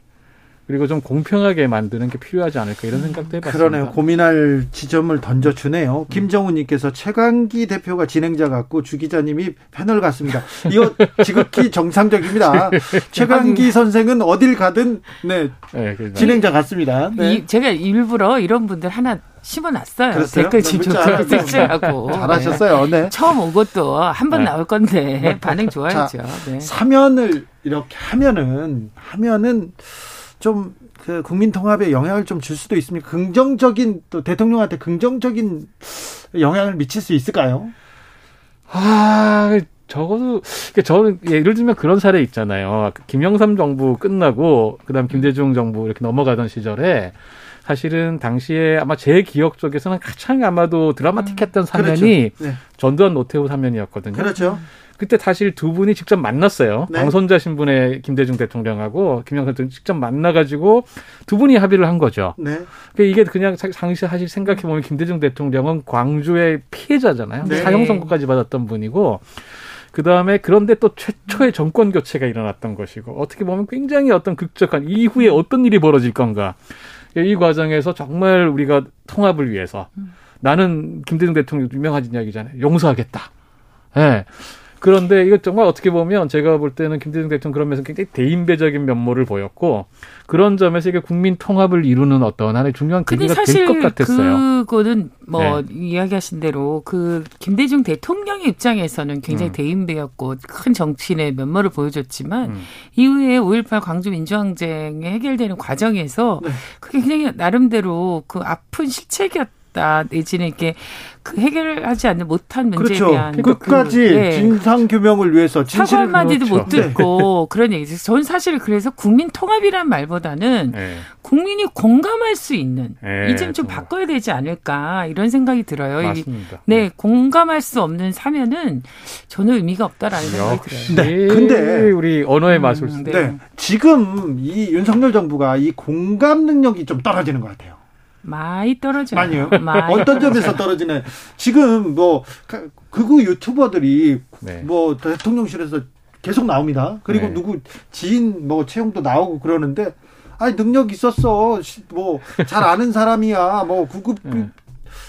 그리고 좀 공평하게 만드는 게 필요하지 않을까 이런 생각도 해봤습니다. 그러네요. 고민할 지점을 던져주네요. 음. 김정우님께서 최강기 대표가 진행자 같고 주 기자님이 패널 같습니다. 이거 [laughs] 지극히 정상적입니다. [laughs] 최강기 선생은 어딜 가든 네, 네 진행자 같습니다. 네. 이, 제가 일부러 이런 분들 하나 심어놨어요. 그랬어요? 댓글 지조도 섹시하고. [laughs] 잘하셨어요. 네. 처음 온 것도 한번 네. 나올 건데 네. 반응 좋아야죠. 네. 사면을 이렇게 하면은 하면은 좀 그 국민 통합에 영향을 좀 줄 수도 있습니까? 긍정적인 또 대통령한테 긍정적인 영향을 미칠 수 있을까요? 아 적어도 저는 예를 들면 그런 사례 있잖아요. 김영삼 정부 끝나고 그다음 김대중 정부 이렇게 넘어가던 시절에 사실은 당시에 아마 제 기억 쪽에서는 가장 아마도 드라마틱했던 음. 사면이 그렇죠. 네. 전두환 노태우 사면이었거든요. 그렇죠. 그때 사실 두 분이 직접 만났어요. 네. 당선자 신분의 김대중 대통령하고 김영삼 대통령 직접 만나가지고 두 분이 합의를 한 거죠. 네. 그러니까 이게 그냥 당시 사실 생각해 보면 김대중 대통령은 광주의 피해자잖아요. 네. 사형 선고까지 받았던 분이고 그 다음에 그런데 또 최초의 정권 교체가 일어났던 것이고 어떻게 보면 굉장히 어떤 극적한 이후에 어떤 일이 벌어질 건가. 이 과정에서 정말 우리가 통합을 위해서 나는 김대중 대통령 유명한 이야기잖아요. 용서하겠다. 예. 네. 그런데 이거 정말 어떻게 보면 제가 볼 때는 김대중 대통령 그런 면에서 굉장히 대인배적인 면모를 보였고 그런 점에서 이게 국민 통합을 이루는 어떤 하나의 중요한 계기가 될 것 같았어요. 그거는 뭐 네. 이야기하신 대로 그 김대중 대통령의 입장에서는 굉장히 음. 대인배였고 큰 정치인의 면모를 보여줬지만 음. 이후에 5.18 광주 민주항쟁이 해결되는 과정에서 네. 그게 굉장히 나름대로 그 아픈 실책이었 다 내지는 이렇게 그 해결하지 않는 못한 문제에 그렇죠. 대한 끝까지 그, 네. 진상 규명을 위해서 사과 한마디도 그렇죠. 못 듣고 네. [laughs] 그런 얘기죠. 전 사실 그래서 국민 통합이란 말보다는 네. 국민이 공감할 수 있는 네. 이젠 좀 바꿔야 되지 않을까 이런 생각이 들어요. 맞습니다. 네, 네, 공감할 수 없는 사면은 저는 의미가 없다라는 생각이 들어요. 네, 근데 우리 언어의 마술. 음, 네. 지금 이 윤석열 정부가 이 공감 능력이 좀 떨어지는 것 같아요. 많이 떨어져요. 많이요? 많이 어떤 점에서 떨어지는? 지금 뭐 극우 유튜버들이 네. 뭐 대통령실에서 계속 나옵니다. 그리고 네. 누구 지인 뭐 채용도 나오고 그러는데 아니 능력 있었어. 뭐 잘 아는 사람이야. 뭐 구급 네.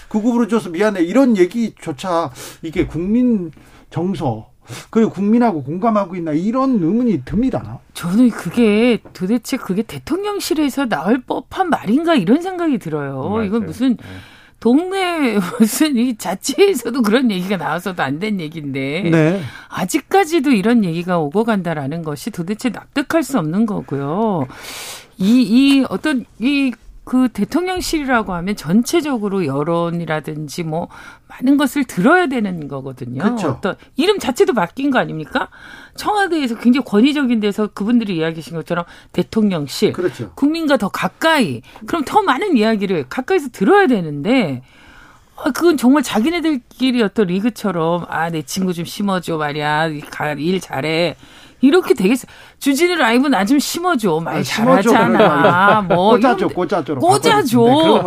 구급으로 줘서 미안해. 이런 얘기조차 이게 국민 정서 그리고 국민하고 공감하고 있나 이런 의문이 듭니다. 저는 그게 도대체 그게 대통령실에서 나올 법한 말인가 이런 생각이 들어요. 맞아요. 이건 무슨 네. 동네 [laughs] 무슨 이 자체에서도 그런 얘기가 나와서도 안 된 얘기인데 네. 아직까지도 이런 얘기가 오고 간다라는 것이 도대체 납득할 수 없는 거고요. 이, 이 어떤 이 그 대통령실이라고 하면 전체적으로 여론이라든지 뭐 많은 것을 들어야 되는 거거든요. 그렇죠. 어떤 이름 자체도 바뀐 거 아닙니까? 청와대에서 굉장히 권위적인 데서 그분들이 이야기하신 것처럼 대통령실, 그렇죠. 국민과 더 가까이, 그럼 더 많은 이야기를 가까이서 들어야 되는데 아, 그건 정말 자기네들끼리 어떤 리그처럼 아 내 친구 좀 심어줘 말이야 일 잘해 이렇게 되겠어. 주진우 라이브 나좀 심어줘. 말 아, 잘하잖아. 뭐 꽂아줘, 꽂아줘. 꽂아줘.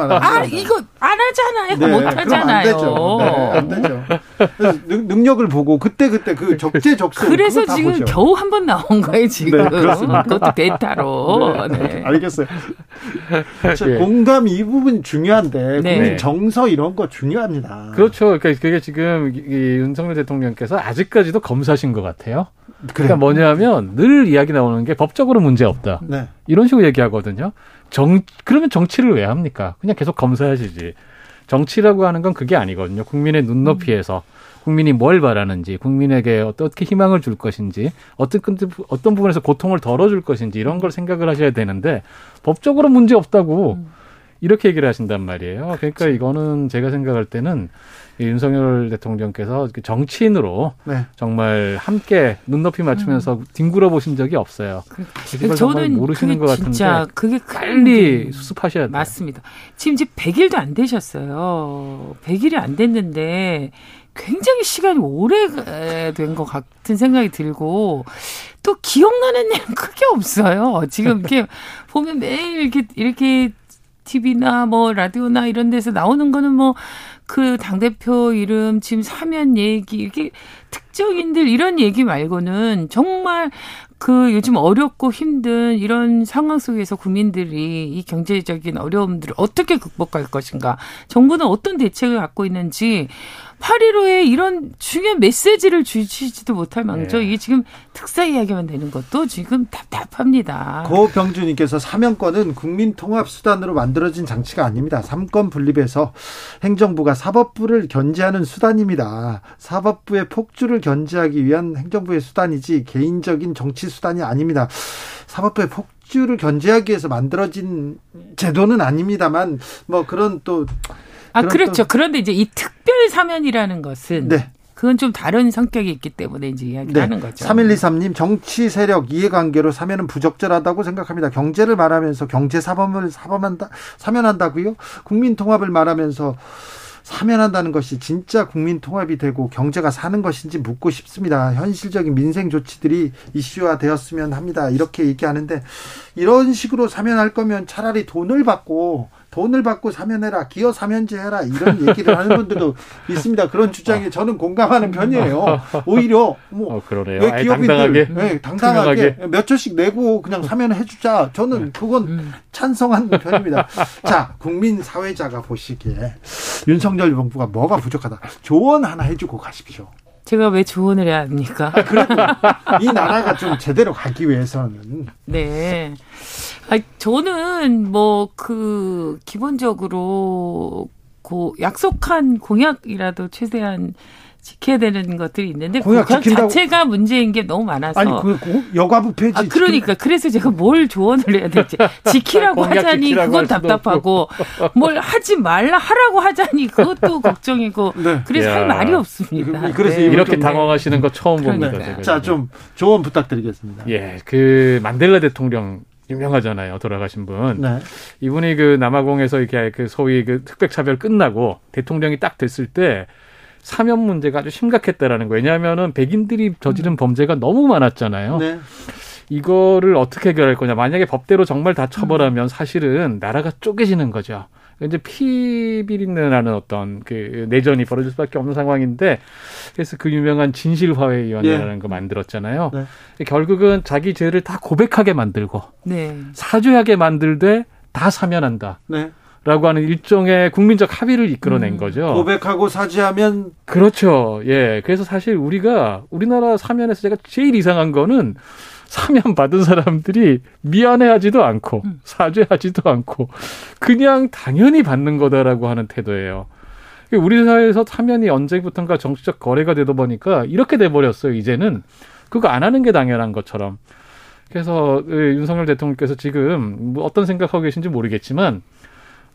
네, 아 이거 안 하잖아요. 네, 못 하잖아요. 안 되죠. 네, 안 되죠. 능력을 보고 그때 그때 그 적재적소. 그래서 지금 보죠. 겨우 한 번 나온 거예요 지금. 네, 그렇습니다. 그것도 베타로. 네, 네. 알겠어요. 예. 공감 이 부분 중요한데 네. 국민 정서 이런 거 중요합니다. 그렇죠. 그러니까 그게 지금 윤석열 대통령께서 아직까지도 검사신 것 같아요. 그러니까 뭐냐면 늘 이야기 나오는 게 법적으로 문제 없다. 네. 이런 식으로 얘기하거든요. 정 그러면 정치를 왜 합니까? 그냥 계속 검사하시지. 정치라고 하는 건 그게 아니거든요. 국민의 눈높이에서 국민이 뭘 바라는지, 국민에게 어떻게 희망을 줄 것인지, 어떤 어떤 부분에서 고통을 덜어줄 것인지 이런 걸 생각을 하셔야 되는데 법적으로 문제 없다고 음. 이렇게 얘기를 하신단 말이에요. 그러니까 이거는 제가 생각할 때는 윤석열 대통령께서 정치인으로 네. 정말 함께 눈높이 맞추면서 음. 뒹굴어 보신 적이 없어요. 그, 저는 모르시는 것 같은데 진짜 그게 빨리 수습하셔야 돼요. 맞습니다. 지금 이제 100일도 안 되셨어요. 100일이 안 됐는데 굉장히 시간이 오래 된 것 같은 생각이 들고 또 기억나는 일은 크게 없어요. 지금 이렇게 [laughs] 보면 매일 이렇게 이렇게 TV나 뭐 라디오나 이런 데서 나오는 거는 뭐그 당대표 이름 지금 사면 얘기 이렇게 특정인들 이런 얘기 말고는 정말 그 요즘 어렵고 힘든 이런 상황 속에서 국민들이 이 경제적인 어려움들을 어떻게 극복할 것인가 정부는 어떤 대책을 갖고 있는지 8.15에 이런 중요한 메시지를 주시지도 못할 망정 네. 이게 지금 특사 이야기만 되는 것도 지금 답답합니다. 고병주님께서 사면권은 국민통합수단으로 만들어진 장치가 아닙니다. 삼권 분립에서 행정부가 사법부를 견제하는 수단입니다. 사법부의 폭주를 견제하기 위한 행정부의 수단이지 개인적인 정치 수단이 아닙니다. 사법부의 폭주를 견제하기 위해서 만들어진 제도는 아닙니다만 뭐 그런 또 아, 그렇죠. 그런데 이제 이 특별 사면이라는 것은 네. 그건 좀 다른 성격이 있기 때문에 이제 이야기하는 네. 거죠. 3123님 정치 세력 이해관계로 사면은 부적절하다고 생각합니다. 경제를 말하면서 경제 사범을 사범한다 사면한다고요? 국민 통합을 말하면서 사면한다는 것이 진짜 국민 통합이 되고 경제가 사는 것인지 묻고 싶습니다. 현실적인 민생 조치들이 이슈화 되었으면 합니다. 이렇게 얘기하는데 이런 식으로 사면할 거면 차라리 돈을 받고 돈을 받고 사면해라, 기여 사면제 해라 이런 얘기를 하는 분들도 [laughs] 있습니다. 그런 주장에 저는 공감하는 편이에요. [laughs] 오히려 뭐 어, 왜 기업인들 당당하게, 네, 당당하게 몇 초씩 내고 그냥 사면해 주자. 저는 그건 음. 찬성하는 편입니다. [laughs] 자, 국민 사회자가 보시기에 윤석열 정부가 뭐가 부족하다. 조언 하나 해주고 가십시오. 제가 왜 조언을 해야 합니까? 아, 이 나라가 좀 제대로 가기 위해서는. 네. 아, 저는 뭐 그 기본적으로 그 약속한 공약이라도 최대한 지켜야 되는 것들이 있는데 공약, 공약 자체가 문제인 게 너무 많아서 아니 그 여가부 폐지 아, 그러니까 그래서 제가 뭘 조언을 해야 될지 [laughs] 지키라고 하자니 지키라고 그건 답답하고 뭘 하지 말라 하라고 하자니 그것도 [laughs] 걱정이고 네. 그래서 야. 할 말이 없습니다. 그래서 네. 이렇게 당황하시는 거 처음 그러니까. 봅니다. 자좀 조언 부탁드리겠습니다. 예, 그 만델라 대통령 유명하잖아요. 돌아가신 분. 네. 이분이 그 남아공에서 이렇게 그 소위 그 흑백 차별 끝나고 대통령이 딱 됐을 때 사면 문제가 아주 심각했다라는 거예요. 왜냐하면은 백인들이 저지른 음. 범죄가 너무 많았잖아요. 네. 이거를 어떻게 해결할 거냐. 만약에 법대로 정말 다 처벌하면 음. 사실은 나라가 쪼개지는 거죠. 이제 피비린내라는 어떤 그 내전이 벌어질 수밖에 없는 상황인데 그래서 그 유명한 진실화해위원회라는 예. 거 만들었잖아요. 네. 결국은 자기 죄를 다 고백하게 만들고 네. 사죄하게 만들되 다 사면한다. 네. 라고 하는 일종의 국민적 합의를 이끌어낸 음, 거죠. 고백하고 사죄하면 그렇죠. 예. 그래서 사실 우리가 우리나라 사면에서 제가 제일 이상한 거는 사면 받은 사람들이 미안해하지도 않고 음. 사죄하지도 않고 그냥 당연히 받는 거다라고 하는 태도예요. 우리 사회에서 사면이 언제부턴가 정치적 거래가 되다 보니까 이렇게 돼 버렸어요. 이제는 그거 안 하는 게 당연한 것처럼. 그래서 그 윤석열 대통령께서 지금 뭐 어떤 생각하고 계신지 모르겠지만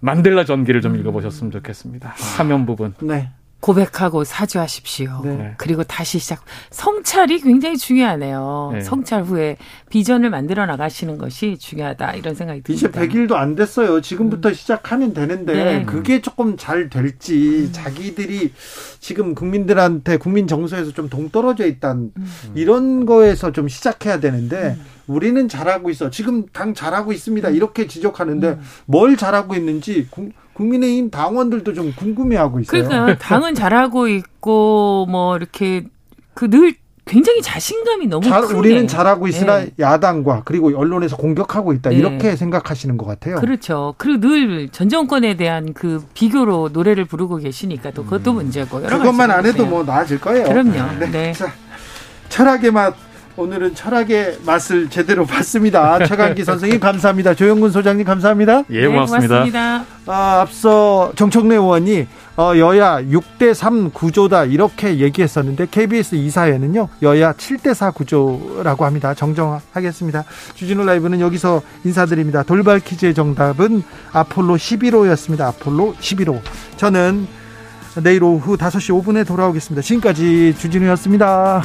만델라 전기를 좀 읽어보셨으면 좋겠습니다. 사면 부분. 네. 고백하고 사죄하십시오. 네. 그리고 다시 시작. 성찰이 굉장히 중요하네요. 네. 성찰 후에 비전을 만들어 나가시는 것이 중요하다 이런 생각이 듭니다. 이제 100일도 안 됐어요. 지금부터 음. 시작하면 되는데 네. 그게 조금 잘 될지 음. 자기들이 지금 국민들한테 국민 정서에서 좀 동떨어져 있단 음. 이런 거에서 좀 시작해야 되는데 음. 우리는 잘하고 있어. 지금 당 잘하고 있습니다. 이렇게 지적하는데 음. 뭘 잘하고 있는지 국민의힘 당원들도 좀 궁금해하고 있어요. 그러니까 당은 잘하고 있고 뭐 이렇게 그늘 굉장히 자신감이 너무 잘, 우리는 잘하고 있으나 네. 야당과 그리고 언론에서 공격하고 있다 네. 이렇게 생각하시는 것 같아요. 그렇죠. 그리고 늘 전 정권에 대한 그 비교로 노래를 부르고 계시니까 또 그것도 음. 문제고 여러 그것만 안 해도 뭐 나아질 거예요. 그럼요. 네. 네. 자, 철학의 맛 오늘은 철학의 맛을 제대로 봤습니다. 최강기 선생님 감사합니다. 조영근 소장님 감사합니다. 예, 고맙습니다. 네, 고맙습니다. 아, 앞서 정청래 의원이 어, 여야 6대 3 구조다 이렇게 얘기했었는데 KBS 이사회는요 여야 7대 4 구조라고 합니다. 정정하겠습니다. 주진우 라이브는 여기서 인사드립니다. 돌발 퀴즈의 정답은 아폴로 11호였습니다. 아폴로 11호. 저는 내일 오후 5시 5분에 돌아오겠습니다. 지금까지 주진우였습니다.